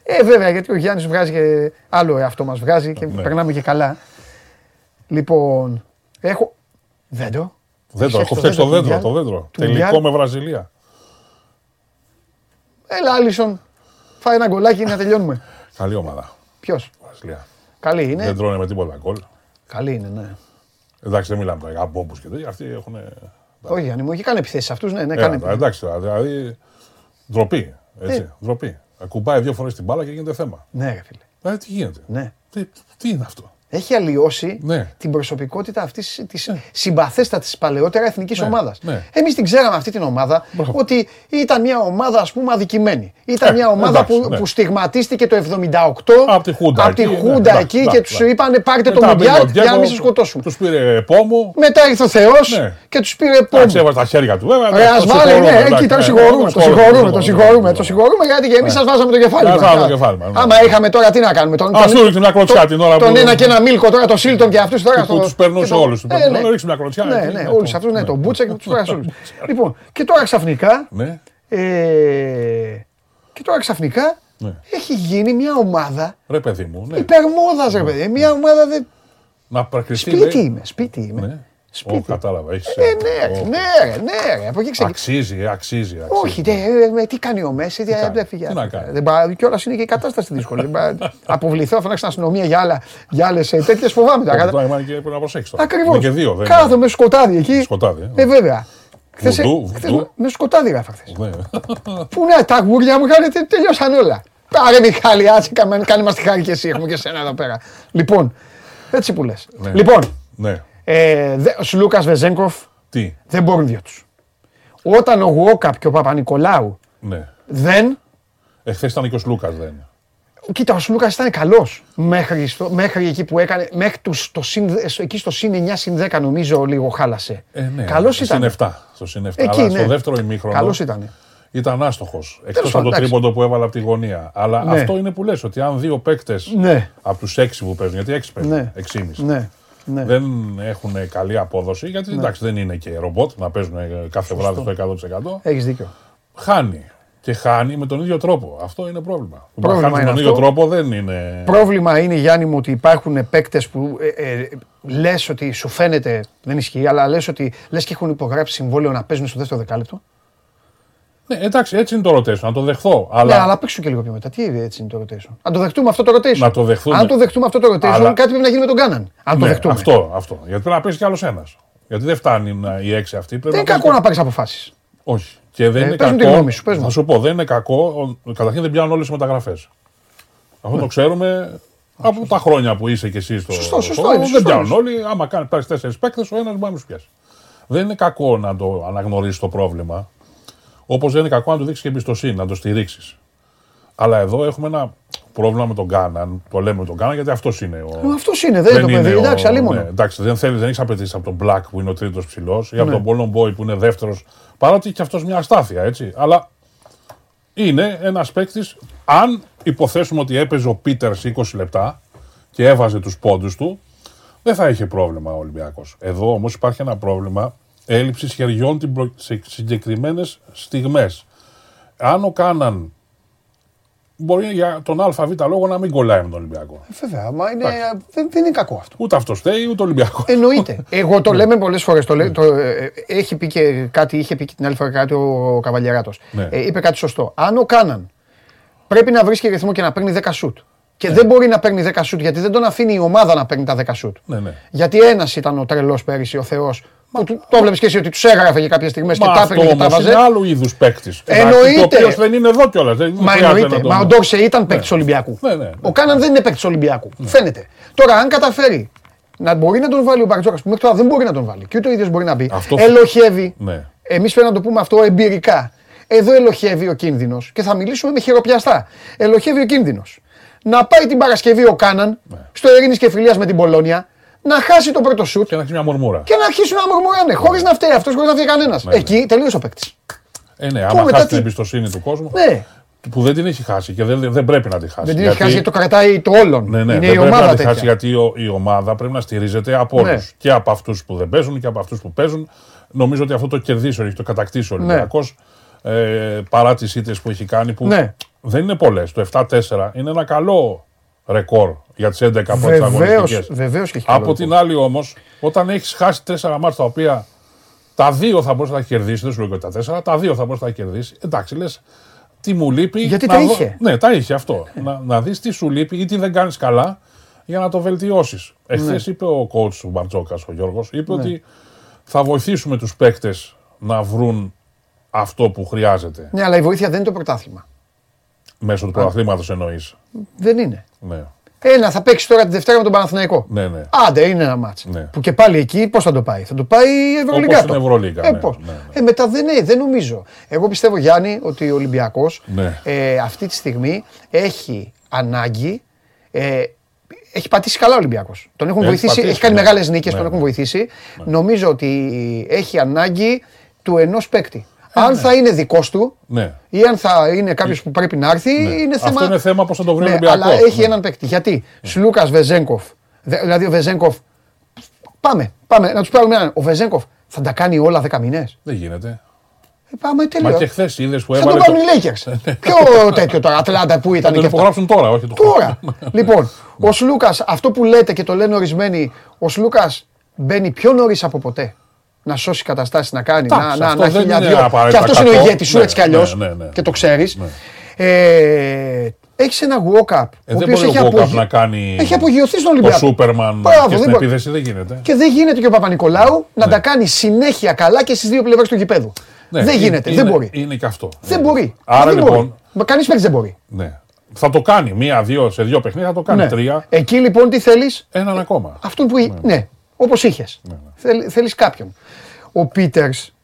ε, βέβαια, γιατί ο Γιάννης βγάζει και άλλο εαυτό μας βγάζει και Ναι. περνάμε και καλά. Λοιπόν, έχω... Δέντρο. Δέντρο, έχω φτιάξει το δέντρο. Το δέντρο. Τελικό με Βραζιλία. Έλα, Άλισον. Φάει ένα γκολάκι να τελειώνουμε. Καλή ομάδα. Ποιος; Βραζιλία. Καλή είναι. Δεν τρώνε με τίποτα γκολ. Καλή είναι, ναι. Εντάξει, δεν μιλάμε τώρα για μπόμπους και τέτοια. Αυτοί έχουν. Όχι, Γιάννη μου, έχει κάνει επιθέσεις αυτούς. Ναι, ναι, Ε, κάνει. τώρα, εντάξει, δηλαδή. Ντροπή. Έτσι. Ε. Ντροπή. Ακουμπάει δύο φορές την μπάλα και γίνεται θέμα. Ναι, ρε φίλε. Δηλαδή, τι γίνεται; Ναι. Τι, τι είναι αυτό; Έχει αλλοιώσει Ναι. την προσωπικότητα αυτής της συμπαθέστατης παλαιότερα εθνικής Ναι, ομάδας. ναι. Εμείς την ξέραμε αυτή την ομάδα ότι ήταν μια ομάδα ας πούμε αδικημένη. Ήταν Ε, μια ομάδα εντάξει, που, ναι. που στιγματίστηκε το 78 Από τη Χούντα από τη εκεί, ναι, Χούντα εντάξει, εκεί και εντάξει, τους είπανε πάρτε το Μετά Μουντιάλ πήγε ο για να μην Γκέγκο, σας σκοτώσουμε. Τους πήρε πόμο. Μετά ήρθε ο Θεός Ναι. και τους πήρε Εντάξει, πόμπο. έβαλε τα χέρια του. Βέβαια, Ρε, εντάξει, ας το βάλει, συγχωρούμε, ναι, εντάξει, εκεί το ναι, συγχωρούμε, το συγχωρούμε, το συγχωρούμε, το συγχωρούμε, γιατί και εμείς Ναι. σας βάζαμε το κεφάλι Σας μας. βάζαμε το κεφάλι μας, ναι. Άμα είχαμε τώρα τι να κάνουμε, τον, Ας του ρίξει μια κλωτσιά την ώρα τον που- ένα και ένα μίλκο τώρα, το Σίλτον και αυτούς τώρα. Που στο- τους περνούσε και το- όλους. Ε, ναι. Να ρίξει μια κλωτσιά, Ναι, εκεί, ναι, ναι, όλους το- αυτούς, ναι, ναι. τον Μπούτσα και του πέρασε όλους. Λοιπόν, και τώρα ξαφνικά. Ναι. ε, Και τώρα ξαφνικά Ναι. έχει γίνει μια ομάδα Ρε παιδί μου, ναι. υπερμόδας, ρε παιδί. Μια ομάδα. δεν- Να πρακριστεί. Σπίτι λέει. είμαι, σπίτι είμαι. Ναι. Σπίτι. Ω, κατάλαβα. Έχεις, Ε, ναι, ω, ναι, ρε, ναι, ρε. Από εκεί ξεκινάει. Αξίζει, ε, αξίζει. αξίζει. Όχι, δε, ε, ε, τι κάνει ο Μέση, δεν κάνει, δεν φύγει. τι να κάνει. Δεν πάει- Κιόλας είναι και η κατάσταση δύσκολη. Δεν πάει- Αποβληθώ, αφού να στην αστυνομία για, άλλα, για άλλες ε, τέτοιες φοβάμαι. τα Τώρα κατά- είναι και πρέπει να προσέξεις τώρα. Ακριβώς. Είναι και δύο. δεν Κάθομαι στο σκοτάδι εκεί. Σκοτάδι, ε. Ε, βέβαια. Χθες, ε, Βουντού, χθες βουντού. με σκοτάδι γράφα χθες. είναι. Ναι. Πού να, τα γούρια μου είχαν τε- τελειώσαν όλα. Πάρε Μιχάλη, άτσε, κάνε, κάνε μας τη χάρη και εσύ, έχουμε και σένα εδώ πέρα. Λοιπόν, έτσι που λες. Ναι. Λοιπόν, Ναι. Ε, δε- ο Σλούκας Βεζέγκοφ Τι; δεν μπορούν δύο τους. Όταν ο Γουόκαπ και ο Παπα-Νικολάου Ναι. δεν Εχθές ήταν και ο Λούκας, δεν. Κοίτα, ο Σλούκα ήταν καλός μέχρι, στο- μέχρι εκεί που έκανε. Μέχρι το, στο συν, εκεί στο συν 9 συν 10 νομίζω λίγο χάλασε. Ε, ναι. Καλός Συν ήταν. 7. Στο συν 7. Εκεί, Αλλά ναι. στο δεύτερο ημίχρονο. Καλός ήταν. Ήταν άστοχος. Εκτός πάντων, από το εντάξει. τρίποντο που έβαλε από τη γωνία. Αλλά Ναι. αυτό είναι που λες, ότι αν δύο παίκτες Ναι. από τους έξι που παίζουν, γιατί έξι παίζουν, Ναι. 6,5. Ναι. ναι. Δεν έχουν καλή απόδοση, γιατί εντάξει δεν είναι και ρομπότ να παίζουν ε, κάθε βράδυ στο 100%. Έχεις δίκιο. Χάνει. Και χάνει με τον ίδιο τρόπο. Αυτό είναι πρόβλημα. Το να Πρόβλημα χάνεις με είναι τον ίδιο αυτό. τρόπο δεν είναι. Πρόβλημα είναι, Γιάννη μου, ότι υπάρχουν παίκτες που ε, ε, λες ότι σου φαίνεται, δεν ισχύει, αλλά λες ότι λες και έχουν υπογράψει συμβόλαιο να παίζουν στο δεύτερο δεκάλεπτο. Ναι, εντάξει, έτσι είναι το rotation, να το δεχθώ. Αλλά, Ναι, αλλά παίξου και λίγο πιο μετά. Τι έτσι είναι το rotation; Αν το δεχτούμε αυτό το rotation. Να το δεχθούμε. Αν το δεχτούμε αυτό το rotation, Αλλά- κάτι πρέπει να γίνει με τον Κάναν. Αν το Ναι, δεχτούμε. Αυτό, αυτό. Γιατί πρέπει να παίζει κι άλλος ένας. Γιατί δεν φτάνει να, οι έξι αυτοί. Πρέπει Δεν είναι να κακό παίζει- να πάρεις αποφάσεις. Όχι. Και δεν Ε, είναι πες μου κακό. τη γνώμη σου, πες μου. Θα σου πω, δεν είναι κακό. Ο- Καταρχήν δεν πιάνουν όλες τις μεταγραφές. Αυτό το ξέρουμε από τα χρόνια που είσαι κι εσύ στο. Ναι. Σωστό, σωστό στο- είναι, Δεν σωστό πιάνουν είναι. όλοι. Άμα κάνει πάρει τέσσερις παίκτες, ο ένας μπορεί να τους πιάσει. Δεν είναι κακό να το αναγνωρίσεις το πρόβλημα. Όπως δεν είναι κακό να του δείξεις και εμπιστοσύνη, να το στηρίξεις. Αλλά εδώ έχουμε ένα πρόβλημα με τον Κάναν. Το λέμε με τον Κάναν γιατί αυτός είναι ο. Αυτός είναι, δεν είναι το παιδί. ο- Εντάξει, αλίμονο. ναι, εντάξει, δεν, θέλει, δεν έχεις απαιτήσει από τον Black που είναι ο τρίτος ψηλός ή από Ναι. τον Bolon Boy που είναι δεύτερος. Παρότι έχει και αυτός μια αστάθεια, έτσι. Αλλά είναι ένας παίκτης. Αν υποθέσουμε ότι έπαιζε ο Πίτερς 20 λεπτά και έβαζε τους πόντους του, δεν θα είχε πρόβλημα ο Ολυμπιακός. Εδώ όμως υπάρχει ένα πρόβλημα έλλειψης χεριών την προ- σε συγκεκριμένες στιγμές. Αν ο Κάναν μπορεί για τον ΑΒ λόγο να μην κολλάει με τον Ολυμπιακό. Ε, Βέβαια, μα είναι, δεν, δεν είναι κακό αυτό. Ούτε αυτό φταίει, ούτε ο Ολυμπιακός. Εννοείται. Εγώ το λέμε πολλές φορές. Το, λέ- το, ε, έχει πει και κάτι, είχε πει και την άλλη φορά κάτι ο Καβαλιαράτος. Ναι. Ε, είπε κάτι σωστό. Αν ο Κάναν πρέπει να βρίσκει ρυθμό και να παίρνει 10 σουτ. Και δεν μπορεί να παίρνει 10 σουτ γιατί δεν τον αφήνει η ομάδα να παίρνει τα 10 σουτ. Ναι, ναι. Γιατί ένας ήταν ο τρελός πέρυσι, ο Θεός. Το βλέπεις και εσύ ότι τους έγραφε για κάποιες στιγμές και Μα τα αυτό έπαιρνε και τα όμως είναι βάζε. άλλου είδους παίκτης. Εννοείται. Ο οποίος δεν είναι εδώ κιόλας. Μα εννοείται. Μα ο Ντόρσε ήταν παίκτης Ολυμπιακού. Ναι, ναι, ναι. Ο Κάναν δεν είναι παίκτης Ολυμπιακού. Φαίνεται. Τώρα, αν καταφέρει να μπορεί να τον βάλει ο Μπαρτζόκα, που μέχρι τώρα δεν μπορεί να τον βάλει και ούτε ο ίδιος μπορεί να μπει, Αυτό- ελοχεύει. Ναι. Εμείς πρέπει να το πούμε αυτό εμπειρικά. Εδώ ελοχεύει ο κίνδυνος και θα μιλήσουμε με χειροπιαστά. Ελοχεύει ο κίνδυνος. Να πάει την Παρασκευή ο Κάναν Ναι. στο Ειρήνης και Φιλίας με την Πολώνια, να χάσει το πρώτο σουτ Και να έχει μια μορμούρα. και να αρχίσουν να μουρμουράνε χωρίς να φταίει αυτός, χωρίς να φταίει κανένας. Ναι, ναι. Εκεί τελείωσε ο παίκτης. Ε, ναι, Πού άμα μετά χάσει την τι- εμπιστοσύνη του κόσμου. Ναι. Που δεν την έχει χάσει και δεν, δεν πρέπει να τη χάσει. Δεν την έχει χάσει γιατί το κρατάει το όλον. Ναι, ναι, Είναι δεν η πρέπει ομάδα να τη τέτοια. χάσει γιατί ο- η ομάδα πρέπει να στηρίζεται από Ναι. όλους. Και από αυτούς που δεν παίζουν και από αυτούς που παίζουν. Νομίζω ότι αυτό το κερδίσει, έχει το κατακτήσει ο Ναι. Ολυμπιακός. Ε, παρά τις ήττες που έχει κάνει που Ναι. δεν είναι πολλές. Το 7-4 είναι ένα καλό ρεκόρ για τις 11 πρώτε Βεβαίως, αγωνιστικές. βεβαίως και έχει καλό Από την άλλη όμως, όταν έχεις χάσει 4 μάτια τα οποία τα δύο θα μπορούσε να τα κερδίσει, δεν σου λέω και τα 4, τα δύο θα μπορούσε να τα κερδίσει. Εντάξει, λες, τι μου λείπει. Γιατί να τα δω- είχε. Ναι, τα είχε αυτό. Να, να δεις τι σου λείπει ή τι δεν κάνεις καλά για να το βελτιώσεις. Εχθές Ναι. είπε ο coach του Μπαρτζόκας, ο Γιώργος, είπε Ναι. ότι θα βοηθήσουμε τους παίκτες να βρουν αυτό που χρειάζεται. Ναι, αλλά η βοήθεια δεν είναι το πρωτάθλημα. Μέσω του πρωταθλήματος εννοείς. Δεν είναι. Ναι. Ένα θα παίξεις τώρα τη Δευτέρα με τον Παναθηναϊκό. Ναι, ναι. Άντε, είναι ένα μάτς. Ναι. Που και πάλι εκεί πώς θα το πάει; Θα το πάει η Ευρωλίγκα. Όπως στην Ευρωλίγκα, Ε, ναι, πώς. ναι, ε, μετά δεν, είναι, δεν νομίζω. Εγώ πιστεύω, Γιάννη, ότι ο Ολυμπιακός Ναι. ε, αυτή τη στιγμή έχει ανάγκη. Ε, έχει πατήσει καλά ο Ολυμπιακός. Τον έχουν Έχει βοηθήσει, πατήσει, έχει κάνει ναι. μεγάλες νίκες, Ναι, τον ναι. έχουν βοηθήσει. Νομίζω ότι έχει ανάγκη του ενός παίκτη. Αν ναι. θα είναι δικός του ναι. ή αν θα είναι κάποιος που πρέπει να έρθει, είναι θέμα. Αυτό είναι θέμα πώς θα το βρει ο Ναι, Ολυμπιακός. αλλά έχει έναν παίκτη. Γιατί; Σλούκα Βεζένκοφ, δε- δηλαδή ο Βεζένκοφ. Πάμε, πάμε να τους πάρουμε έναν. Ο Βεζένκοφ θα τα κάνει όλα 10 μήνες; Δεν γίνεται. Ε, πάμε τέλειο. Μα και χθες είδες που Θα έβαλε. το πάρουν το- οι Lakers. Ποιο τέτοιο τώρα, Ατλάντα που Θα ήταν τον και αυτά. υπογράψουν τώρα, όχι το Τώρα. λοιπόν, ο Σλούκας, αυτό που λέτε και το λένε ορισμένοι, ο Σλούκας μπαίνει πιο νωρίς από ποτέ; Να σώσει καταστάσεις να κάνει, Εντάξει, να, να, αυτό να δεν έχει μια είναι δυο. Και απαραίτητα αυτός είναι ο κακό. ηγέτης σου Ναι, έτσι κι αλλιώς. ναι, ναι, ναι. Και το ξέρεις. Ναι. Ε, έχεις ένα walk-up. Ε, ο δεν οποίος μπορεί έχει ο Walkup απογει- να κάνει. Έχει απογειωθεί στον Ο Ολυμπιακό. Σούπερμαν Μπράβο, και δεν στην μπορεί. επίθεση δεν γίνεται. Και δεν γίνεται και ο Παπα-Νικολάου να τα κάνει συνέχεια καλά και στις δύο πλευρές του γηπέδου. Ναι, δεν είναι- γίνεται, είναι- δεν μπορεί. Είναι και αυτό. Δεν μπορεί. Άρα δεν λοιπόν. μπορεί. Μα κανείς παίκτης δεν μπορεί. Ναι. Θα το κάνει μία-δύο σε δύο παιχνίδια, θα το κάνει Ναι. τρία. Εκεί λοιπόν τι θέλεις, Έναν ακόμα. αυτόν που. Ναι, ναι όπως είχες. Θέλεις κάποιον. Ο Πίτερς,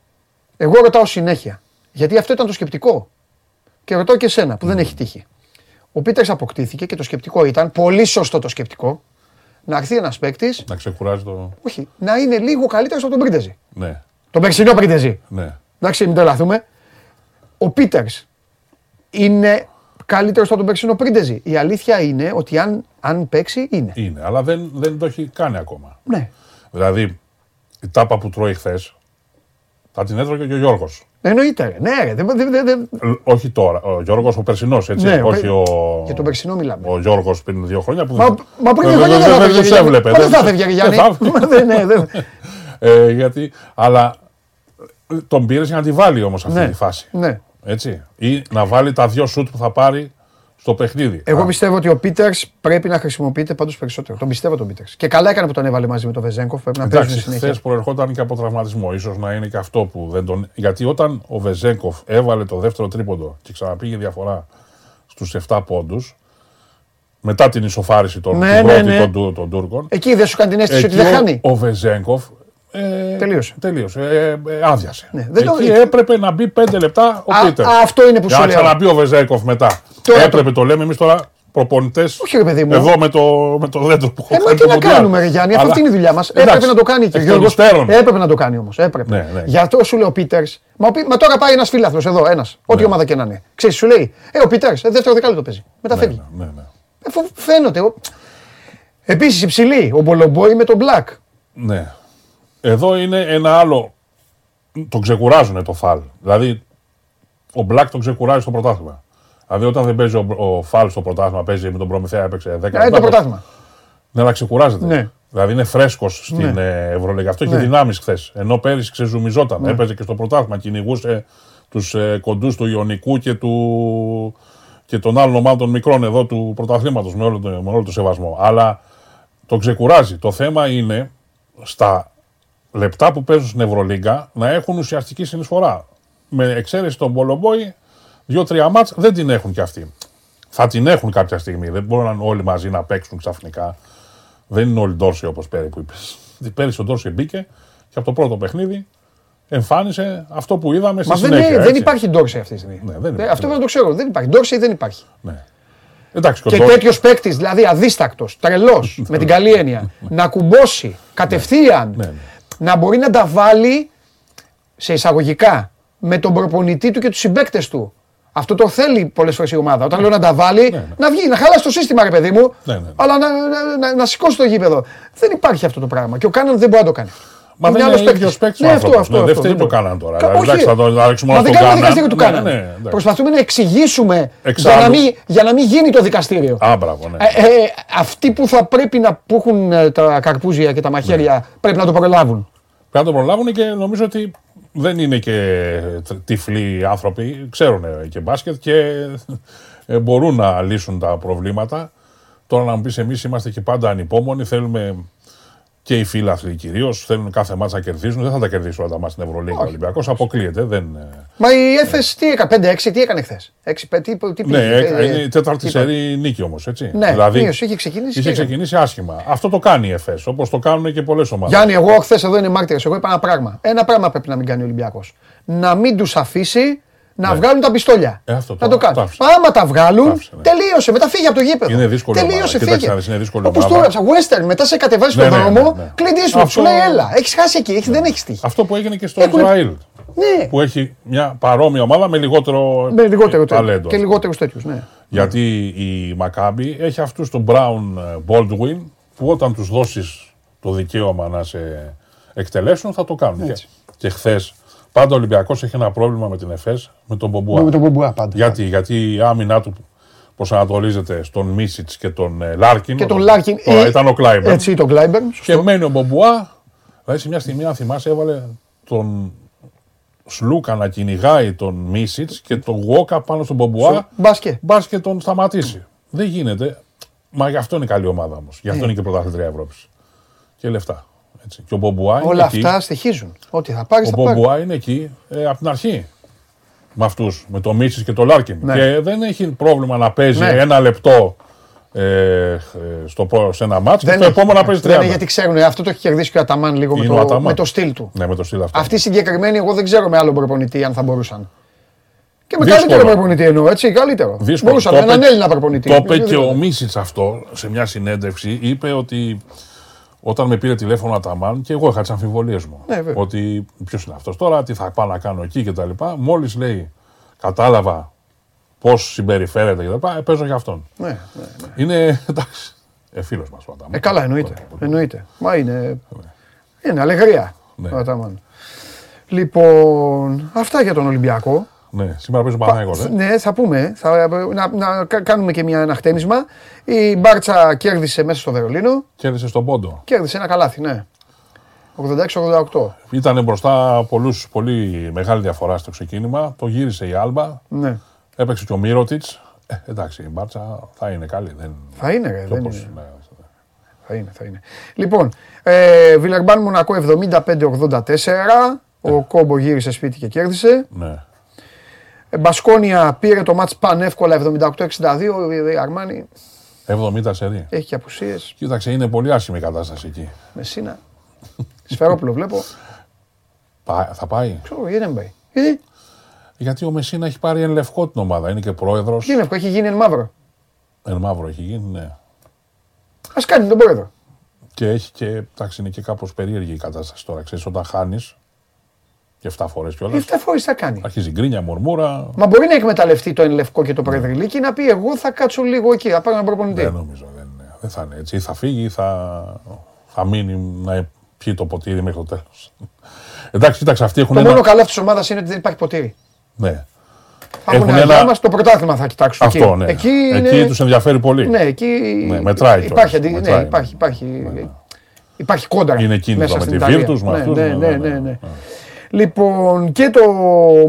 εγώ ρωτάω συνέχεια. Γιατί αυτό ήταν το σκεπτικό. Και ρωτάω και εσένα που δεν έχει τύχει. Ο Πίτερς αποκτήθηκε και το σκεπτικό ήταν, πολύ σωστό το σκεπτικό, να έρθει ένας παίκτης, Να ξεκουράζει το. όχι, να είναι λίγο καλύτερος από τον Πρίντεζη. Ναι. Τον περσινό Πρίντεζη. ναι. Εντάξει, μην τρελαθούμε. Ο Πίτερς είναι καλύτερος από τον περσινό Πρίντεζη. Η αλήθεια είναι ότι αν, αν παίξει, είναι. Είναι, αλλά δεν, δεν το έχει κάνει ακόμα. Ναι. Δηλαδή, η τάπα που τρώει χθες θα την έτρωγε και ο Γιώργος. Εννοείται. ρε. Ναι, ρε. Δεν, δεν, δεν, δεν- Όχι τώρα. Ο Γιώργος ο περσινός, έτσι. Ναι, ο όχι Πε- ο. Για τον περσινό μιλάμε. Ο Γιώργος πριν δύο χρόνια που. Μα, μα πριν δεν- δύο χρόνια δεν- δεν θα δεν έφευγε. τους Γιάννη. έβλεπε. Μα Δεν θα τους- έφευγε, Γιάννη; δεν θα- Δεν, ναι, δεν. Ε, γιατί, αλλά ε, τον πήρε για να τη βάλει όμως αυτή Ναι. τη φάση. Ναι. Έτσι. Ή να βάλει τα δύο σουτ που θα πάρει στο παιχνίδι. Εγώ Α, πιστεύω ότι ο Πίτερς πρέπει να χρησιμοποιείται πάντως περισσότερο. Τον πιστεύω τον Πίτερς. Και καλά έκανε που τον έβαλε μαζί με τον Βεζέγκοφ. Πρέπει να παίζουν Εντάξει, συνέχεια. χθες προερχόταν και από τραυματισμό. σω να είναι και αυτό που δεν τον. Γιατί όταν ο Βεζέγκοφ έβαλε το δεύτερο τρίποντο και ξαναπήγε διαφορά στους 7 πόντους, μετά την ισοφάριση των, Ναι, την ναι, πρώτη ναι. των, Του- των Τούρκων. Εκεί δεν σου κάνει την αίσθηση ότι εκεί δεν ο- χάνει. Ο Βεζέγκοφ. Ε, Τελείωσε. Τελείωσε. Ε, ε, άδειασε. Ναι, δεν το- εκεί έπρεπε να μπει 5 λεπτά ο Α, Πίτερς. α, αυτό είναι που Για σου να λέω. ξαναμπεί ο Βεζέγκοφ μετά. Τώρα έπρεπε το λέμε εμείς τώρα προπονητές. Όχι, ρε παιδί μου. Εδώ με το, με το δέντρο που Ε, έχω μα κάνει τι το να Μουντιάλ. κάνουμε, ρε Γιάννη, Αλλά- αυτή είναι η δουλειά μας. Εντάξει, Έπρεπε να το κάνει και ο εκ των Γιώργος. υστέρων. Έπρεπε να το κάνει όμως. Έπρεπε. Ναι, ναι. Γι' αυτό σου λέει ο Πίτερς. Μα, ο Πί- μα τώρα πάει ένας φίλαθρο εδώ, ένας. Ό,τι Ναι. ομάδα και να είναι. Ξέρεις, σου λέει, Ε, ο Πίτερς, ε, δεύτερο δεκάλεπτο παίζει. Μετά Ναι, φεύγει. ναι, ναι. Ε, φο- φαίνεται. Επίσης υψηλή, ο Μπολομπόη με τον Μπλακ. Ναι. Εδώ είναι ένα άλλο. Τον ξεκουράζουν το φαλ. Δηλαδή, ο Μπλακ τον ξεκουράζει στο πρωτάθλημα. Δηλαδή, όταν δεν παίζει ο, ο Φάλς στο πρωτάθλημα, παίζει με τον Προμηθέα, έπαιξε 10 Ε, το πρωτάθλημα. Ναι, αλλά ξεκουράζεται. Ναι. Δηλαδή είναι φρέσκος στην ναι. Ευρωλίγα. Αυτό Ναι. έχει δυνάμεις χθες. Ενώ πέρυσι ξεζουμιζόταν. Ναι. Έπαιζε και στο πρωτάθλημα. Κυνηγούσε τους ε, κοντούς του Ιωνικού και, του, και των άλλων ομάδων των μικρών εδώ του πρωταθλήματος με, όλο το- με όλο το σεβασμό. Αλλά το ξεκουράζει. Το θέμα είναι στα λεπτά που παίζουν στην Ευρωλίγκα να έχουν ουσιαστική συνεισφορά. Με εξαίρεση τον Πολομπόη, δύο-τρία μάτς δεν την έχουν κι αυτοί. Θα την έχουν κάποια στιγμή. Δεν μπορούν όλοι μαζί να παίξουν ξαφνικά. Δεν είναι όλοι Ντόρση όπως πέρυσι που είπες. Πέρυσι ο Ντόρση μπήκε και από το πρώτο παιχνίδι εμφάνισε αυτό που είδαμε στη Μα δεν, συνέχεια. είναι- δεν έτσι. υπάρχει Ντόρση αυτή τη στιγμή. Ναι, δεν Ε, υπάρχει. Αυτό πρέπει να το ξέρω. Δεν υπάρχει. Ντόρση δεν υπάρχει. Εντάξει, Και Ντόρση- τέτοιος παίκτης, δηλαδή αδίστακτος, τρελός, με την καλή έννοια, να κουμπώσει κατευθείαν, Ναι, να μπορεί να τα βάλει σε εισαγωγικά με τον προπονητή του και τους συμπαίκτες του. Αυτό το θέλει πολλές φορές η ομάδα. Όταν λέω να τα βάλει, να βγει, να χαλάσει το σύστημα, ρε παιδί μου, Ναι, ναι. αλλά να, να, να, να σηκώσει το γήπεδο. Δεν υπάρχει αυτό το πράγμα. Και ο Κάναν δεν μπορεί να το κάνει. Μα δεν άλλος είναι ίδιος παίκτης ο Ναι, αυτό, άνθρωπος. αυτό. Ναι, δεν αυτό, φταίει δεν το μπορεί. Κάναν τώρα. Κα- Δηλαδή, όχι. εντάξει, θα το- θα ρίξουμε Μα όλα δεν στον κάνουμε Κάναν. δικαστήριο του Ναι, Κάναν. ναι, εντάξει. Προσπαθούμε να εξηγήσουμε για Εξάλλου. να, μην, για να μην γίνει το δικαστήριο. Α, μπράβο, ναι. Ε, ε, αυτοί που θα πρέπει να που έχουν ε, τα καρπούζια και τα μαχαίρια Ναι. πρέπει να το προλάβουν. Πρέπει να το προλάβουν και νομίζω ότι δεν είναι και τυφλοί άνθρωποι. Ξέρουν και μπάσκετ και ε, μπορούν να λύσουν τα προβλήματα. Τώρα να μου πεις, εμείς είμαστε και πάντα ανυπόμονοι. Θέλουμε και οι φίλαθλοι κυρίως θέλουν κάθε μάτσα να κερδίζουν. Δεν θα τα κερδίσουν όλα τα μάτσα στην Ευρωλίγα. Ο Ολυμπιακός αποκλείεται. Δεν... ε, Μα η Έφες τι έκανε, 5-6, τι έκανε χθες; 6 τι, τι Ναι, πήγε, ε, ε, είναι η τέταρτη τι είπα. σερή νίκη όμως, έτσι. Ναι, δηλαδή, μείωση, είχε ξεκινήσει Είχε και- ξεκινήσει άσχημα. Αυτό το κάνει η ΕΦΕΣ, όπως το κάνουν και πολλές ομάδες. Γιάννη, εγώ χθες εδώ είναι μάρτυρας. Εγώ είπα ένα πράγμα. Ένα πράγμα πρέπει να μην κάνει ο Ολυμπιακός. Να μην τους αφήσει να βγάλουν τα πιστόλια. Ε, αυτό να τώρα, το κάνουν. το άφησε. Άμα τα βγάλουν, τελείωσε. Μετά φύγει από το γήπεδο. Είναι δύσκολη ομάδα. Τελείωσε, Κοίταξε φύγε. να δεις, είναι δύσκολη Όπως ομάδα. το έγραψα. Western, μετά σε κατεβάζει Ναι, στον ναι, δρόμο, ναι, ναι. κλειδίσου. Αυτό- Σου λέει, έλα, έχεις χάσει εκεί, έχει- δεν έχεις τύχει. Αυτό που έγινε και στο Έχουν- Ισραήλ. Ναι. Που έχει μια παρόμοια ομάδα με λιγότερο, Με λιγότερο ταλέντος. και λιγότερους τέτοιους. Ναι. Γιατί η Μακάμπη έχει αυτούς τον Brown ε, Baldwin που όταν τους δώσεις το δικαίωμα να σε εκτελέσουν θα το κάνουν. Έτσι. Και, και χθες πάντα ο Ολυμπιακός έχει ένα πρόβλημα με την Εφές με τον Μπομπουά. Με τον Μπομπουά πάντα. Γιατί, γιατί η άμυνά του προσανατολίζεται στον Μίσιτς και τον ε, Λάρκιν. Και τον Όταν- Λάρκιν. Τώρα ε, ήταν ο Κλάιμπερν. Έτσι, τον Κλάιμπερν. Και μένει ο Μπομπουά. Δηλαδή σε μια στιγμή, αν θυμάσαι, έβαλε τον Σλούκα να κυνηγάει τον Μίσιτς και τον Γουόκαπ πάνω στον Μπομπουά. Μπας και. Μπας και τον σταματήσει. Δεν γίνεται. Μα γι' αυτό είναι καλή ομάδα όμως. Γι' αυτό Ε. είναι και πρωταθλητρία Ευρώπης. Και λεφτά. Έτσι. Και ο Μπομπουά είναι Όλα εκεί. αυτά στοιχίζουν. Ό,τι θα πάρεις, Ο θα πάρεις. Μπομπουά είναι εκεί ε, από την αρχή. Με αυτούς, με τον Μίσιτς και τον Λάρκιν. Ναι. Και δεν έχει πρόβλημα να παίζει Ναι. ένα λεπτό ε, ε, στο, προ- σε ένα μάτσο και στο έχει. επόμενο να παίζει Δεν 30. είναι γιατί ξέρουν, ε, αυτό το έχει κερδίσει και ο Αταμάν λίγο με Είναι ο το, Αταμάν. με το στυλ του. Ναι, με το στυλ αυτό. Αυτοί οι συγκεκριμένοι, εγώ δεν ξέρω με άλλο προπονητή αν θα μπορούσαν. Και με Δύσκολο. καλύτερο προπονητή εννοώ, έτσι, καλύτερο. Δύσκολο. Μπορούσαν, Το έναν είπε- Έλληνα προπονητή. Το είπε και Οποιοδήποτε. ο Μίσιτς αυτό σε μια συνέντευξη. Είπε ότι όταν με πήρε τηλέφωνο Αταμάν και εγώ είχα τις αμφιβολίες μου. Ναι, βέβαια. ότι ποιος είναι αυτός τώρα, τι θα πάω να κάνω εκεί κτλ. Μόλις λέει, κατάλαβα πώς συμπεριφέρεται κτλ. Ε, παίζω για αυτόν. Ναι, ναι. Είναι εντάξει. Ε, φίλος μας ο Αταμάν. Ε, καλά, εννοείται. εννοείται. Μα είναι. Είναι αλεγρία Ναι. ο Αταμάν. Λοιπόν, αυτά για τον Ολυμπιακό. Ναι, σήμερα παίζει ο Παναγιώτο. Ε. Ναι, θα πούμε. Θα, να, να κα- κάνουμε και μια, ένα χτένισμα. Η Μπάρτσα κέρδισε μέσα στο Βερολίνο. Κέρδισε στον πόντο. Κέρδισε ένα καλάθι, ναι. 86-88. Ήταν μπροστά πολλούς, πολύ μεγάλη διαφορά στο ξεκίνημα. Το γύρισε η Άλμπα. Ναι. Έπαιξε και ο Μύρωτιτς. Ε, εντάξει, η Μπάρτσα θα είναι καλή. Δεν... Θα είναι, ρε, Και δεν όπως, είναι. ναι. Θα είναι, θα είναι. Λοιπόν, ε, Βιλερμπάν Μονακό 75-84. Ο Κόμπο γύρισε σπίτι και κέρδισε. Ναι. Ε, Μπασκόνια πήρε το μάτς πανεύκολα 78-62. Η Αρμάνι 70 σερή. έχει και απουσίες. Κοίταξε, είναι πολύ άσχημη η κατάσταση εκεί. Μεσίνα. Σφερόπουλο βλέπω. Πα- θα πάει; Ξέρω, γιατί δεν πάει. Γιατί, Γιατί ο Μεσίνα έχει πάρει εν λευκό την ομάδα. Είναι και πρόεδρος. τι είναι, έχει γίνει εν μαύρο; Εν μαύρο έχει γίνει, ναι. Ας κάνει τον πρόεδρο. Και έχει και. Εντάξει, είναι και κάπως περίεργη η κατάσταση τώρα. Ξέρεις, όταν χάνεις. Και 7 φορές κιόλας. Ε, 7 φορές θα κάνει. Αρχίζει γκρίνια, μουρμούρα. Μα μπορεί να εκμεταλλευτεί το εν λευκό και το προεδρυλίκι και να πει εγώ θα κάτσω λίγο εκεί, θα πάρω έναν προπονητή. Δεν νομίζω, δεν, δεν θα είναι έτσι. Ή θα φύγει ή θα, θα μείνει να πιει το ποτήρι μέχρι το τέλος. Εντάξει, κοίταξε, αυτοί έχουν Το ένα. μόνο καλό αυτής της ομάδας είναι ότι δεν υπάρχει ποτήρι. Ναι. Θα έχουν Έχουν ένα... ένα- μας, το πρωτάθλημα θα κοιτάξουν Αυτό, εκεί. ναι. Εκεί, Εκεί είναι... τους ενδιαφέρει πολύ. Ναι, εκεί Ναι, μετράει κιόλας. υπάρχει, αντι- ναι, Μετράει, υπάρχει, υπάρχει, υπάρχει κόντρα Είναι κίνητρο μέσα με στην τη Ιταλία. Virtus, με ναι, αυτούς, ναι, ναι, ναι, ναι, ναι, ναι. Λοιπόν, και το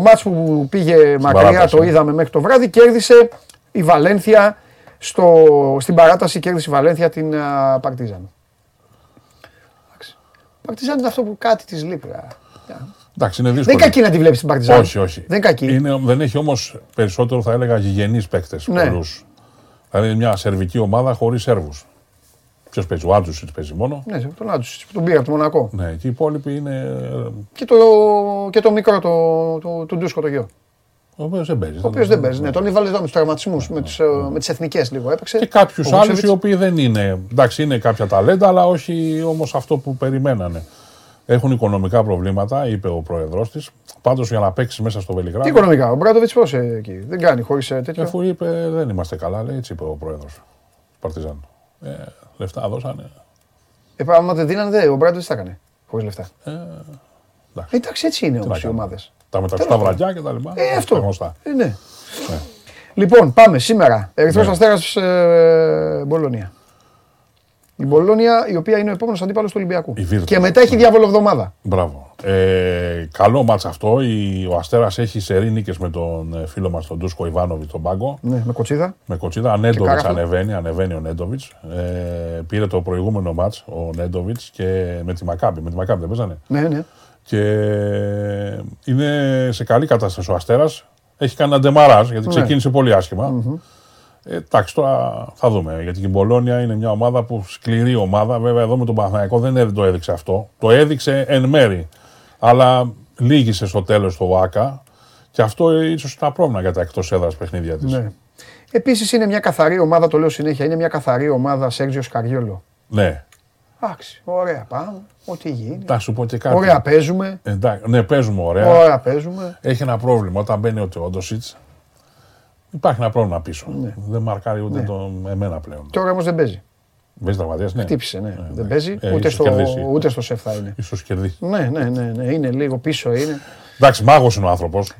μάτς που πήγε μακριά, παράταση. το είδαμε μέχρι το βράδυ, κέρδισε η Βαλένθια, στο, στην παράταση κέρδισε η Βαλένθια την α, Παρτίζαν. Εντάξει. Η Παρτίζαν είναι αυτό που κάτι της λείπει. α. Εντάξει, είναι Δεν δύσκολο. είναι κακή να τη βλέπεις την Παρτίζαν. Όχι, όχι. Δεν είναι κακή. Είναι, δεν έχει όμως περισσότερο, θα έλεγα, γηγενείς παίκτες. Ναι. Πολλούς. Δηλαδή είναι μια σερβική ομάδα χωρίς Σέρβους. Ποιος παίζει, ο Άντζουσιτς παίζει μόνο. Ναι, τον Άντζουσιτς που τον πήρα από το Μονακό. Ναι, και οι υπόλοιποι είναι. Και το, και το μικρό, το, το, το Ντούσκο το γιο. Ο οποίος δεν παίζει. Ο οποίος δεν παίζει. Ναι, τον έβαλε εδώ με τους τραυματισμούς, με, τους, ε, με τις εθνικές λίγο έπαιξε. Και κάποιους Ο άλλους Βούτσεβιτς. οι οποίοι δεν είναι. Εντάξει, είναι κάποια ταλέντα, αλλά όχι όμως αυτό που περιμένανε. Έχουν οικονομικά προβλήματα, είπε ο πρόεδρός της. Πάντως για να παίξει μέσα στο Βελιγράδι. Τι οικονομικά, ο Μπράντοβιτς πώς εκεί, δεν κάνει χωρίς τέτοιο; Αφού είπε δεν είμαστε καλά, λέει, έτσι είπε ο πρόεδρος. Παρτιζάν. Ε, λεφτά δώσανε. Ε, άμα δεν δίνανε, δε, ο Μπράντοβιτ τα έκανε. Χωρίς λεφτά. Ε, εντάξει, έτσι είναι Τι όμως να οι κάνουμε. ομάδες. Τα μεταξύ Τέλος τα βραδιά και τα λοιπά. Ε, αυτό. τα γνωστά. Ε, ναι. Λοιπόν, πάμε σήμερα. Ερυθρός Ναι. Αστέρας ε, Μπολόνια. Η Μπολόνια, η οποία είναι ο επόμενος αντίπαλος του Ολυμπιακού. Η Βίρτου. Και μετά έχει διαβολοβδομάδα. Μπράβο. Ε, καλό μάτς αυτό. Η, ο Αστέρας έχει σερή νίκες με τον ε, φίλο μας τον Ντούσκο Ιβάνοβιτ στον πάγκο. Ναι, με κοτσίδα. Με κοτσίδα. Νέντοβιτ καράφλα. ανεβαίνει, ανεβαίνει ο Νέντοβιτς. Ε, πήρε το προηγούμενο μάτς ο Νέντοβιτς και με τη Μακάμπη. Με τη Μακάμπη δεν παίζανε. Ναι, ναι. Και είναι σε καλή κατάσταση ο Αστέρας. Έχει κάνει ένα ντεμαράζ γιατί Ναι. ξεκίνησε πολύ άσχημα. Ε, εντάξει, τώρα θα δούμε. Γιατί η Μπολόνια είναι μια ομάδα που σκληρή ομάδα. Βέβαια, εδώ με τον Παναθηναϊκό δεν έδει- το έδειξε αυτό. Το έδειξε εν μέρη. Αλλά λύγησε στο τέλος το ΒΑΚΑ. Και αυτό ίσως ήταν πρόβλημα για τα εκτός έδρας παιχνίδια της. ναι. Επίσης είναι μια καθαρή ομάδα, το λέω συνέχεια, είναι μια καθαρή ομάδα Σέργιο Καριόλο. ναι. Εντάξει, ωραία πάμε. Ό,τι γίνει. Θα σου πω και κάτι. Ωραία παίζουμε. Εντάξει, ναι, παίζουμε ωραία. Ωραία παίζουμε. Έχει ένα πρόβλημα. Όταν μπαίνει ο Τεόντοσιτς, υπάρχει ένα πρόβλημα πίσω. Δεν μαρκάρει ούτε Ναι. το εμένα πλέον. Τώρα όμως δεν παίζει. Παίζει τραυματίας, ναι. Χτύπησε, ναι. δεν παίζει. Ε, ούτε, ίσως στο, κερδίσει. ούτε στο σεφ θα είναι. Ίσως κερδίσει. Ναι, ναι, ναι, ναι. Είναι λίγο πίσω είναι. Εντάξει, μάγος είναι ο άνθρωπος.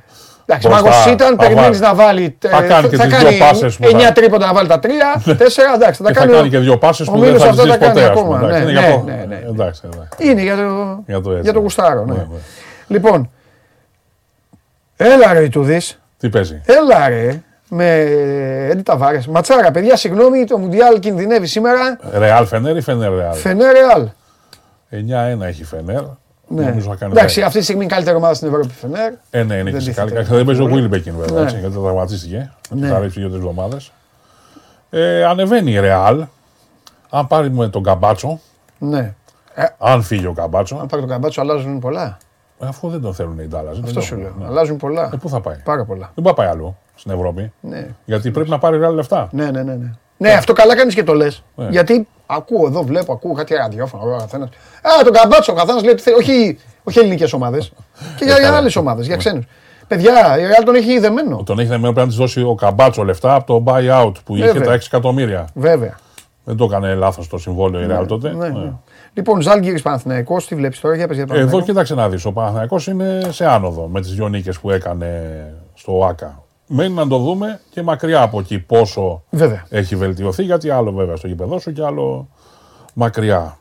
Εντάξει, μάγος ήταν, περιμένεις να βάλει. Θα ε, κάνει και τις δύο πάσες που 9 θα- τρίποντα να βάλει τα 3, 4. Εντάξει, θα τα Και θα κάνει. κάνει και δύο πάσες ο που δεν Μίλος θα αυτά τις τα δεις κάνει ποτέ. ας ακόμα. πούμε. Ναι, Εντάξει, ναι, είναι για το- ναι, ναι. Εντάξει, εντάξει. Είναι για το, Για το έτσι, για το ναι. γουστάρο. Ναι. Ναι, ναι. Λοιπόν, έλα ρε του δεις. Τι παίζει; Έλα ρε. Με Έντι Ταβάρες. Ματσάρα, παιδιά, συγγνώμη, το Μουντιάλ κινδυνεύει σήμερα. Ρεάλ Φενέρ ή Φενέρ Ρεάλ; Φενέρ Ρεάλ. 9-1 έχει Φενέρ. Ναι. Νομίζω θα κάνει Εντάξει, δέκα. αυτή τη στιγμή είναι η καλύτερη ομάδα στην Ευρώπη Φενέρ. Ε, ναι, είναι Δεν και σε καλή τίθεται. κατάσταση. Δεν παίζει ο Βίλμπεκιν βέβαια, Ναι. έτσι, γιατί τραυματίστηκε. Ναι. Θα ρίξει δύο-τρεις εβδομάδες. Ε, ανεβαίνει η Ρεάλ. Αν πάρει με τον Καμπάτσο, Ναι. αν φύγει ο Καμπάτσο, Αν πάρει τον καμπάτσο, αλλάζουν πολλά. αφού δεν τον θέλουν οι Ντάλλας. Αυτό σου λέω. Αλλάζουν πολλά. Ε, πού θα πάει; Πάρα πολλά. Δεν πάει πάει αλλού στην Ευρώπη. Ναι. Γιατί πρέπει να πάρει Ρεάλ λεφτά. Ναι, ναι, ναι. ναι. Ναι, αυτό καλά κάνεις και το λες. Ναι. Γιατί ακούω εδώ, βλέπω, ακούω κάτι ραδιόφωνο. Ο καθένας. Α, τον καμπάτσο, ο καθένας λέει ότι θέλει. Όχι, όχι ελληνικές ομάδες. και για, για άλλες ομάδες, για ξένους. Παιδιά, η Real τον έχει δεμένο. Τον έχει δεμένο, πρέπει να της δώσει ο Καμπάτσο λεφτά από το buyout που είχε Βέβαια. τα 6 εκατομμύρια. Βέβαια. Δεν το έκανε λάθος το συμβόλαιο η Real τότε. Ναι, Ναι. ναι. Λοιπόν, Ζάλγκη Παναθηναϊκός, τι βλέπεις τώρα, για πες για τον Εδώ Παναθηναϊκό. κοίταξε να δεις. Ο Παναθηναϊκός είναι σε άνοδο με τις δυο νίκες που έκανε στο ΆΚΑ. Μένει να το δούμε και μακριά από εκεί πόσο Βέβαια. έχει βελτιωθεί. Γιατί άλλο βέβαια στο γήπεδό σου και άλλο μακριά.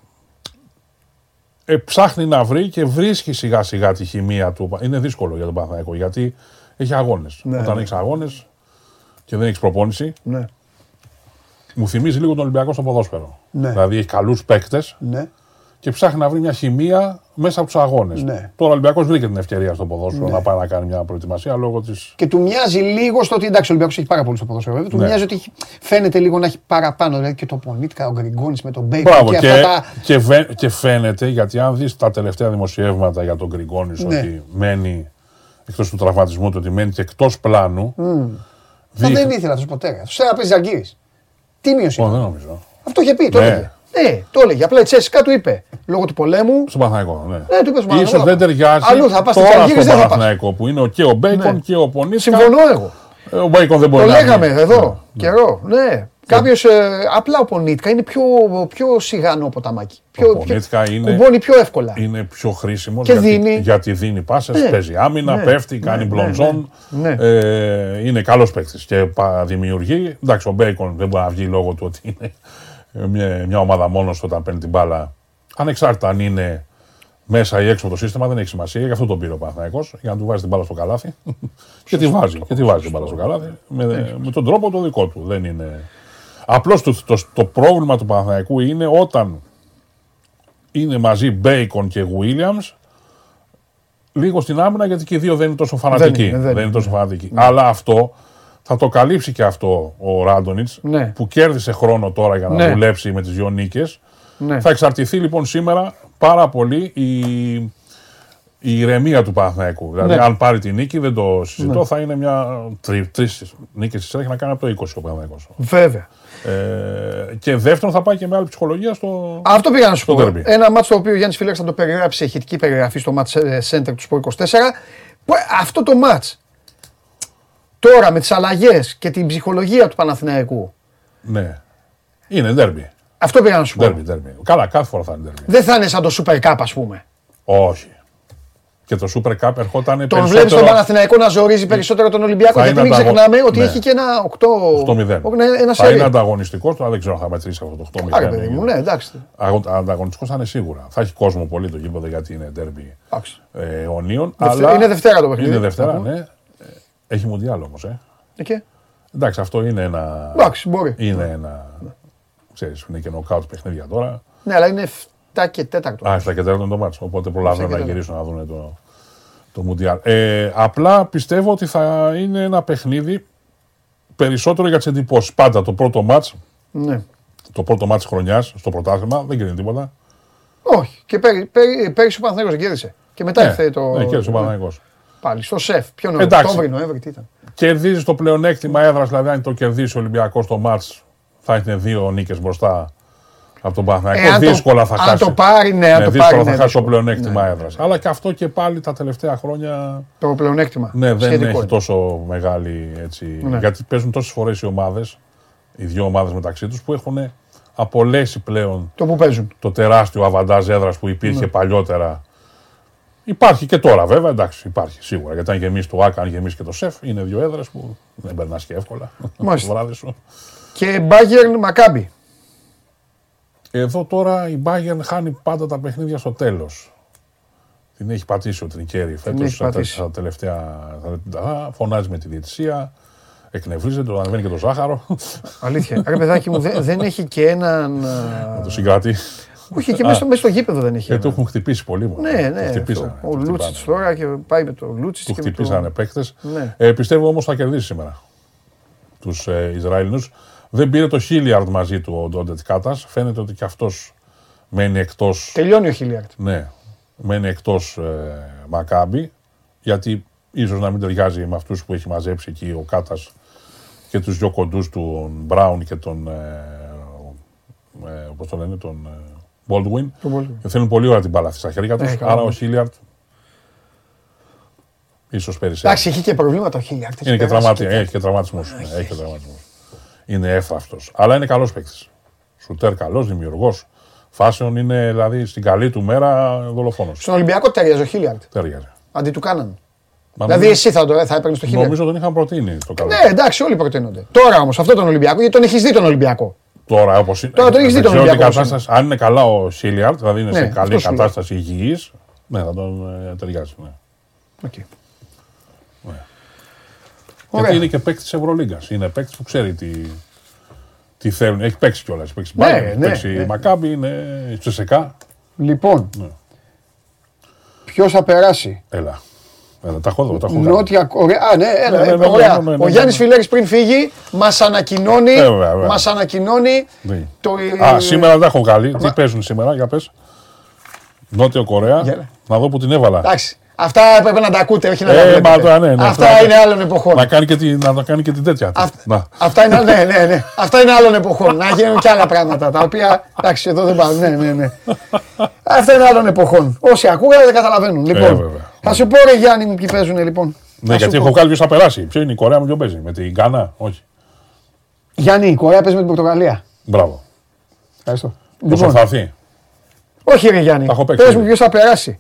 Ε, ψάχνει να βρει και βρίσκει σιγά σιγά τη χημεία του. Είναι δύσκολο για τον Παναθηναϊκό γιατί έχει αγώνες. Ναι, Όταν ναι. έχεις αγώνες και δεν έχεις προπόνηση, Ναι. μου θυμίζει λίγο τον Ολυμπιακό στο ποδόσφαιρο. Ναι. Δηλαδή έχει καλούς παίκτες Ναι. Και ψάχνει να βρει μια χημεία μέσα από τους αγώνες. Ναι. Τώρα ο Ολυμπιακός βρήκε την ευκαιρία στο ποδόσφαιρο Ναι. να πάει να κάνει μια προετοιμασία λόγω τη. Και του μοιάζει λίγο στο ότι εντάξει, ο Ολυμπιακός έχει πάρα πολύ στο ποδόσφαιρο. Βέβαια. Του Ναι. μοιάζει ότι έχει, φαίνεται λίγο να έχει παραπάνω. Δηλαδή και το Πονίτικα, ο Γκριγκόνης με τον Μπέικον Μπράβο, και, και, αυτά τα. και, βε- και φαίνεται γιατί αν δεις τα τελευταία δημοσιεύματα για τον Γκριγκόνης Ναι. ότι μένει εκτός του τραυματισμού του, ότι μένει και εκτός πλάνου. Μμμ. Μα δείχνει- δεν ήθελα αυτός ποτέ. Αυτός να παίζει Ζαγκύρη. Τι μείωση. Ω, δεν νομίζω. Αυτό είχε πει, το Ναι. Έλεγε. Ναι, το έλεγε. Απλά η Τσέσικα του είπε. Λόγω του πολέμου. Στον Παναθηναϊκό, ναι. Ναι, του είπε στον Παναθηναϊκό. Ίσως δεν ταιριάζει Αλλού θα πας στη τώρα Ζαλγκύρης, στον δεν θα πας. Παναθηναϊκό που είναι και ο Μπέικον Ναι. και ο Πονίσκα. Συμφωνώ εγώ. Ε, Ο Μπέικον δεν μπορεί Το να λέγαμε είναι. εδώ καιρό. Ναι. Κάποιος απλά ο Πονίτκα είναι πιο, πιο σιγανό ποταμάκι. Πιο, Ο Πονίτκα είναι- κουμπώνει πιο εύκολα. Είναι πιο χρήσιμος Και γιατί, δίνει. γιατί δίνει πάσες, Ναι. παίζει άμυνα, Ναι. πέφτει, κάνει Ναι, πλονζόν. ναι, Ε, είναι καλός παίκτης και πα- δημιουργεί. Εντάξει, ο Μπέικον δεν μπορεί να βγει λόγω του ότι είναι μια, μια ομάδα μόνος του όταν παίρνει την μπάλα. Ανεξάρτητα αν είναι μέσα ή έξω από το σύστημα, δεν έχει σημασία. Γι' αυτό τον πήρε ο Παναθηναϊκός, για να του βάζει την μπάλα στο καλάθι. και τη βάζει. Και τη βάζει την μπάλα στο καλάθι. Με, με τον τρόπο το δικό του. Δεν είναι. Απλώς το, το, το πρόβλημα του Παναθηναϊκού είναι όταν είναι μαζί Μπέικον και Williams λίγο στην άμυνα γιατί και οι δύο δεν είναι τόσο φανατικοί. είναι, δεν είναι είναι. τόσο φανατικοί. Αλλά αυτό θα το καλύψει και αυτό ο Ράντονιτς Ναι. που κέρδισε χρόνο τώρα για να Ναι. δουλέψει με τις δύο νίκες. Ναι. Θα εξαρτηθεί λοιπόν σήμερα πάρα πολύ η, η ηρεμία του Παναθηναϊκού. Δηλαδή, Ναι. αν πάρει τη νίκη, δεν το συζητώ, Ναι. θα είναι μια τρεις νίκες της έχει να κάνει από το 20 ο Παναθηναϊκός. Βέβαια. Ε, και δεύτερον, θα πάει και με άλλη ψυχολογία στο. Αυτό πήγα να σου στο πω. derby. Ένα μάτσο το οποίο ο Γιάννης Φιλέξ θα το περιγράψει, ηχητική περιγραφή στο μάτς ε, Center του Σπορ 24. Που, ε, Αυτό το μάτς τώρα με τις αλλαγές και την ψυχολογία του Παναθηναϊκού. Ναι. Είναι ντέρμπι. Αυτό πήγα να σου πω. Ντέρμπι, ντέρμπι. Καλά, κάθε φορά θα είναι ντέρμπι. Δεν θα είναι σαν το Super Cup, ας πούμε. Όχι. Και το Super Cup ερχόταν Τον περισσότερο... βλέπει τον Παναθηναϊκό να ζορίζει περισσότερο τον Ολυμπιακό. Θα Γιατί είναι μην ανταγω- ξεχνάμε ότι Ναι. έχει και ένα 8. 8-0. Όχι, ναι, Ένα θα σερί. είναι ανταγωνιστικός, τώρα δεν ξέρω αν θα μετρήσει αυτό το 8-0. Άρε, παιδί μου, ναι, εντάξει. Ανταγωνιστικός θα είναι σίγουρα. Θα έχει κόσμο πολύ το γήπεδο γιατί είναι ντέρμπι Εντάξει. ε, αιωνίων. Δευτε- είναι Δευτέρα το παιχνίδι. Είναι Δευτέρα, Να πούμε. ναι. Ε, Έχει μουντιάλ όμως. Ε. Εκεί. Εντάξει, αυτό είναι ένα. Εντάξει, μπορεί. Είναι ένα. Ξέρεις, είναι και νοκάουτ παιχνίδια τώρα. Ναι, αλλά είναι 7 και 4. Α, 7 και 4 είναι το μάτσο. Οπότε προλάβουν Εφτά να και γυρίσουν να δουν το, το Μουντιάλ. Ε, απλά πιστεύω ότι θα είναι ένα παιχνίδι περισσότερο για τις εντυπώσεις. Πάντα το πρώτο μάτς, Ναι. το πρώτο μάτς χρονιάς στο πρωτάθλημα δεν κρίνει τίποτα. Όχι. Και πέρι- πέρι- πέρυσι ο Παναθηναϊκός δεν κέρδισε. Και μετά Ναι, ήρθε το. ναι, κέρδισε ο Παναθηναϊκός. Πάλι στο σεφ. Ποιο νο... Εντάξει. Οκτώβρη, Νοέμβρη, τι ήταν. Κερδίζει το πλεονέκτημα έδρας, δηλαδή αν το κερδίσει ο Ολυμπιακός το μάτς θα έχει δύο νίκες μπροστά από τον Παναθηναϊκό. Ε, αν το- δύσκολα θα αν χάσει. το πάρει, ναι, αν το δύσκολα πάρει, θα ναι, χάσει το δύσκολο. πλεονέκτημα έδρας. Αλλά και αυτό και πάλι τα τελευταία χρόνια Το πλεονέκτημα. Ναι, δεν Σχετικό έχει είναι. τόσο μεγάλη έτσι. Ναι. Γιατί παίζουν τόσες φορές οι ομάδες, οι δύο ομάδες μεταξύ τους, που έχουν απολέσει πλέον Το που παίζουν. το τεράστιο αβαντάζ έδρας που υπήρχε Ναι. παλιότερα. Υπάρχει και τώρα βέβαια, εντάξει, υπάρχει σίγουρα. Γιατί αν γεμίσεις το ΑΚΑ, αν γεμίσεις και το ΣΕΦ, είναι δύο έδρες που δεν περνάς και εύκολα Μάλιστα. το βράδυ σου. Και Bayern Μακάμπι. Εδώ τώρα η Bayern χάνει πάντα τα παιχνίδια στο τέλος. Την έχει πατήσει ο Τρικέρι φέτος έχει στα, τε- πατήσει. στα τελευταία. στα- φωνάζει με τη διαιτησία, εκνευρίζεται, το ανεβαίνει και το ζάχαρο. Αλήθεια. Ρε παιδάκι μου, δεν, δεν έχει και έναν. Να το συγκρατεί. Όχι, και μέσα στο, μέσα στο γήπεδο δεν έχει. Γιατί το έναν. έχουν χτυπήσει πολύ μόνο. Ναι, ναι. Το χτυπήσανε. αυτό. Ο το Λούτσιτ χτυπάνε. τώρα και πάει με το Λούτσιτ Του και με χτυπήσανε το. παίκτες. Ναι. Ε, πιστεύω όμως θα κερδίσει σήμερα τους ε, Ισραηλινού. Δεν πήρε το Χίλιαρντ μαζί του ο Ντόντετ Κάτας. Φαίνεται ότι και αυτός μένει εκτό. Τελειώνει ο Χίλιαρτ. Ναι, μένει εκτός ε, Μακάμπι. Γιατί ίσως να μην ταιριάζει με αυτούς που έχει μαζέψει εκεί ο Κάτας και τους δυο κοντούς του, τον Μπράουν και τον. Ε, ε, πώς το λένε, τον ε, Baldwin. Τον Baldwin. Και θέλουν πολύ ώρα την μπάλα αυτή στα χέρια τους. Ε, καλά, άρα ναι. ο Χίλιαρτ ίσως περισσότερο. Εντάξει, έχει και προβλήματα ο Χίλιαρτ. Είναι και τραυματία. Έχει και τραυματισμούς. Έχει και τραυματισμούς. Είναι εύθραυστο. Αλλά είναι καλός παίκτης. Σουτέρ καλός, δημιουργός. Φάσεων είναι δηλαδή στην καλή του μέρα δολοφόνος. Στον Ολυμπιακό ταιριάζει ο Χίλιαρτ. Ταιριάζει. Αντί του κάναν. Μα Δηλαδή νομίζω- εσύ θα, το, θα έπαιρνες το Χίλιαρτ. Νομίζω τον είχαν προτείνει το καλό. Ναι, εντάξει, όλοι προτείνονται. Τώρα όμως αυτό τον Ολυμπιακό, γιατί τον έχεις δει τον Ολυμπιακό. Τώρα όπως είναι. Τώρα τον έχεις δει δεν τον ξέρω τι Ολυμπιακό, κατάσταση. Αν είναι καλά ο Σίλιαρτ, δηλαδή είναι Ναι, σε αυτό καλή σου λέω. κατάσταση υγιής, ναι, θα τον ε, ταιριάζει. Ναι. Οκ. Γιατί Ωραία. είναι και παίκτης της Ευρωλίγκας. Είναι παίκτης που ξέρει τι, τι θέλουν. Έχει παίξει κιόλας. Έχει παίξει Ναι, Bayern, έχει ναι, παίξει ναι. Μακάμπι, είναι ΤΣΣΚΑ. Λοιπόν, Ναι. ποιος θα περάσει; Έλα. Έλα, τα έχω εδώ, τα έχω κάνει. Νότια Κορέα. Α, ναι, έλα, Ναι, ναι, ε, ναι, ωραία. ναι, ναι, ναι, Ο ναι, Γιάννης ναι. Φιλέρη πριν φύγει, μας ανακοινώνει. Ε, βέβαια, βέβαια. Μας ανακοινώνει Ναι. το. Α, σήμερα δεν τα έχω βγάλει. Τι παίζουν σήμερα, για πες. Νότιο Κορέα. Για- Να δω που την έβαλα. Εντάξει. Αυτά έπρεπε να τα ακούτε, όχι να τα Ε, βλέπετε. μα τώρα, ναι, ναι, Αυτά αυτό- είναι άλλων εποχών. Να κάνει και, τη, να το κάνει και την τέτοια. Να. Αυτά είναι, ναι, ναι, ναι. Αυτά είναι άλλων εποχών. να γίνουν και άλλα πράγματα τα οποία. Εντάξει, εδώ δεν πάμε. Ναι, ναι, ναι. Αυτά είναι άλλων εποχών. Όσοι ακούγανε δεν καταλαβαίνουν. Λοιπόν, Ε, βέβαια. θα σου πω ρε Γιάννη μου ποιοι παίζουν λοιπόν. Ναι, Θα γιατί σου έχω πω. βγάλει ποιος θα περάσει. Ποιο είναι η Κορέα με ποιο παίζει. Με την Γκάνα, όχι. Γιάννη, η Κορέα παίζει με την Πορτογαλία. Μπράβο. Ευχαριστώ. Πόσο θα έρθει; Όχι, ρε Γιάννη. Τα έχω παίξει Πες μου ήδη. ποιος θα περάσει.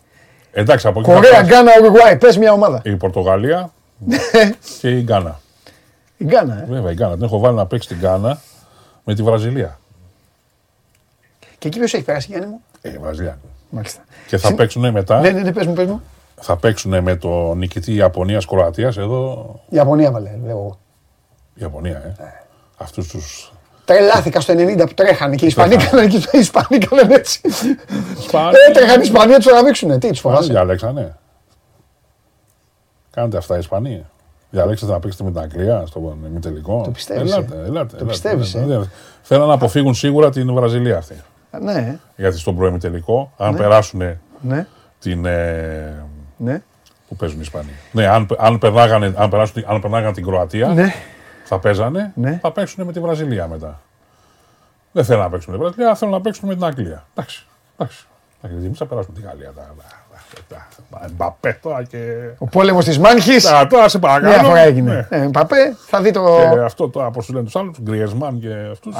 Εντάξει, από εκεί θα Κορέα, περάσει Γκάνα, Ουρουγουάη. Πες μια ομάδα. η Πορτογαλία και η Γκάνα. Η Γκάνα, ε. Βέβαια, η Γκάνα. Την έχω βάλει να παίξει την Γκάνα με τη Βραζιλία. Και εκεί ποιος έχει περάσει, Γιάννη μου; Ε, η Βραζιλία. Μάλιστα. Και θα παίξουν μετά. Ναι, ναι, ναι, πες μου, πες μου. Θα παίξουν με το νικητή Ιαπωνία-Κροατία εδώ. Η Ιαπωνία βάλε, λέω εγώ. Η Ιαπωνία, ε. Αυτούς τους. Τρελάθηκα στο 90 που τρέχανε και οι Ισπανοί Τρέχανε. κάνανε και οι Ισπανοί κάνανε έτσι. Ισπανοί. Ε, τρέχανε οι Ισπανοί να τους τραβήξουνε. Τι τους Μα φοβάσαι. διαλέξανε. Κάνετε αυτά οι Ισπανοί. Διαλέξατε να παίξετε με την Αγγλία στο ημιτελικό. Το πιστεύεις, Ελάτε, ε; ελάτε. Το ελάτε, πιστεύεις, ελάτε. ε; Δεν- Θέλουν να αποφύγουν σίγουρα την Βραζιλία αυτή. Ναι, Γιατί στον προημιτελικό, αν Ναι. περάσουν ναι, την. Ε, ναι. που παίζουν οι Ισπανοί. Ναι, αν, αν, περνάγανε, αν, περάσουν, αν περνάγανε την Κροατία, Ναι. Θα παίζανε, Ναι. θα παίξουν με τη Βραζιλία μετά. Δεν θέλουν να παίξουν με τη Βραζιλία, θέλουν να παίξουν με την Αγγλία. Εντάξει. Εντάξει. Εντάξει, Εμείς θα περάσουμε τη Γαλλία. Τα, τα, τα, τα, Μπαπέ τώρα και. Ο πόλεμος της Μάνχης. Τα, τώρα σε παρακαλώ. Μια φορά έγινε. Ναι. Ε, Παπέ, θα δει το. Και αυτό τώρα, πώ τους λένε τους άλλους, Γκριεσμάν και αυτούς.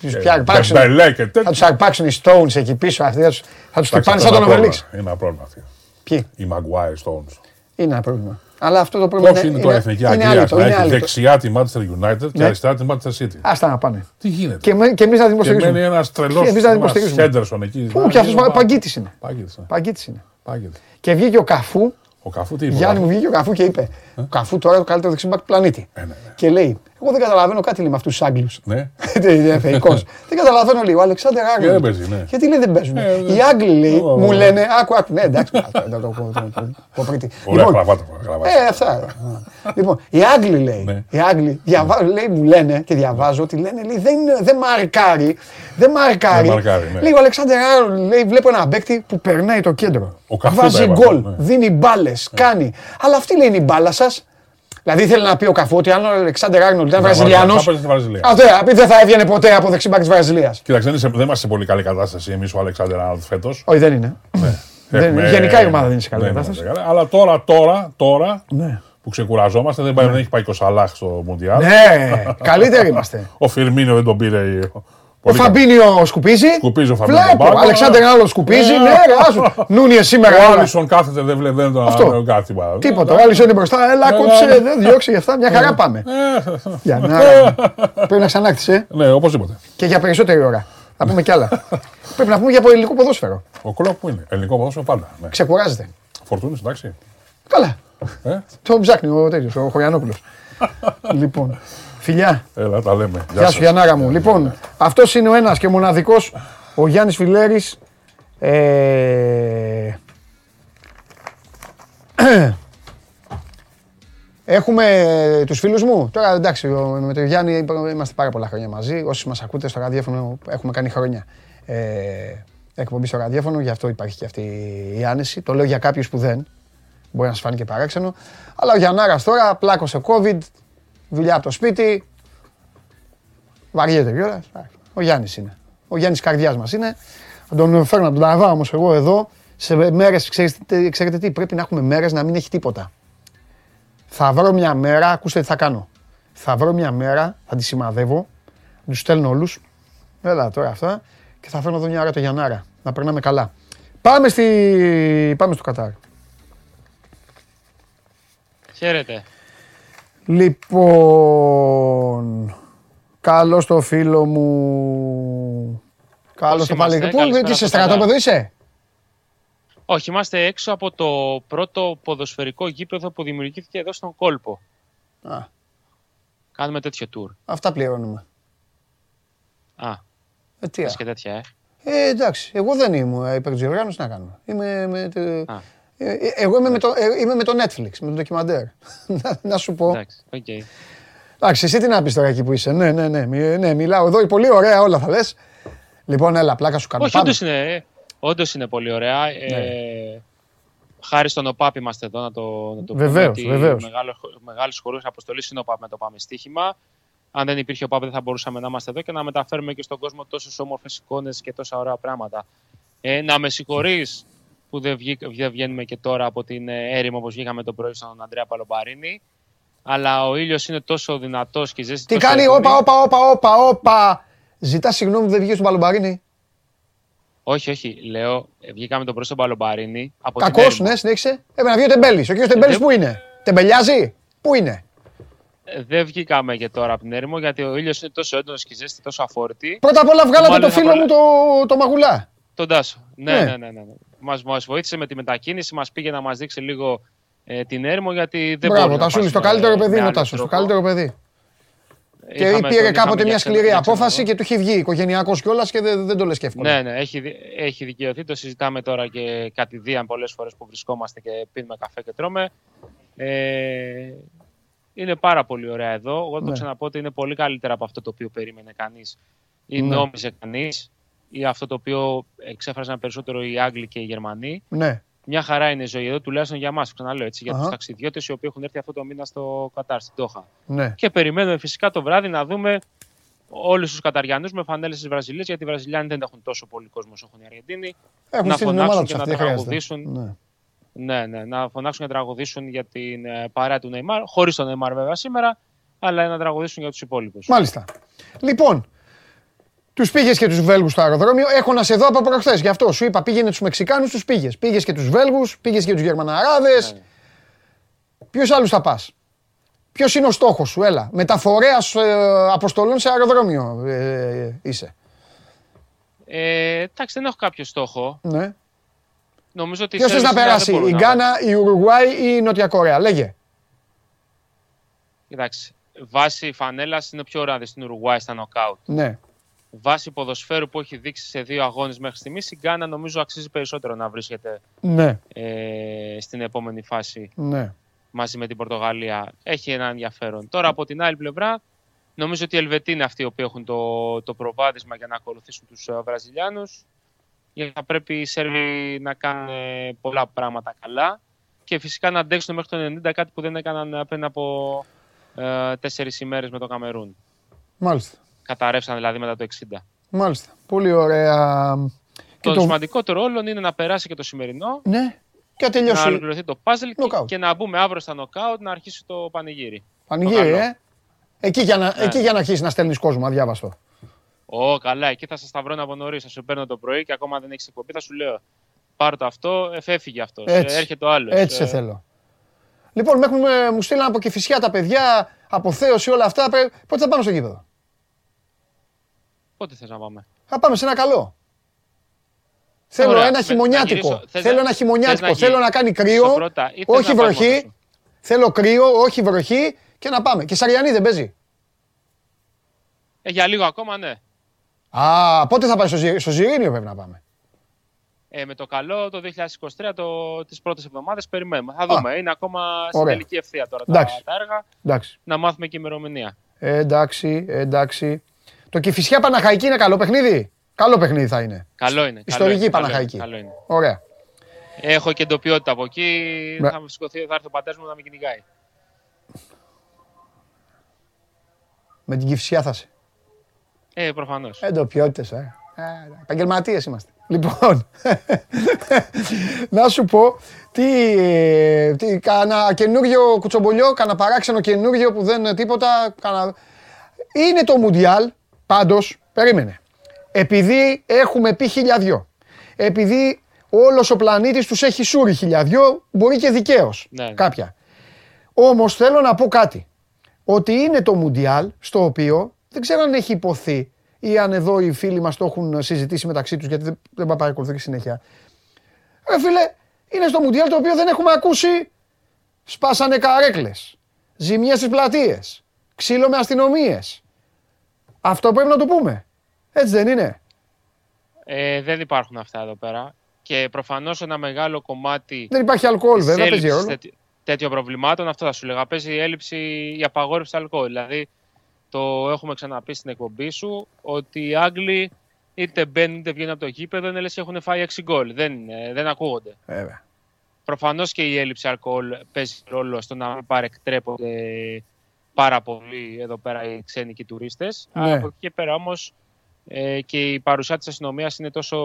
Τους πια αρπάξουν. Μπελέ και τέτοια. Θα τους αρπάξουν οι Stones εκεί πίσω. Αυτοί θα του Εντάξει, χτυπάνε αυτό σαν τον είναι ένα Οβελίξ. πρόβλημα. Είναι ένα πρόβλημα αυτή. Ποιοι; Οι Maguire Stones. Είναι ένα πρόβλημα. Αλλά αυτό το πρόβλημα Πώ είναι τώρα η εθνική είναι Αγγλία άλυτο, να είναι έχει άλυτο. δεξιά τη Manchester United και Ναι. αριστερά τη Manchester City. Άστα να πάνε. Τι γίνεται; Και, με- και εμείς να την Και υποστηρίζουμε. μένει ένας τρελός Και εμείς να την υποστηρίζουμε. Χέντερσον εκεί. Πού και αυτός παγκίτης είναι. Παγκίτης, ναι. Παγκίτης είναι. Παγκίτης. Και βγήκε ο Καφού. Ο Καφού τι είπε. Γιάννη μου βγήκε ο Καφού και είπε: Ο Καφού τώρα είναι το καλύτερο δεξιμπάκ του πλανήτη. Ε, ναι, Και λέει: Εγώ δεν καταλαβαίνω κάτι λέει με αυτούς τους Άγγλους. Ναι. Είναι θεϊκό. Δεν καταλαβαίνω λέει ο Αλεξάνδρ Και Άγγλου. δεν παίζει, ναι. Γιατί λέει δεν παίζουν. Ε, Οι Άγγλοι λέει Ω, ω, μου ω. λένε: Άκου, άκου. Ναι, εντάξει. το- το- το- το- το- το πρίτη. Ωραία Λοιπόν, γραβάτα. γραβάτα. ε, αυτά. λοιπόν, οι Άγγλοι λέει, Ναι. οι Άγγλοι, διαβα... λέει, μου λένε και διαβάζω ότι λένε, λέει, δεν, είναι- δεν μαρκάρει, δεν μαρκάρει. Δεν μαρκάρει, ναι. Λέει ο Αλεξάνδρ Άρνολντ, λέει, βλέπω ένα παίκτη που περνάει το κέντρο. Ο Καφού τα Βάζει έβαλε, γκολ, ναι. δίνει μπάλες, κάνει. Αλλά αυτή λέει είναι η μπάλα σα. Δηλαδή ήθελε να πει ο Καφού ότι αν ο Αλεξάνδρ Άρνολντ ήταν Ναι, Βραζιλιάνο. θα παίζει στη Βραζιλίας. Αυτό ε, δεν θα έβγαινε ποτέ από δεξιμπάκ της Βραζιλίας. Κοίταξε, δεν είσαι- δεν είμαστε σε πολύ καλή κατάσταση εμείς ο Αλεξάνδρ Άρνολντ φέτος. Όχι, δεν είναι. Δεν- γενικά η ομάδα δεν είναι σε καλή κατάσταση. Αλλά τώρα, τώρα, τώρα Ναι. που ξεκουραζόμαστε, δεν, πάει, δεν έχει πάει και ο Σαλάχ στο Μουντιάλ. Ναι, καλύτεροι είμαστε. Ο Φιρμίνιο δεν τον πήρε. Ο πολύ καλά. Φαμπίνιο σκουπίζει. Σκουπίζει ο Φαμπίνιο Βλέπω. Μπάγκο. Αλεξάνδρ άλλο σκουπίζει. Ε, Ναι, ρε, άσου. Νούνιες σήμερα. Ο έλα. Άλισον κάθεται, δεν βλέπει δεν τον Αυτό. δεν κάτι. μα. Τίποτα. Ο Άλισον είναι μπροστά. Έλα, Ναι, κόψε. ναι. Δεν διώξει για αυτά. Μια χαρά πάμε. Ε, Για να. Πρέπει να ξανάκτησε. ε. Ναι, οπωσδήποτε. Και για περισσότερη ώρα. Θα πούμε κι άλλα. Πρέπει να πούμε για ελληνικό ποδόσφαιρο. Ο Κλοπ που είναι. Ελληνικό ποδόσφαιρο πάντα. Ναι. Ξεκουράζεται. Φορτούνης, εντάξει. Καλά. Ε, Το ψάχνει ο τέτοιος, ο Χωριανόπουλος. λοιπόν, φιλιά. έλα, τα λέμε. Γεια σου, σας. Γιαννάρα μου. Λοιπόν, αυτός είναι ο ένας και μοναδικός, ο Γιάννης Φιλέρης. Ε... Έχουμε τους φίλους μου. Τώρα εντάξει, ο- με τον Γιάννη είμαστε πάρα πολλά χρόνια μαζί. Όσοι μας ακούτε στο ραδιόφωνο, έχουμε κάνει χρόνια ε, εκπομπή στο ραδιόφωνο, γι' αυτό υπάρχει και αυτή η άνεση. Το λέω για κάποιους που δεν. Μπορεί να σας φάνηκε παράξενο. Αλλά ο Γιαννάρας τώρα πλάκωσε COVID, δουλειά από το σπίτι, Βαριέται κιόλας. Ο Γιάννης είναι. Ο Γιάννης καρδιάς μας είναι. Θα τον φέρνω να τον τραβάω όμως εγώ εδώ σε μέρες. Ξέρετε, ξέρετε τι, πρέπει να έχουμε μέρες να μην έχει τίποτα. Θα βρω μια μέρα, ακούστε τι θα κάνω. Θα βρω μια μέρα, θα τη σημαδεύω, τους στέλνω όλους. Έλα τώρα αυτά. Και θα φέρνω εδώ μια ώρα το Γιαννάρα. Να περνάμε καλά. Πάμε, στη... Πάμε στο Κατάρ. Χαίρετε. Λοιπόν, καλώς το φίλο μου. Καλώς Πώς το είμαστε, πάλι. Πού καλησπέρα τι είσαι, από τα στρατόπεδο καλά. είσαι; Όχι, είμαστε έξω από το πρώτο ποδοσφαιρικό γήπεδο που δημιουργήθηκε εδώ στον κόλπο. Α, Κάνουμε τέτοιο tour. αυτά πληρώνουμε. Α, Ε, τι, θες α. και τέτοια, ε. ε, εντάξει, εγώ δεν είμαι υπερτζιοργάνωση να κάνω. Είμαι με, το- Α. ε, ε, εγώ είμαι με, το, ε, είμαι με το Netflix, με το ντοκιμαντέρ. να, να σου πω. Εντάξει, οκ. Εντάξει, εσύ τι να πεις τώρα εκεί που είσαι. Ναι, ναι, ναι, μι- ναι μιλάω εδώ, πολύ ωραία όλα θα λες. Λοιπόν, έλα, πλάκα σου κάνω. Όχι, Πάμε. όντως είναι, ε, όντως είναι πολύ ωραία. Ναι. Ε, χάρη στον ΟΠΑΠ είμαστε εδώ να το, να το Βεβαίως, πούμε. ότι βεβαίως. Μεγάλο, μεγάλος χορός αποστολής είναι ο ΟΠΑΠ με το Πάμε Στοίχημα. Αν δεν υπήρχε ο ΟΠΑΠ δεν θα μπορούσαμε να είμαστε εδώ και να μεταφέρουμε και στον κόσμο τόσες όμορφες εικόνες και τόσα ωραία πράγματα. Ε, να με συγχωρείς που δεν, βγή- δεν βγαίνουμε και τώρα από την ε, έρημο όπως βγήκαμε το πρωί στον Αντρέα Παλομπαρίνη. Αλλά ο ήλιος είναι τόσο δυνατός και η ζέστη Τι τόσο κάνει, έντονη. όπα, όπα, όπα, όπα, όπα. Ζητά συγγνώμη που δεν βγήκε στο Παλομπαρίνι. Όχι, όχι. Λέω, ε, βγήκαμε τον πρώτο Μπαλομπαρίνη. Από την Κακός, έρημο. ναι, συνέχισε. Έπρεπε να βγει ο Τεμπέλης. Ο κύριος Τεμπέλης δεν- πού είναι; Τεμπελιάζει; Πού είναι; Ε, Δεν βγήκαμε και τώρα από την έρημο γιατί ο ήλιος είναι τόσο έντονος και η ζέστη τόσο αφόρητη. Πρώτα απ' όλα βγάλατε Μάλλον το θα φίλο προλα- μου το, το μαγουλά. Τον Τάσο. Ναι, Ναι. ναι, ναι. ναι, ναι. Μας, μας βοήθησε με τη μετακίνηση, μας πήγε να μας δείξει λίγο ε, την έρημο γιατί δεν Μπράβο, μπορούμε να Τασούλη, το πάσουμε καλύτερο με παιδί είναι ο άλλο Τάσο. Το τρόπο. καλύτερο παιδί. Και Είχαμε πήρε τον- κάποτε είχαμε μια για σκληρή ξένα- για απόφαση ξενοδοχείο. και του έχει βγει οικογενειακός κιόλας και δεν, δεν το λες και εύκολα. Ναι, ναι, έχει, δι- έχει δικαιωθεί. Το συζητάμε τώρα και κατηδίαν πολλές φορές που βρισκόμαστε και πίνουμε καφέ και τρώμε. Ε, είναι πάρα πολύ ωραία εδώ. Εγώ το Ναι. ξαναπώ ότι είναι πολύ καλύτερα από αυτό το οποίο περίμενε κανείς ή Ναι. νόμιζε κανείς ή αυτό το οποίο εξέφρασαν περισσότερο οι Άγγλοι και οι Γερμανοί. Ναι. Μια χαρά είναι η ζωή εδώ, τουλάχιστον για εμά. Ξαναλέω έτσι, για Αχα. του ταξιδιώτες οι οποίοι έχουν έρθει αυτό το μήνα στο Κατάρ, στην Τόχα. ναι. Και περιμένουμε φυσικά το βράδυ να δούμε όλους τους Καταριανούς με φανέλες τη Βραζιλία, γιατί οι Βραζιλιάνοι δεν έχουν τόσο πολύ κόσμο όσο έχουν οι Αργεντίνοι. Έχουν να στείλει την ομάδα φωνάξουν τους και να αυτή, δεν χρειάζεται. τραγουδήσουν. Ναι. Ναι, ναι, να φωνάξουν και να τραγουδήσουν για την ε, παρέα του Νεϊμάρ, χωρίς τον Νεϊμάρ βέβαια σήμερα, αλλά να τραγουδήσουν για τους υπόλοιπους. Μάλιστα. Λοιπόν, τους πήγες και τους Βέλγους στο αεροδρόμιο. Έχω να σε δω από προχθές. Γι' αυτό σου είπα πήγαινε τους Μεξικάνους, τους πήγες. Πήγες και τους Βέλγους, πήγες και τους Γερμαναράδες. Ναι. Ποιους άλλους θα πας; Ποιος είναι ο στόχος σου, έλα. Μεταφορέας αποστολών σε αεροδρόμιο ε, είσαι. Ε, εντάξει, δεν έχω κάποιο στόχο. Ναι. Νομίζω ότι η Ποιος θες να Σέρβια δεν περάσει, μπορούν η να Γκάνα, η Ουρουγουάη ή η Νότια Κορέα; Λέγε. Κοιτάξτε, βάση φανέλας είναι πιο ωραία στην Ουρουγουάη στα νοκάουτ. Ναι. Βάση ποδοσφαίρου που έχει δείξει σε δύο αγώνες μέχρι στιγμής, η Γκάνα νομίζω αξίζει περισσότερο να βρίσκεται Ναι. ε, στην επόμενη φάση Ναι. μαζί με την Πορτογαλία. Έχει ένα ενδιαφέρον. Τώρα από την άλλη πλευρά, νομίζω ότι οι Ελβετοί είναι αυτοί οι οποίοι έχουν το, το προβάδισμα για να ακολουθήσουν τους Βραζιλιάνους. Γιατί θα πρέπει οι Σέρβοι να κάνουν ε, πολλά πράγματα καλά και φυσικά να αντέξουν μέχρι το 90 κάτι που δεν έκαναν ε, πριν από ε, τέσσερις ημέρες με το Καμερούν. Μάλιστα. Καταρρεύσαν δηλαδή μετά το 60. Μάλιστα. Πολύ ωραία. Το, το- σημαντικότερο όλων είναι να περάσει και το σημερινό, Ναι. Και να τελειώσει. να ολοκληρωθεί το puzzle και, και να μπούμε αύριο στα νοκάουτ να αρχίσει το πανηγύρι. Πανηγύρι, Το καλό. ε. Εκεί για να, Ναι. εκεί για να αρχίσεις να στέλνεις κόσμο, αδιάβαστο. Ω, καλά, εκεί θα σας σταυρώνω από νωρίς. Θα σου παίρνω το πρωί και ακόμα δεν έχεις εκπομπή. Θα σου λέω πάρ' το αυτό, εφέφυγε αυτός. Έτσι. Έρχεται ο άλλος. Έτσι σε θέλω. Λοιπόν, με έχουν, ε, μου στείλαν από Κηφισιά τα παιδιά, αποθέωση όλα αυτά. Πρέ- Πότε θα πάμε στο γήπεδο; Πότε θες να πάμε. Θα πάμε σε ένα καλό. Θέλω Ωραία. ένα Με- να χειμωνιάτικο. γυρίσω- θες Θέλω να- ένα θες χειμωνιάτικο. να Θέλω γι- να κάνει στο κρύο, πρώτα ή θες όχι να πας μόνος βροχή. σου. Θέλω κρύο, όχι βροχή και να πάμε. Και Σαριανή δεν παίζει. Ε, για λίγο ακόμα, ναι. Α, πότε θα πάει στο, Ζη- στο Ζιρίνιο πρέπει να πάμε. Ε, με το καλό το 2023, το, τις πρώτες εβδομάδες περιμένουμε. Θα δούμε. Είναι ακόμα στην Ωραία. τελική ευθεία τώρα τα, Εντάξει. τα έργα. Εντάξει. Να μάθουμε και ημερομηνία. Ε, εντάξει, ε, εντάξει. Το Κηφισιά Παναχαϊκή είναι καλό παιχνίδι; Καλό παιχνίδι θα είναι. Καλό είναι. Ιστορική καλό είναι, Παναχαϊκή. Καλό είναι. Ωραία. Έχω και εντοπιότητα από εκεί. Ναι. Θα, με σηκωθεί, θα έρθει ο πατέρας μου να με κυνηγάει. Με την Κηφισιά θα είσαι. Ε, προφανώς. Εντοπιότητες, ε. Επαγγελματίες είμαστε. Λοιπόν, να σου πω τι, ε, τι κάνα καινούριο κουτσομπολιό, κάνα παράξενο καινούριο που δεν είναι τίποτα. Κάνα... Είναι το Μουντιάλ, πάντως, περίμενε. Επειδή έχουμε πει χιλιαδιό, επειδή όλος ο πλανήτης τους έχει σούρει χιλιαδιό, μπορεί και δικαίως Ναι. κάποια. Όμως θέλω να πω κάτι. Ότι είναι το Μουντιάλ στο οποίο δεν ξέρω αν έχει υποθεί ή αν εδώ οι φίλοι μας το έχουν συζητήσει μεταξύ τους γιατί δεν, δεν παρακολουθώ και συνέχεια. Ρε φίλε, είναι στο Μουντιάλ το οποίο δεν έχουμε ακούσει σπάσανε καρέκλες, ζημιές στις πλατείες, ξύλο με αστυνομίες. Αυτό πρέπει να το πούμε. Έτσι δεν είναι. Ε, δεν υπάρχουν αυτά εδώ πέρα. Και προφανώς ένα μεγάλο κομμάτι. Δεν υπάρχει αλκοόλ, της βέβαια, παίζει έλλειψης ρόλο. τέτοι- τέτοιων προβλημάτων, αυτό θα σου λέγα. Παίζει η έλλειψη, η απαγόρευση του αλκοόλ. Δηλαδή, το έχουμε ξαναπεί στην εκπομπή σου, ότι οι Άγγλοι είτε μπαίνουν είτε βγαίνουν από το γήπεδο, είναι λες και έχουν φάει 6 γκολ. Δεν, είναι, δεν ακούγονται. Βέβαια. Προφανώς και η έλλειψη αλκοόλ παίζει ρόλο στο να μην παρεκτρέπονται πάρα πολύ εδώ πέρα οι ξένοι και οι τουρίστες. Ναι. Αλλά από εκεί και πέρα όμως ε, και η παρουσία της αστυνομίας είναι τόσο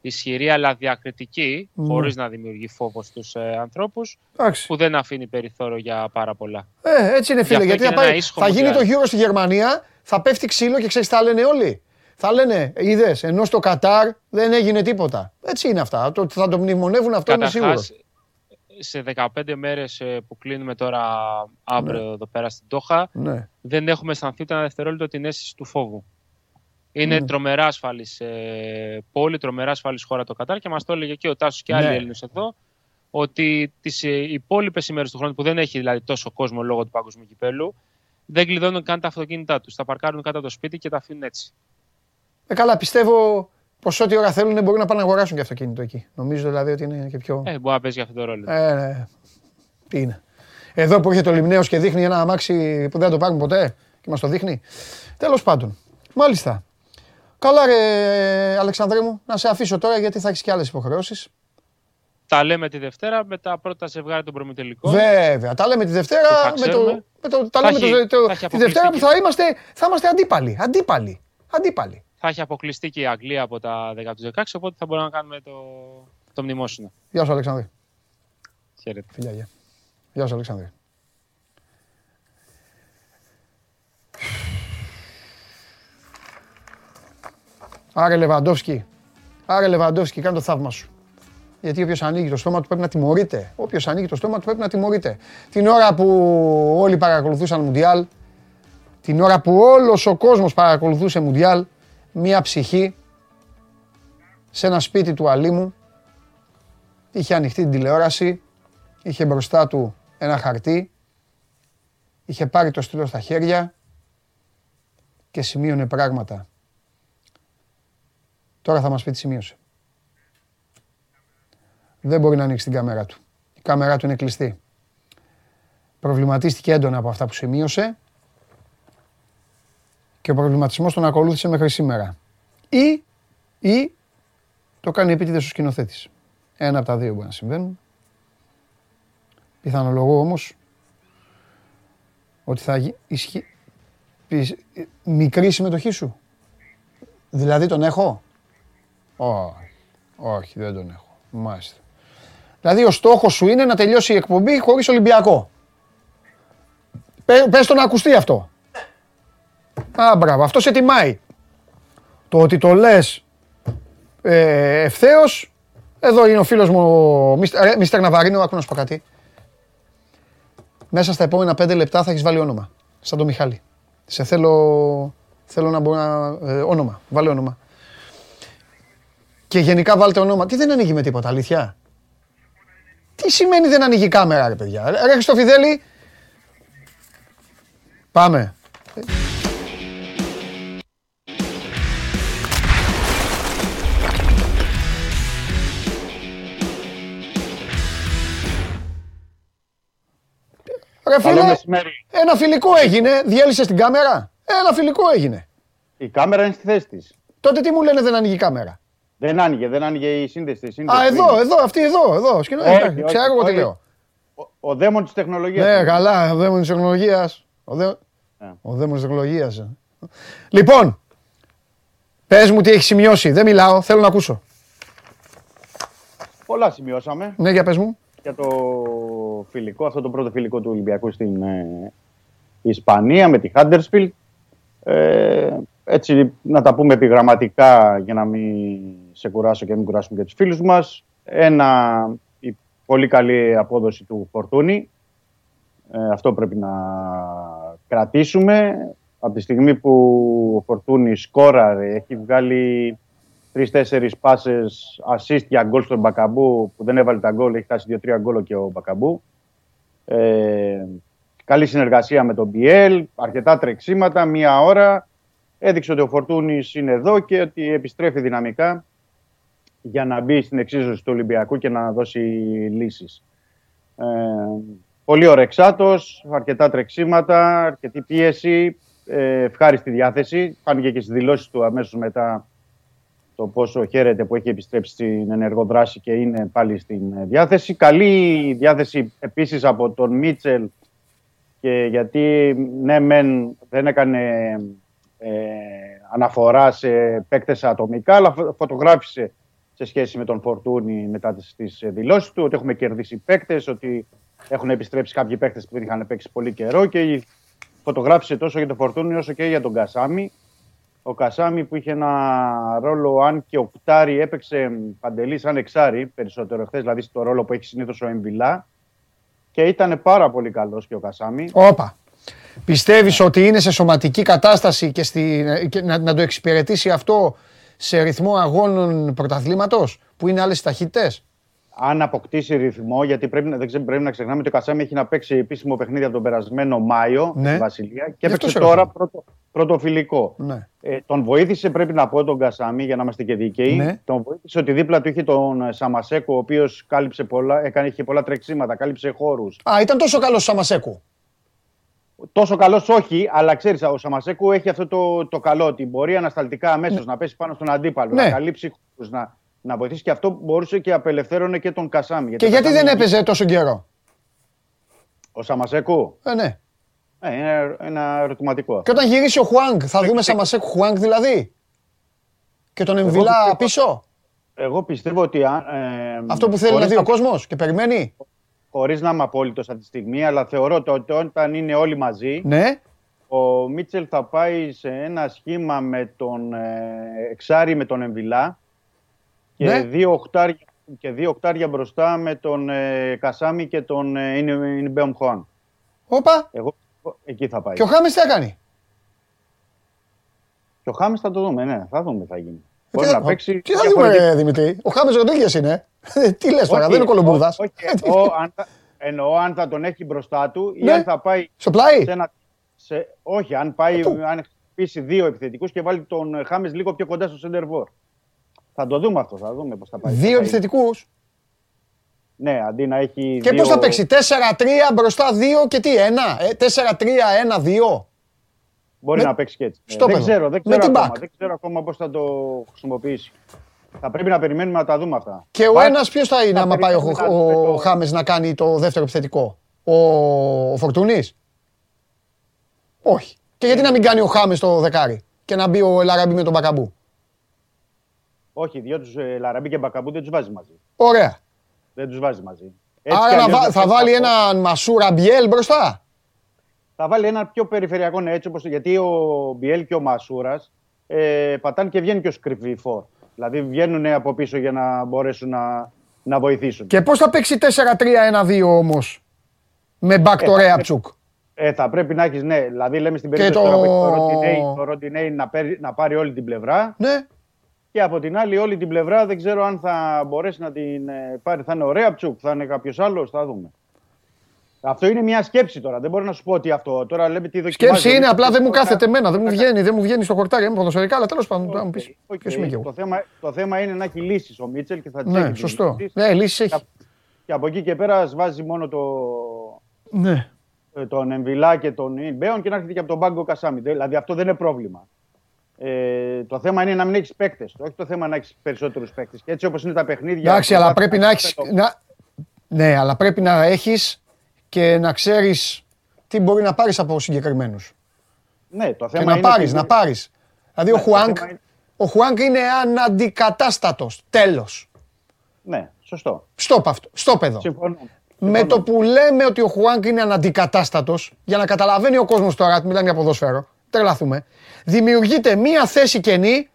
ισχυρή αλλά διακριτική, Ναι. χωρίς να δημιουργεί φόβο στους ε, ανθρώπους, Εντάξει. που δεν αφήνει περιθώριο για πάρα πολλά. Ε, έτσι είναι Γι' φίλε. αυτό Γιατί και θα, είναι ένα πάει, ίσχυρο θα γίνει το μοντιάλ. γύρο στη Γερμανία, θα πέφτει ξύλο και ξέρεις τι θα λένε όλοι; Θα λένε, είδες, ενώ στο Κατάρ δεν έγινε τίποτα. Έτσι είναι αυτά. Το, θα το μνημονεύουν αυτό, είμαι σίγουρος. Καταρχάς, σε 15 μέρες ε, που κλείνουμε τώρα αύριο εδώ πέρα στην Τόχα, Ναι. δεν έχουμε αισθανθεί ούτε ένα δευτερόλεπτο την αίσθηση του φόβου. Είναι Ναι. τρομερά ασφαλής ε, πόλη, τρομερά ασφαλής χώρα το Κατάρ και μας το έλεγε και ο Τάσος και άλλοι Ναι. Έλληνες εδώ ότι τις ε, υπόλοιπες ημέρες του χρόνου που δεν έχει δηλαδή τόσο κόσμο λόγω του παγκοσμίου κυπέλου δεν κλειδώνουν καν τα αυτοκίνητά τους. Τα παρκάρουν κάτω από το σπίτι και τα αφήνουν έτσι. Ε, καλά, πιστεύω πως ό,τι ώρα θέλουν μπορούν να πάνε να αγοράσουν και αυτοκίνητο εκεί. Νομίζω δηλαδή ότι είναι και πιο. Ε, μπορεί να παίζει αυτό το ρόλο. Ε, ναι. Τι είναι. Εδώ που έρχεται ο Λιμνέος και δείχνει ένα αμάξι που δεν θα το πάρουν ποτέ και μας το δείχνει. Τέλος πάντων. Μάλιστα. Καλά ρε Αλεξανδρέ μου, να σε αφήσω τώρα γιατί θα έχεις και άλλες υποχρεώσεις. Τα λέμε τη Δευτέρα με τα πρώτα ζευγάρια των προμηθελικών. Βέβαια. Τα λέμε τη Το Δευτέρα. θα Με το, ξέρουμε. με το, τα Θα λέμε έχει- το, το- θα έχει τη Δευτέρα που αποκλειστική. θα είμαστε, θα είμαστε αντίπαλοι. Αντίπαλοι. Αντίπαλοι. Θα έχει αποκλειστεί και η Αγγλία από τα 10 του 16, οπότε θα μπορούμε να κάνουμε το, το μνημόσυνο. Γεια σου Αλεξανδρέ. Χαίρετε. Φιλιά, γεια. Γεια σου Αλεξανδρέ. Άρε Λεβαντόφσκι. Άρε Λεβαντόφσκι, κάνε το θαύμα σου. Γιατί όποιος ανοίγει το στόμα του πρέπει να τιμωρείται. Όποιος ανοίγει το στόμα του πρέπει να τιμωρείται. Την ώρα που όλοι παρακολουθούσαν Μουντιάλ, την ώρα που όλος ο κόσμος παρακολουθούσε Μουντιάλ, μία ψυχή σε ένα σπίτι του αλίμου είχε ανοιχτή την τηλεόραση, είχε μπροστά του ένα χαρτί, είχε πάρει το στυλό στα χέρια και σημείωνε πράγματα. Τώρα θα μας πει τι σημείωσε. Δεν μπορεί να ανοίξει την κάμερα του. Η κάμερα του είναι κλειστή. Προβληματίστηκε έντονα από αυτά που σημείωσε και ο προβληματισμός τον ακολούθησε μέχρι σήμερα. Ή, ή το κάνει επίτηδες ο σκηνοθέτης. Ένα από τα δύο μπορεί να συμβαίνουν. Πιθανολογώ όμως ότι θα γι- ισχύει πεις- ε, μικρή συμμετοχή σου. Δηλαδή τον έχω; Όχι. Όχι, δεν τον έχω. Μάλιστα. Δηλαδή ο στόχος σου είναι να τελειώσει η εκπομπή χωρίς Ολυμπιακό. Πε- Πες το να ακουστεί αυτό. Α, μπράβο. Αυτό σε τιμάει. Το ότι το λες ε, ευθέως, εδώ είναι ο φίλος μου, ο Μίστερ- ρε, Μίστερ Ναβαρίνο, άκου να σου πω κάτι. Μέσα στα επόμενα πέντε λεπτά θα έχεις βάλει όνομα. Σαν τον Μιχάλη. Σε θέλω, θέλω να μπορώ να... ε, όνομα, βάλε όνομα. Και γενικά βάλτε όνομα. Τι δεν ανοίγει με τίποτα, αλήθεια; Τι σημαίνει δεν ανοίγει η κάμερα, ρε παιδιά; Ρε Χριστοφιδέλη. Πάμε. Ρε Καλό φίλε, μεσημέρι. ένα φιλικό έγινε. Διέλυσε την κάμερα. Ένα φιλικό έγινε. Η κάμερα είναι στη θέση της. Τότε τι μου λένε δεν ανοίγει η κάμερα; Δεν άνοιγε, δεν άνοιγε η σύνδεση. η σύνδεση Α, εδώ, είναι. εδώ, αυτή εδώ, εδώ. Σκηνό, Όχι, εντάξει, όχι, ξέρω εγώ τι όχι. λέω. Ο, ο δαίμον της τεχνολογίας. Ναι, καλά, ο δαίμον της τεχνολογίας. Ο, δαί... Ναι. ο δαίμον της τεχνολογίας. ε. Λοιπόν, πες μου τι έχεις σημειώσει. Δεν μιλάω, θέλω να ακούσω. Πολλά σημειώσαμε Ναι, για πες μου. Για το φιλικό, αυτό το πρώτο φιλικό του Ολυμπιακού στην ε, Ισπανία με τη Χάντερσφιλ. Ε, έτσι να τα πούμε επιγραμματικά για να μην σε κουράσω και μην κουράσουμε και τους φίλους μας. Ένα, η πολύ καλή απόδοση του Φορτούνη. Ε, αυτό πρέπει να κρατήσουμε. Από τη στιγμή που ο Φορτούνη σκόραρε, έχει βγάλει τρει-τέσσερι πάσες assist για γκολ στον Μπακαμπού που δεν έβαλε τα γκολ, έχει χάσει δύο-τρία γκολ και ο Μπακαμπού. Ε, καλή συνεργασία με τον Μπιέλ, αρκετά τρεξίματα, μία ώρα. Έδειξε ότι ο Φορτούνης είναι εδώ και ότι επιστρέφει δυναμικά για να μπει στην εξίσωση του Ολυμπιακού και να δώσει λύσεις. Ε, πολύ ορεξάτος, αρκετά τρεξίματα, αρκετή πίεση, ε, ευχάριστη διάθεση. Φάνηκε και στις δηλώσεις του αμέσως μετά το πόσο χαίρεται που έχει επιστρέψει στην ενεργοδράση και είναι πάλι στην ε, διάθεση. Καλή διάθεση επίσης από τον Μίτσελ και γιατί ναι μεν δεν έκανε ε, αναφορά σε παίκτες ατομικά αλλά φω- φωτογράφησε σε σε σχέση με τον Φορτούνη μετά τις δηλώσεις του, ότι έχουμε κερδίσει παίκτες, ότι έχουν επιστρέψει κάποιοι παίκτες που δεν είχαν παίξει πολύ καιρό και φωτογράφησε τόσο για τον Φορτούνη όσο και για τον Κασάμι. Ο Κασάμι που είχε ένα ρόλο, αν και ο Κτάρι έπαιξε παντελή σαν εξάρι περισσότερο χθες, δηλαδή στο ρόλο που έχει συνήθως ο Εμβιλά. Και ήταν πάρα πολύ καλός και ο Κασάμι. Όπα. Πιστεύεις ότι είναι σε σωματική κατάσταση και, στη, και να, να το εξυπηρετήσει αυτό σε ρυθμό αγώνων πρωταθλήματος που είναι άλλες ταχύτητες; Αν αποκτήσει ρυθμό, γιατί πρέπει, να- δεν ξέρω, πρέπει να ξεχνάμε ότι ο Κασάμι έχει να παίξει επίσημο παιχνίδι από τον περασμένο Μάιο Ναι. στη Βασιλεία και Γι' αυτό έπαιξε σε τώρα ρωτάω. πρώτο, πρωτοφιλικό. Ναι. Ε, τον βοήθησε, πρέπει να πω, τον Κασάμι, για να είμαστε και δίκαιοι. Ναι. Τον βοήθησε ότι δίπλα του είχε τον ε, Σαμασέκο, ο οποίος κάλυψε πολλά, έκανε, είχε πολλά τρεξίματα, κάλυψε χώρους. Α, ήταν τόσο καλός ο Σαμασέκου. Τόσο καλός όχι, αλλά ξέρεις, ο Σαμασέκου έχει αυτό το, το καλό ότι μπορεί ανασταλτικά αμέσως να πέσει πάνω στον αντίπαλο, Ναι. να καλύψει χώρους, να, να βοηθήσει και αυτό μπορούσε και απελευθέρωνε και τον Κασάμι. Και ο γιατί Κασάμι- δεν έπαιζε τόσο καιρό; Ο Σαμασέκου; Ε, ναι. Ε, είναι ένα ερωτηματικό. Και όταν γυρίσει ο Χουάνγκ, θα δούμε Σαμασέκου Χουάνγκ δηλαδή; Και τον Εμβιλά πιστεύω- πίσω; Εγώ πιστεύω ότι. αν, Ε, Αυτό που θέλει να δει ο κόσμος και περιμένει; Χωρίς να είμαι απόλυτος αυτή τη στιγμή, αλλά θεωρώ το ότι όταν είναι όλοι μαζί, Ναι. ο Μίτσελ θα πάει σε ένα σχήμα με τον ε, Εξάρι με τον Εμβιλά και, Ναι. δύο, οχτάρια, και δύο οχτάρια μπροστά με τον ε, Κασάμι και τον ε, Ινιμπέομ Χουάν. Όπα. Εγώ εκεί θα πάει. Και ο Χάμε τι θα κάνει; Και ο Χάμες θα το δούμε, ναι, θα δούμε τι θα γίνει. Μπορεί Τι να θα- παίξει. Τι θα δούμε, ρε, Δημητρή; Ο Χάμε Ροντρίγκε είναι. Τι λες τώρα, Όχι, δεν είναι κολομπούδα. ό- όχι, εννοώ, αν θα, εννοώ αν θα τον έχει μπροστά του ή Ναι. αν θα πάει. Στο πλάι; Σε ένα, σε, όχι, αν πάει, αν χτυπήσει δύο επιθετικούς και βάλει τον Χάμε λίγο πιο κοντά στο Σεντερφόρ. Θα το δούμε αυτό, θα δούμε πώς θα πάει. Δύο Θα πάει. επιθετικούς. Ναι, αντί να έχει. Και δύο... πώς θα παίξει, 4-3 μπροστά 2 και τι, 1. 4-3-1-2. Μπορεί με- να παίξει και έτσι. Ε, στο δεν παιδό. ξέρω, δεν Με ξέρω, την ακόμα, back. δεν ξέρω ακόμα πώς θα το χρησιμοποιήσει. Θα πρέπει να περιμένουμε να τα δούμε αυτά. Και ο Back- ένας ποιος θα είναι, θα άμα πάει ο, περιμένουμε να δούμε ο, το- Χάμες να κάνει το δεύτερο επιθετικό; Ο, ο Φορτούνης; Όχι. Και γιατί να μην κάνει ο Χάμες το δεκάρι και να μπει ο Ελαραμπή με τον Μπακαμπού; Όχι, δύο τους ε, Λαραμπή και Μπακαμπού δεν τους βάζει μαζί. Ωραία. Δεν τους βάζει μαζί. Έτσι Άρα κι να αλλιώς βα- να θα παίξει βάλει αυτό. έναν Μασούρα Μπιέλ μπροστά; Θα βάλει ένα πιο περιφερειακό ναι, έτσι όπως, γιατί ο Μπιέλ και ο Μασούρας ε, πατάνε και βγαίνει και ο σκριβή φορ. Δηλαδή βγαίνουν από πίσω για να μπορέσουν να, να βοηθήσουν. Και πώς θα παίξει 4-3-1-2 όμως με back Ε, το θα Ρέατσουκ. Ε, θα πρέπει να έχεις, ναι, δηλαδή λέμε στην Και περίπτωση το- τώρα που έχει το Ροντινέι, το Ροντινέι να, παίρει- να πάρει όλη την πλευρά. Ναι. Και από την άλλη, όλη την πλευρά δεν ξέρω αν θα μπορέσει να την ε, πάρει. Θα είναι ο Ρέαμπτσουκ, θα είναι κάποιος άλλος, θα δούμε. Αυτό είναι μια σκέψη τώρα. Δεν μπορώ να σου πω ότι αυτό. Τώρα λέμε τι δοκιμάζει. Σκέψη είναι, ο απλά δεν μου Μίτσελ. κάθεται εμένα, δεν μου βγαίνει, δεν μου βγαίνει στο χορτάρι, είμαι ποδοσφαιρικά, αλλά τέλος πάντων, θα μου πεις. Οκ, Ποιος είμαι και εγώ. το, θέμα, το θέμα είναι να έχει λύσεις ο Μίτσελ και θα τις Ναι, έχει τις σωστό. λύσεις. Ναι, λύσεις έχει. Και από εκεί και πέρα βάζει μόνο το, Ναι. ε, τον Εμβιλά και τον Ιν Μπέομ και να έρχεται και από τον πάγκο Κασάμι. Δηλαδή αυτό δεν είναι πρόβλημα. Ε, το θέμα είναι να μην έχεις παίκτες. Όχι το θέμα να έχεις περισσότερους παίκτες. Και έτσι όπως είναι τα παιχνίδια. Εντάξει, αλλά προσπάθει πρέπει να έχεις. το- Να... Ναι, αλλά πρέπει να έχεις και να ξέρεις τι μπορεί να πάρεις από συγκεκριμένους. Ναι, το Και θέμα να είναι. πάρεις, ότι- να πάρεις. Δηλαδή ο Ναι, το Χουάνκ, θέμα είναι- ο Χουάνκ είναι αναντικατάστατος. Τέλος. Ναι, σωστό. Στόπ αυτό. Στόπ εδώ. Συμφωνώ. Με το που λέμε ότι ο Χουάνκ είναι αναντικατάστατος, για να καταλαβαίνει ο κόσμος τώρα, μιλάμε για ποδόσφαιρο, τρελαθούμε, δημιουργείται μία θέση κενή,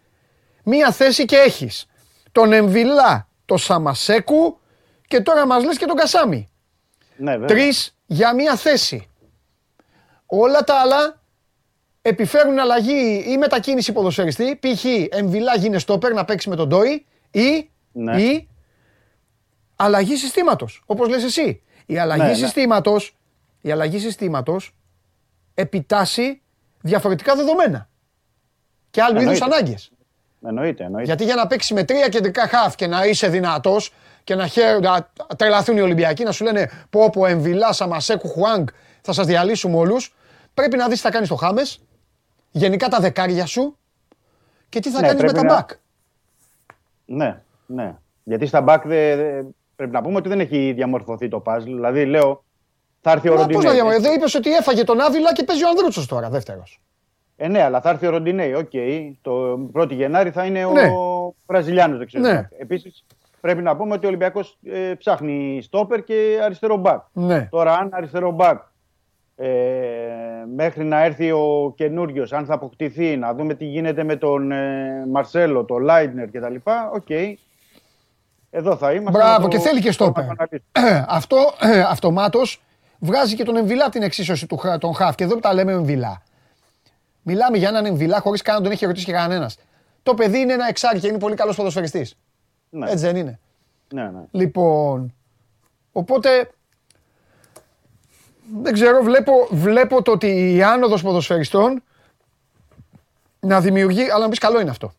μία θέση και έχεις τον Εμβιλά, το Σαμασέκου και τώρα μας λες και τον Κασάμι. Ναι, βέβαια. Τρεις για μία θέση. Όλα τα άλλα επιφέρουν αλλαγή ή μετακίνηση ποδοσφαιριστή, π.χ. Εμβιλά γίνει στόπερ να παίξει με τον Ντόι ή, Ναι. ή αλλαγή συστήματος, όπως λες εσύ. Η αλλαγή Ναι, ναι. συστήματος, η αλλαγή συστήματος επιτάσσει διαφορετικά δεδομένα και άλλου είδους Εννοείται. ανάγκες. Εννοείται, εννοείται. Γιατί για να παίξει με τρία κεντρικά χαφ και να είσαι δυνατός και να, χαίρ, να τρελαθούν οι Ολυμπιακοί, να σου λένε πω πω Εμβιλά, Σαμασέκου, Χουάνγκ, θα σας διαλύσουμε όλους, πρέπει να δεις τι θα κάνεις στο Χάμες, γενικά τα δεκάρια σου και τι θα Ναι, κάνεις με τα πρέπει να- μπακ. Ναι, ναι. Γιατί στα back δε- δε- πρέπει να πούμε ότι δεν έχει διαμορφωθεί το παζλ. Δηλαδή, λέω, θα έρθει ο Μα πώς Ροντινέι. να διαμορφωθεί, δεν είπες ότι έφαγε τον Άβιλα και παίζει ο Ανδρούτσος τώρα, δεύτερος. Ε, ναι, αλλά θα έρθει ο Ροντινέι. Οκ. Το 1η Γενάρη θα είναι Ναι. ο ο Βραζιλιάνος δεξιό. Ναι. Επίσης, πρέπει να πούμε ότι ο Ολυμπιακός ε, ψάχνει στόπερ και αριστερό μπακ. Ναι. Τώρα, αν αριστερό μπακ ε, μέχρι να έρθει ο καινούριος, αν θα αποκτηθεί, να δούμε τι γίνεται με τον ε, Μαρσέλο, τον Λάιντνερ κτλ. Οκ. Εδώ θα είμαστε. Μπράβο, να το- και θέλει και το στόπερ. αναλύσουμε. Αυτό αυτομάτως βγάζει και τον Εμβιλά από την εξίσωση του χα- των χαφ. Και εδώ που τα λέμε Εμβιλά. Μιλάμε για έναν Εμβιλά χωρίς καν να τον έχει ρωτήσει και κανένας. Το παιδί είναι ένα εξάρι και είναι πολύ καλός ποδοσφαιριστής. Ναι. Έτσι δεν είναι. Ναι, ναι. Λοιπόν, οπότε δεν ξέρω, βλέπω, βλέπω το ότι η άνοδος ποδοσφαιριστών να δημιουργεί, αλλά να πεις καλό είναι αυτό.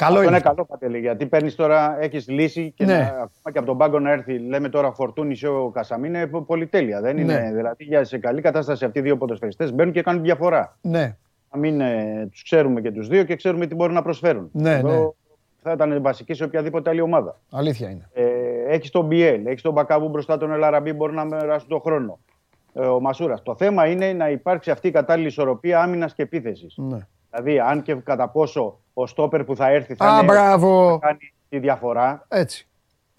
Καλό Αυτό είναι. είναι καλό, Παντελή, γιατί παίρνεις τώρα, έχεις λύση και Ναι. να, ακόμα και από τον πάγκο να έρθει, λέμε τώρα φορτούνη ή ο Κασαμί, είναι πο- πολυτέλεια. Δεν είναι, Ναι. δηλαδή για σε καλή κατάσταση αυτοί οι δύο ποδοσφαιριστές μπαίνουν και κάνουν διαφορά. Ναι, Να μην ε, τους ξέρουμε και τους δύο και ξέρουμε τι μπορούν να προσφέρουν. Ναι, Εδώ ναι. Θα ήταν βασική σε οποιαδήποτε άλλη ομάδα. αλήθεια είναι. Ε, έχεις τον Μπιέλ, έχεις τον Μπακαβού μπροστά τον Ελαραμπή, μπορεί να μοιράσουν τον χρόνο. Ε, ο Μασούρας. Το θέμα είναι να υπάρξει αυτή η κατάλληλη ισορροπία άμυνας και επίθεσης. Ναι. Δηλαδή, αν και κατά πόσο ο στόπερ που θα έρθει θα Α, είναι μπράβο. θα κάνει τη διαφορά. Έτσι.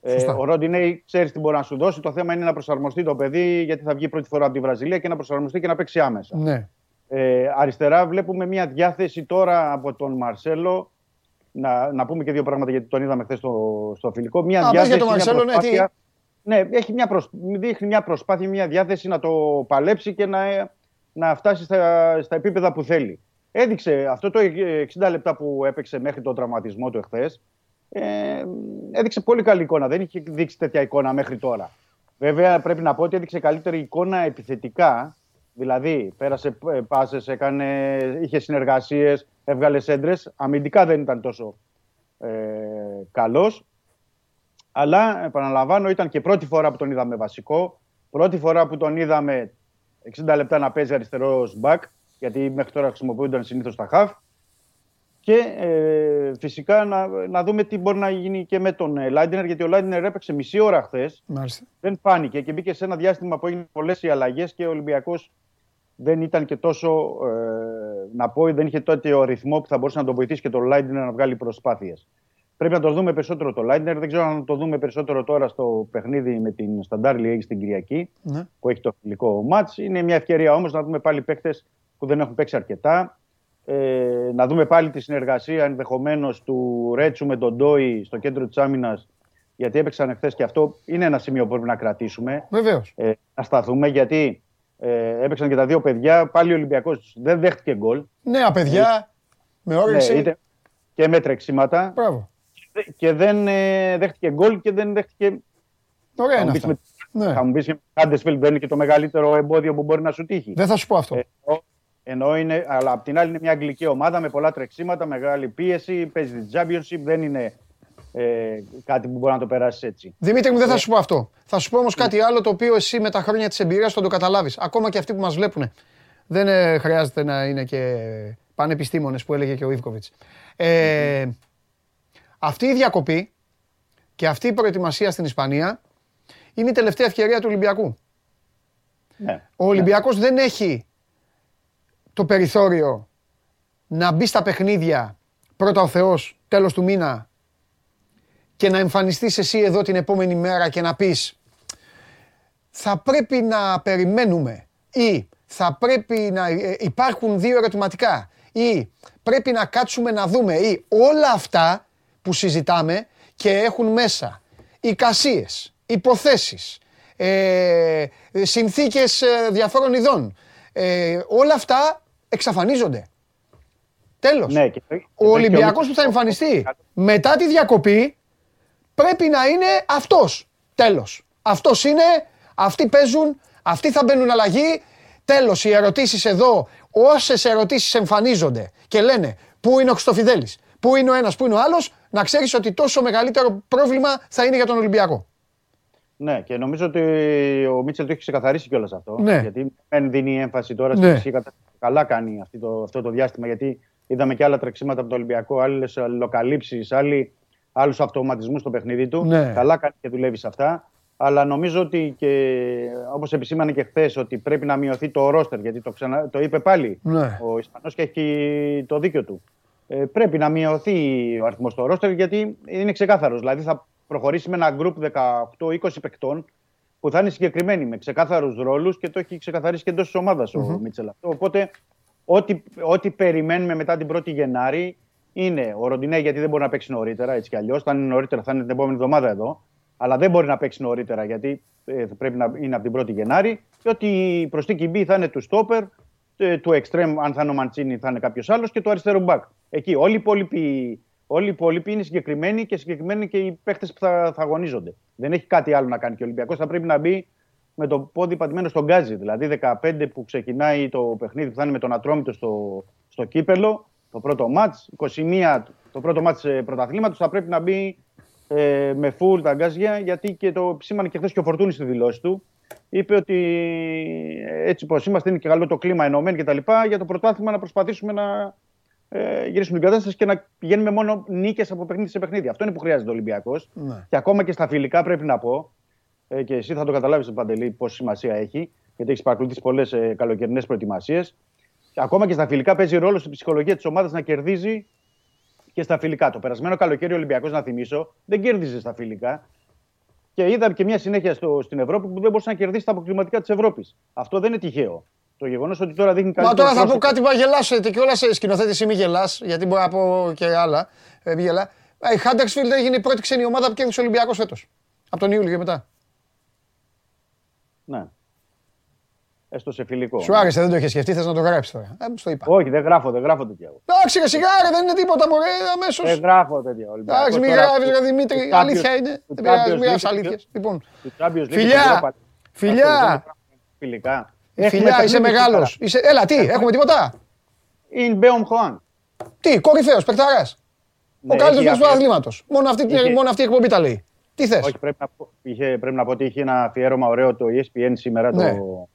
Ε, Σωστά. ο Ροντινέη ξέρεις τι μπορεί να σου δώσει. Το θέμα είναι να προσαρμοστεί το παιδί, γιατί θα βγει πρώτη φορά από τη Βραζιλία και να προσαρμοστεί και να παίξει άμεσα. Ναι. Ε, αριστερά βλέπουμε μια διάθεση τώρα από τον Μαρσέλο. Να, να πούμε και δύο πράγματα γιατί τον είδαμε χθες στο, στο φιλικό. Μια Α, πες διάθεση, για τον μια Μαρσέλο, ναι, τι- προσπάθεια- ναι, έχει μια προσ... δείχνει μια προσπάθεια, μια διάθεση να το παλέψει και να, να φτάσει στα, στα επίπεδα που θέλει. Έδειξε αυτό το 60 λεπτά που έπαιξε μέχρι τον τραυματισμό του εχθές, ε, έδειξε πολύ καλή εικόνα. Δεν είχε δείξει τέτοια εικόνα μέχρι τώρα. Βέβαια, πρέπει να πω ότι έδειξε καλύτερη εικόνα επιθετικά. Δηλαδή, πέρασε ε, πάσες, έκανε, είχε συνεργασίες, έβγαλε σέντρες. Αμυντικά δεν ήταν τόσο ε, καλός. Αλλά, επαναλαμβάνω, ήταν και πρώτη φορά που τον είδαμε βασικό. Πρώτη φορά που τον είδαμε 60 λεπτά να παίζει αριστερός μπακ, γιατί μέχρι τώρα χρησιμοποιούνταν συνήθως τα χαφ. Και ε, φυσικά να, να δούμε τι μπορεί να γίνει και με τον ε, Λάιντνερ, γιατί ο Λάιντνερ έπαιξε μισή ώρα χθες. Μάλιστα. Δεν φάνηκε και μπήκε σε ένα διάστημα που έγιναν πολλές οι αλλαγές και ο Ολυμπιακός δεν ήταν και τόσο. Ε, να πω, δεν είχε τότε το ρυθμό που θα μπορούσε να τον βοηθήσει και τον Λάιντνερ να βγάλει προσπάθειες. Πρέπει να το δούμε περισσότερο το Λάιντνερ. Δεν ξέρω αν το δούμε περισσότερο τώρα στο παιχνίδι με την Σταντάρ Liège στην Κυριακή Ναι. που έχει το φιλικό μάτς. Είναι μια ευκαιρία όμως να δούμε πάλι παίκτες που δεν έχουν παίξει αρκετά. Ε, να δούμε πάλι τη συνεργασία ενδεχομένως του Ρέτσου με τον Ντόι στο κέντρο της άμυνας γιατί έπαιξαν εχθές και αυτό είναι ένα σημείο που πρέπει να κρατήσουμε. Βεβαίως. Ε, να σταθούμε γιατί ε, έπαιξαν και τα δύο παιδιά. Πάλι ο Ολυμπιακός δεν δέχτηκε γκολ. Νέα παιδιά, με όρεξη. Ναι, είτε- και με τρεξίματα. Μπράβο. Και δεν ε, δέχτηκε γκολ και δεν δέχτηκε. Ωραία θα είναι μου πεις αυτά. με- Ναι. Θα μου πεις και Χάντεσφιλντ δεν είναι και το μεγαλύτερο εμπόδιο που μπορεί να σου τύχει. Δεν θα σου πω αυτό. Ε, Ενώ, ενώ είναι, αλλά απ' την άλλη είναι μια αγγλική ομάδα με πολλά τρεξίματα, μεγάλη πίεση, παίζει τη Championship, δεν είναι ε, κάτι που μπορεί να το περάσεις έτσι. Δημήτρη μου, δεν θα Ε, σου πω αυτό. Θα σου πω όμως κάτι άλλο το οποίο εσύ με τα χρόνια της εμπειρίας θα το καταλάβεις. Ακόμα και αυτοί που μας βλέπουν. Δεν ε, χρειάζεται να είναι και πανεπιστήμονες που έλεγε και ο Ιβκοβιτς. Ε, αυτή η διακοπή και αυτή η προετοιμασία στην Ισπανία είναι η τελευταία ευκαιρία του Ολυμπιακού. Ναι. Ο Ολυμπιακός δεν έχει το περιθώριο να μπει στα παιχνίδια πρώτα ο Θεός τέλος του μήνα και να εμφανιστείς εσύ εδώ την επόμενη μέρα και να πεις θα πρέπει να περιμένουμε ή θα πρέπει να ε, υπάρχουν δύο ερωτηματικά ή πρέπει να κάτσουμε να δούμε ή όλα αυτά που συζητάμε και έχουν μέσα εικασίες, υποθέσεις, ε, συνθήκες ε, διαφόρων ειδών. Ε, όλα αυτά εξαφανίζονται. Τέλος. Ναι, και- Ο Ολυμπιακός που θα εμφανιστεί μετά τη διακοπή πρέπει να είναι αυτός. Τέλος. Αυτός είναι, αυτοί παίζουν, αυτοί θα μπαίνουν αλλαγή. Τέλος, οι ερωτήσεις εδώ, όσες ερωτήσεις εμφανίζονται και λένε πού είναι ο Χριστοφιδέλης, πού είναι ο ένας, πού είναι ο άλλος, να ξέρεις ότι τόσο μεγαλύτερο πρόβλημα θα είναι για τον Ολυμπιακό. Ναι, και νομίζω ότι ο Μίτσελ το έχει ξεκαθαρίσει κιόλας αυτό. Ναι. Γιατί δεν δίνει έμφαση τώρα στη Ναι. φυσική κατάσταση. Καλά κάνει αυτή το, αυτό το διάστημα, γιατί είδαμε και άλλα τρεξίματα από το Ολυμπιακό, άλλες αλληλοκαλύψεις, άλλους αυτοματισμούς στο παιχνίδι του. Ναι. Καλά κάνει και δουλεύει σε αυτά. Αλλά νομίζω ότι και όπως επισήμανε και χθες, ότι πρέπει να μειωθεί το ρόστερ, γιατί το, ξανα, το είπε πάλι Ναι. ο Ισπανός και έχει το δίκιο του. ε, πρέπει να μειωθεί ο αριθμός του ρόστερ γιατί είναι ξεκάθαρος. Δηλαδή θα προχωρήσει με ένα γκρουπ 18-20 παικτών που θα είναι συγκεκριμένοι με ξεκάθαρους ρόλους και το έχει ξεκαθαρίσει και εντός της ομάδας ο Μίτσελ αυτό. Οπότε, ό,τι, ό,τι περιμένουμε μετά την 1η Γενάρη είναι ο Ροντινέ, γιατί δεν μπορεί να παίξει νωρίτερα έτσι κι αλλιώς. Θα είναι νωρίτερα, θα είναι την επόμενη εβδομάδα εδώ. Αλλά δεν μπορεί να παίξει νωρίτερα γιατί ε, πρέπει να είναι από την 1η Γενάρη. Και ότι η προστίκη B θα είναι του Στόπερ, ε, του Extreme, αν θα είναι ο Μαντσίνη, θα είναι κάποιος άλλος και του αριστερού μπακ. Εκεί όλοι οι υπόλοιποι, όλοι οι υπόλοιποι είναι συγκεκριμένοι και συγκεκριμένοι και οι παίχτες που θα, θα αγωνίζονται. Δεν έχει κάτι άλλο να κάνει και ο Ολυμπιακός. Θα πρέπει να μπει με το πόδι πατημένο στον γκάζι. Δηλαδή 15 που ξεκινάει το παιχνίδι που θα είναι με τον Ατρόμητο στο, στο κύπελο, το πρώτο μάτς, 21 το πρώτο μάτς ε, πρωταθλήματος θα πρέπει να μπει ε, με full τα γκάζια γιατί και το σήμανε και χθες και ο Φορτούνης στη δηλώση του. Είπε ότι ε, έτσι πως είμαστε είναι και καλό το κλίμα ενωμένοι και τα λοιπά για το πρωτάθλημα να προσπαθήσουμε να ε, γυρίσουμε την κατάσταση και να πηγαίνουμε μόνο νίκες από παιχνίδι σε παιχνίδι. Αυτό είναι που χρειάζεται ο Ολυμπιακός. Ναι. Και ακόμα και στα φιλικά πρέπει να πω, ε, και εσύ θα το καταλάβεις, Παντελή, πόση σημασία έχει, γιατί έχεις παρακολουθήσει πολλές ε, καλοκαιρινές προετοιμασίες. Ακόμα και στα φιλικά παίζει ρόλο στην ψυχολογία της ομάδας να κερδίζει και στα φιλικά. Το περασμένο καλοκαίρι ο Ολυμπιακός, να θυμίσω, δεν κέρδιζε στα φιλικά. Και είδαμε και μια συνέχεια στο, στην Ευρώπη που δεν μπορούσε να κερδίσει τα αποκλειματικά της Ευρώπης. Αυτό δεν είναι τυχαίο. Το γεγονός ότι τώρα δείχνει Μα τώρα θα πω κάτι που θα γελάσετε και όλα σε σκηνοθέτη ή μη γελάς, γιατί μπορεί να πω και άλλα. Ε, μη γελά. Ε, Η Huddersfield έγινε η πρώτη ξένη ομάδα που κέρδισε ο Ολυμπιακός φέτος. Από τον Ιούλιο και μετά. Ναι. Έστω σε φιλικό. Σου άρεσε, δεν το είχες σκεφτεί, θες να το γράψεις τώρα. Ε, το είπα. Όχι, δεν γράφω, δεν γράφω τέτοια. Εντάξει, ρε σιγά, ρε, δεν είναι τίποτα, μωρέ, αμέσως. Δεν γράφω τέτοια. Εντάξει, μην γράφεις, ρε Δημήτρη, αλήθεια είναι. Δεν πειράζει, μην γράφει αλήθειες. Λοιπόν, φιλιά, φιλιά. Φιλικά. Φιλιά, είσαι μεγάλος. Έλα, τι, έχουμε τίποτα; Ιν Μπέομ Χουάνγκ. Τι, κορυφαίος, παιχταράς. Ο καλύτερος παίκτης του αθλήματος. Μόνο αυτή η εκπομπή τα λέει. Τι θες; Όχι, πρέπει να, πω, είχε, πρέπει να πω ότι είχε ένα αφιέρωμα ωραίο το ESPN σήμερα Ναι. το,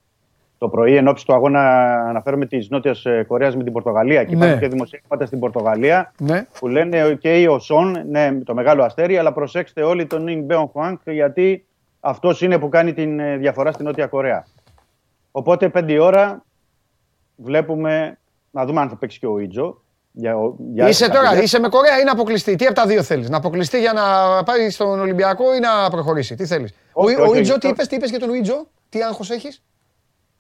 το πρωί εν όψει του αγώνα αναφέρομαι της Νότιας Κορέας με την Πορτογαλία. Και Ναι. υπάρχουν και δημοσιεύματα στην Πορτογαλία Ναι. που λένε και ο Σον, ναι, το μεγάλο αστέρι, αλλά προσέξτε όλοι τον Ιν Μπέομ Χουάνγκ γιατί αυτός είναι που κάνει την ε, διαφορά στην Νότια Κορέα. Οπότε πέντε η ώρα βλέπουμε να δούμε αν θα παίξει και ο Ίτζο. Για, για Είσαι τώρα, κατηγορία. είσαι με Κορέα ή να αποκλειστεί. Τι από τα δύο θέλεις, Να αποκλειστεί για να πάει στον Ολυμπιακό ή να προχωρήσει; Τι θέλεις; Ο, Όχι, ο όχι, Ιτζο, όχι. τι είπες, τι είπες για τον Ιτζο, τι άγχος έχεις;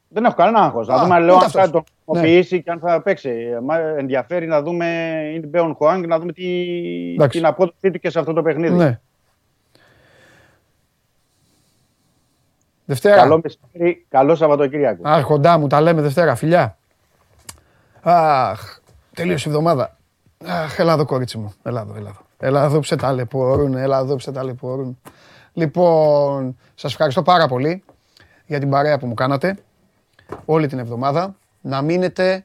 Δεν έχω κανένα άγχος. Να Α, δούμε λέω, ούτε αν θα αυτός. τον χρησιμοποιήσει και αν θα παίξει. Μα ενδιαφέρει να δούμε είναι Μπέον Χουάνγκ, να δούμε τι, Εντάξει. την απόδοσή του και σε αυτό το παιχνίδι. Δευτέρα. Καλό μεσημέρι, καλό Σαββατοκύριακο. Άρχοντά μου, τα λέμε Δευτέρα, φιλιά. Αχ, τελείωσε η εβδομάδα. Αχ, έλα εδώ κορίτσι μου, έλα εδώ, έλα εδώ. Έλα εδώ που σε ταλαιπωρούν, έλα εδώ που σε ταλαιπωρούν. Λοιπόν, σας ευχαριστώ πάρα πολύ για την παρέα που μου κάνατε όλη την εβδομάδα. Να μείνετε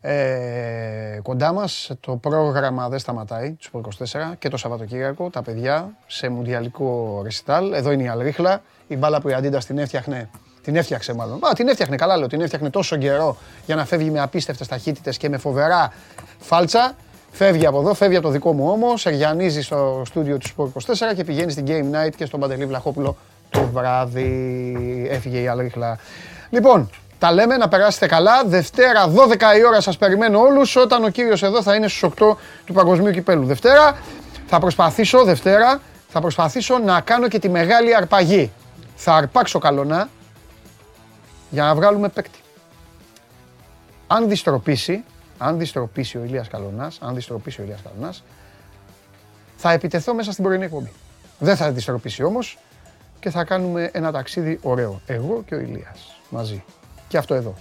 ε, κοντά μας. Το πρόγραμμα δεν σταματάει, τους 24 και το Σαββατοκύριακο, τα παιδιά σε μουντιαλικό ρεσιτάλ. Εδώ είναι η Αλρίχλα, η μπάλα που η Αντίντας την έφτιαχνε. Την έφτιαξε μάλλον. Α, την έφτιαχνε, καλά λέω. Την έφτιαχνε τόσο καιρό για να φεύγει με απίστευτες ταχύτητες και με φοβερά φάλτσα. Φεύγει από εδώ, φεύγει από το δικό μου όμω, σεργιανίζει στο στούντιο του Sport 24 και πηγαίνει στην Game Night και στον Παντελή Βλαχόπουλο το βράδυ. Έφυγε η Αλρίχλα. Λοιπόν, τα λέμε να περάσετε καλά. Δευτέρα 12 η ώρα σας περιμένω όλους όταν ο κύριος εδώ θα είναι στους 8 του Παγκοσμίου Κυπέλου. Δευτέρα θα προσπαθήσω, Δευτέρα, θα προσπαθήσω να κάνω και τη μεγάλη αρπαγή. Θα αρπάξω καλονά για να βγάλουμε παίκτη. Αν διστροπήσει, αν διστροπήσει ο Ηλίας Καλονάς, αν διστροπήσει ο Ηλίας Καλονάς, θα επιτεθώ μέσα στην πρωινή εκπομπή. Δεν θα διστροπήσει όμως και θα κάνουμε ένα ταξίδι ωραίο. Εγώ και ο Ηλίας μαζί. Και αυτό εδώ.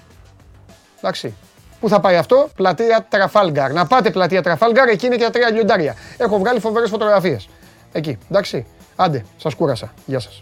Εντάξει. Πού θα πάει αυτό, πλατεία Τραφάλγκαρ. Να πάτε πλατεία Τραφάλγκαρ, εκεί είναι και τα τρία λιοντάρια. Έχω βγάλει φοβερές φωτογραφίες. Εκεί, εντάξει. Άντε, σας κούρασα. Γεια σας.